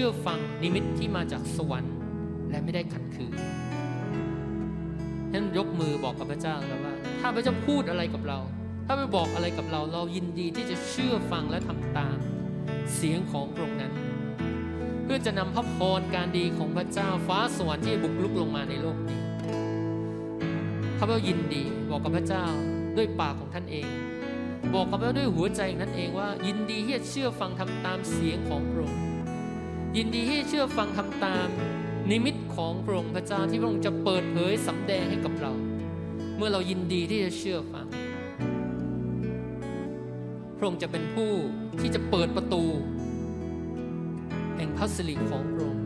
S2: ชื่อ
S1: ฟังนิมิตที่มาจากสวรรค์ และไม่ได้ขัดขืนท่านยกมือบอกกับพระเจ้าครับว่า ถ้าพระเจ้าพูดอะไรกับเรา ถ้าไปบอกอะไรกับเรา เรายินดีที่จะเชื่อฟังและทำตามเสียงของพระองค์นั้น เพื่อจะนำพระพรการดีของพระเจ้าฟ้าสวรรค์ที่บุกลุกลงมาในโลกนี้ข้าพเจ้ายินดีบอกกับพระเจ้าด้วยปากของท่านเอง บอกกับพระเจ้าด้วยหัวใจของท่านเองว่า ยินดีที่จะเชื่อฟังทำตามเสียงของพระองค์ ยินดีที่เชื่อฟังทำตาม นิมิตของพระองค์พระเจ้าที่พระองค์จะเปิดเผยสำแดงให้กับเรา เมื่อเรายินดีที่จะเชื่อฟัง พระองค์จะเป็นผู้ที่จะเปิดประตู แห่งพระสิริของพระองค์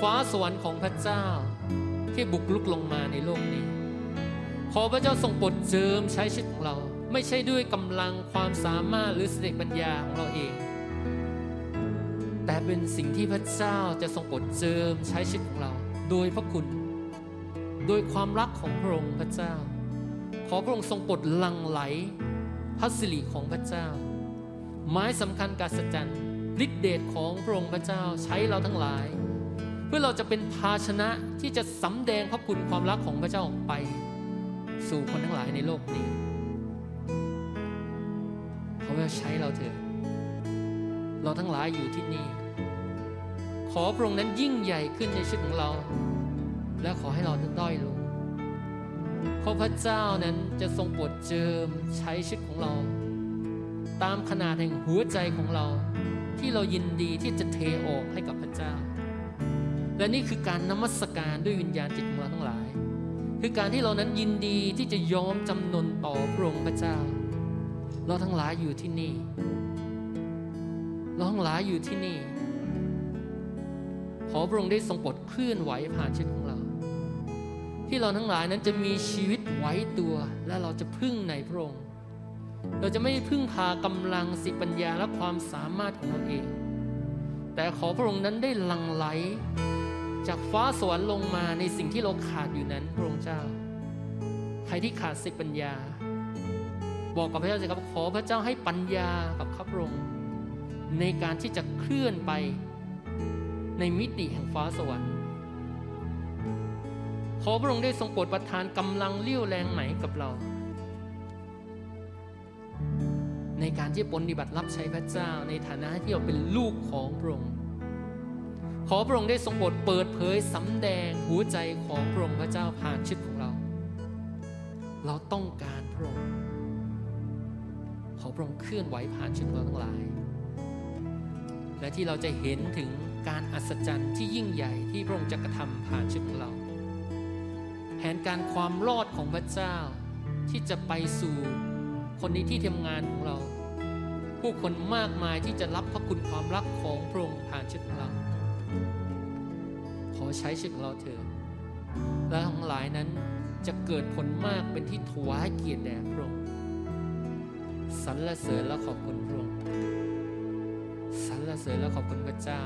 S1: ฟ้าสวรรค์ของพระเจ้าที่บุกลุกลงมาในโลกนี้ ขอพระเจ้าทรงโปรดเจิมใช้ชีวิตของเรา ไม่ใช่ด้วยกำลังความสามารถหรือสติปัญญาของเราเอง แต่เป็นสิ่งที่พระเจ้าจะทรงโปรดเจิมใช้ชีวิตของเรา โดยพระคุณ โดยความรักของพระองค์พระเจ้า ขอพระองค์ทรงโปรดลังไหลพระสิริของพระเจ้า ไม้สำคัญการสัจจันฤทธิเดชของพระองค์พระเจ้าใช้เราทั้งหลาย เพื่อเราจะเป็นภาชนะที่จะสำแดงพระคุณความรักของพระเจ้าออกไป สู่คนทั้งหลายในโลกนี้ เขาจะใช้เราเถอะ เราทั้งหลายอยู่ที่นี่ ขอพระองค์นั้นยิ่งใหญ่ขึ้นในชีวิตของเรา และขอให้เราด้อยลงขอพระเจ้านั้นจะทรงโปรดเจิมใช้ชีวิตของเรา ตามขนาดแห่งหัวใจของเรา ที่เรายินดีที่จะเทออกให้กับพระเจ้า และนี่คือการนมัสการด้วยวิญญาณจิตของเราทั้งหลาย คือการที่เรานั้นยินดีที่จะยอมจำนนต่อพระองค์พระเจ้า เราทั้งหลายอยู่ที่นี่ เราทั้งหลายอยู่ที่นี่ ขอพระองค์ได้ทรงปรดเคลื่อนไหวผ่านชีวิตของเรา ที่เราทั้งหลายนั้นจะมีชีวิตไว้ตัวและเราจะพึ่งในพระองค์เราจะไม่พึ่งพากำลังสิปัญญาและความสามารถของเราเองแแต่ขอพระองค์นั้นได้หลั่งไหล จากฟ้าสวรรค์ลงมาในสิ่งที่เราขาดอยู่นั้นพระองค์เจ้า ใครที่ขาดสิปัญญา บอกกับพระเจ้าสิครับขอพระเจ้าให้ปัญญากับข้าพระองค์ ในการที่จะเคลื่อนไปในมิติแห่งฟ้าสวรรค์ขอพระองค์ได้ทรงโปรดประทานกำลังเลี้ยวแรงไหนกับเรา ในการที่ปฏิบัติรับใช้พระเจ้าในฐานะที่เราเป็นลูกของพระองค์ขอพระองค์ได้ทรงโปรดเปิดเผยสำแดงหัวใจของพระองค์พระเจ้าผ่านชีวิตของเรา เราต้องการพระองค์ขอพระองค์เคลื่อนไหวผ่านชีวิตของเราทั้งหลาย และที่เราจะเห็นถึงการอัศจรรย์ที่ยิ่งใหญ่ที่พระองค์จะกระทำผ่านชีวิตของเรา แผนการความรอดของพระเจ้าที่จะไปสู่คนในที่ทำงานของเรา ผู้คนมากมายที่จะรับพระคุณความรักของพระองค์ผ่านชีวิตของเรา ขอใช้ชีวิตของเราเถิดและทั้งหลายนั้นจะเกิดผลมากเป็นที่ถวายเกียรติแด่พระองค์สรรเสริญและขอบคุณ สรรเสริญและขอบคุณพระเจ้า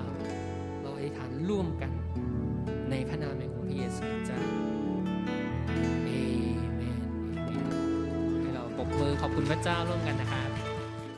S1: เราอธิษฐานร่วมกันในพระนามของค์พระเยซูเจ้าเอเมนเอเมนให้เราปรบมือขอบคุณพระเจ้าร่วมกันนะครับ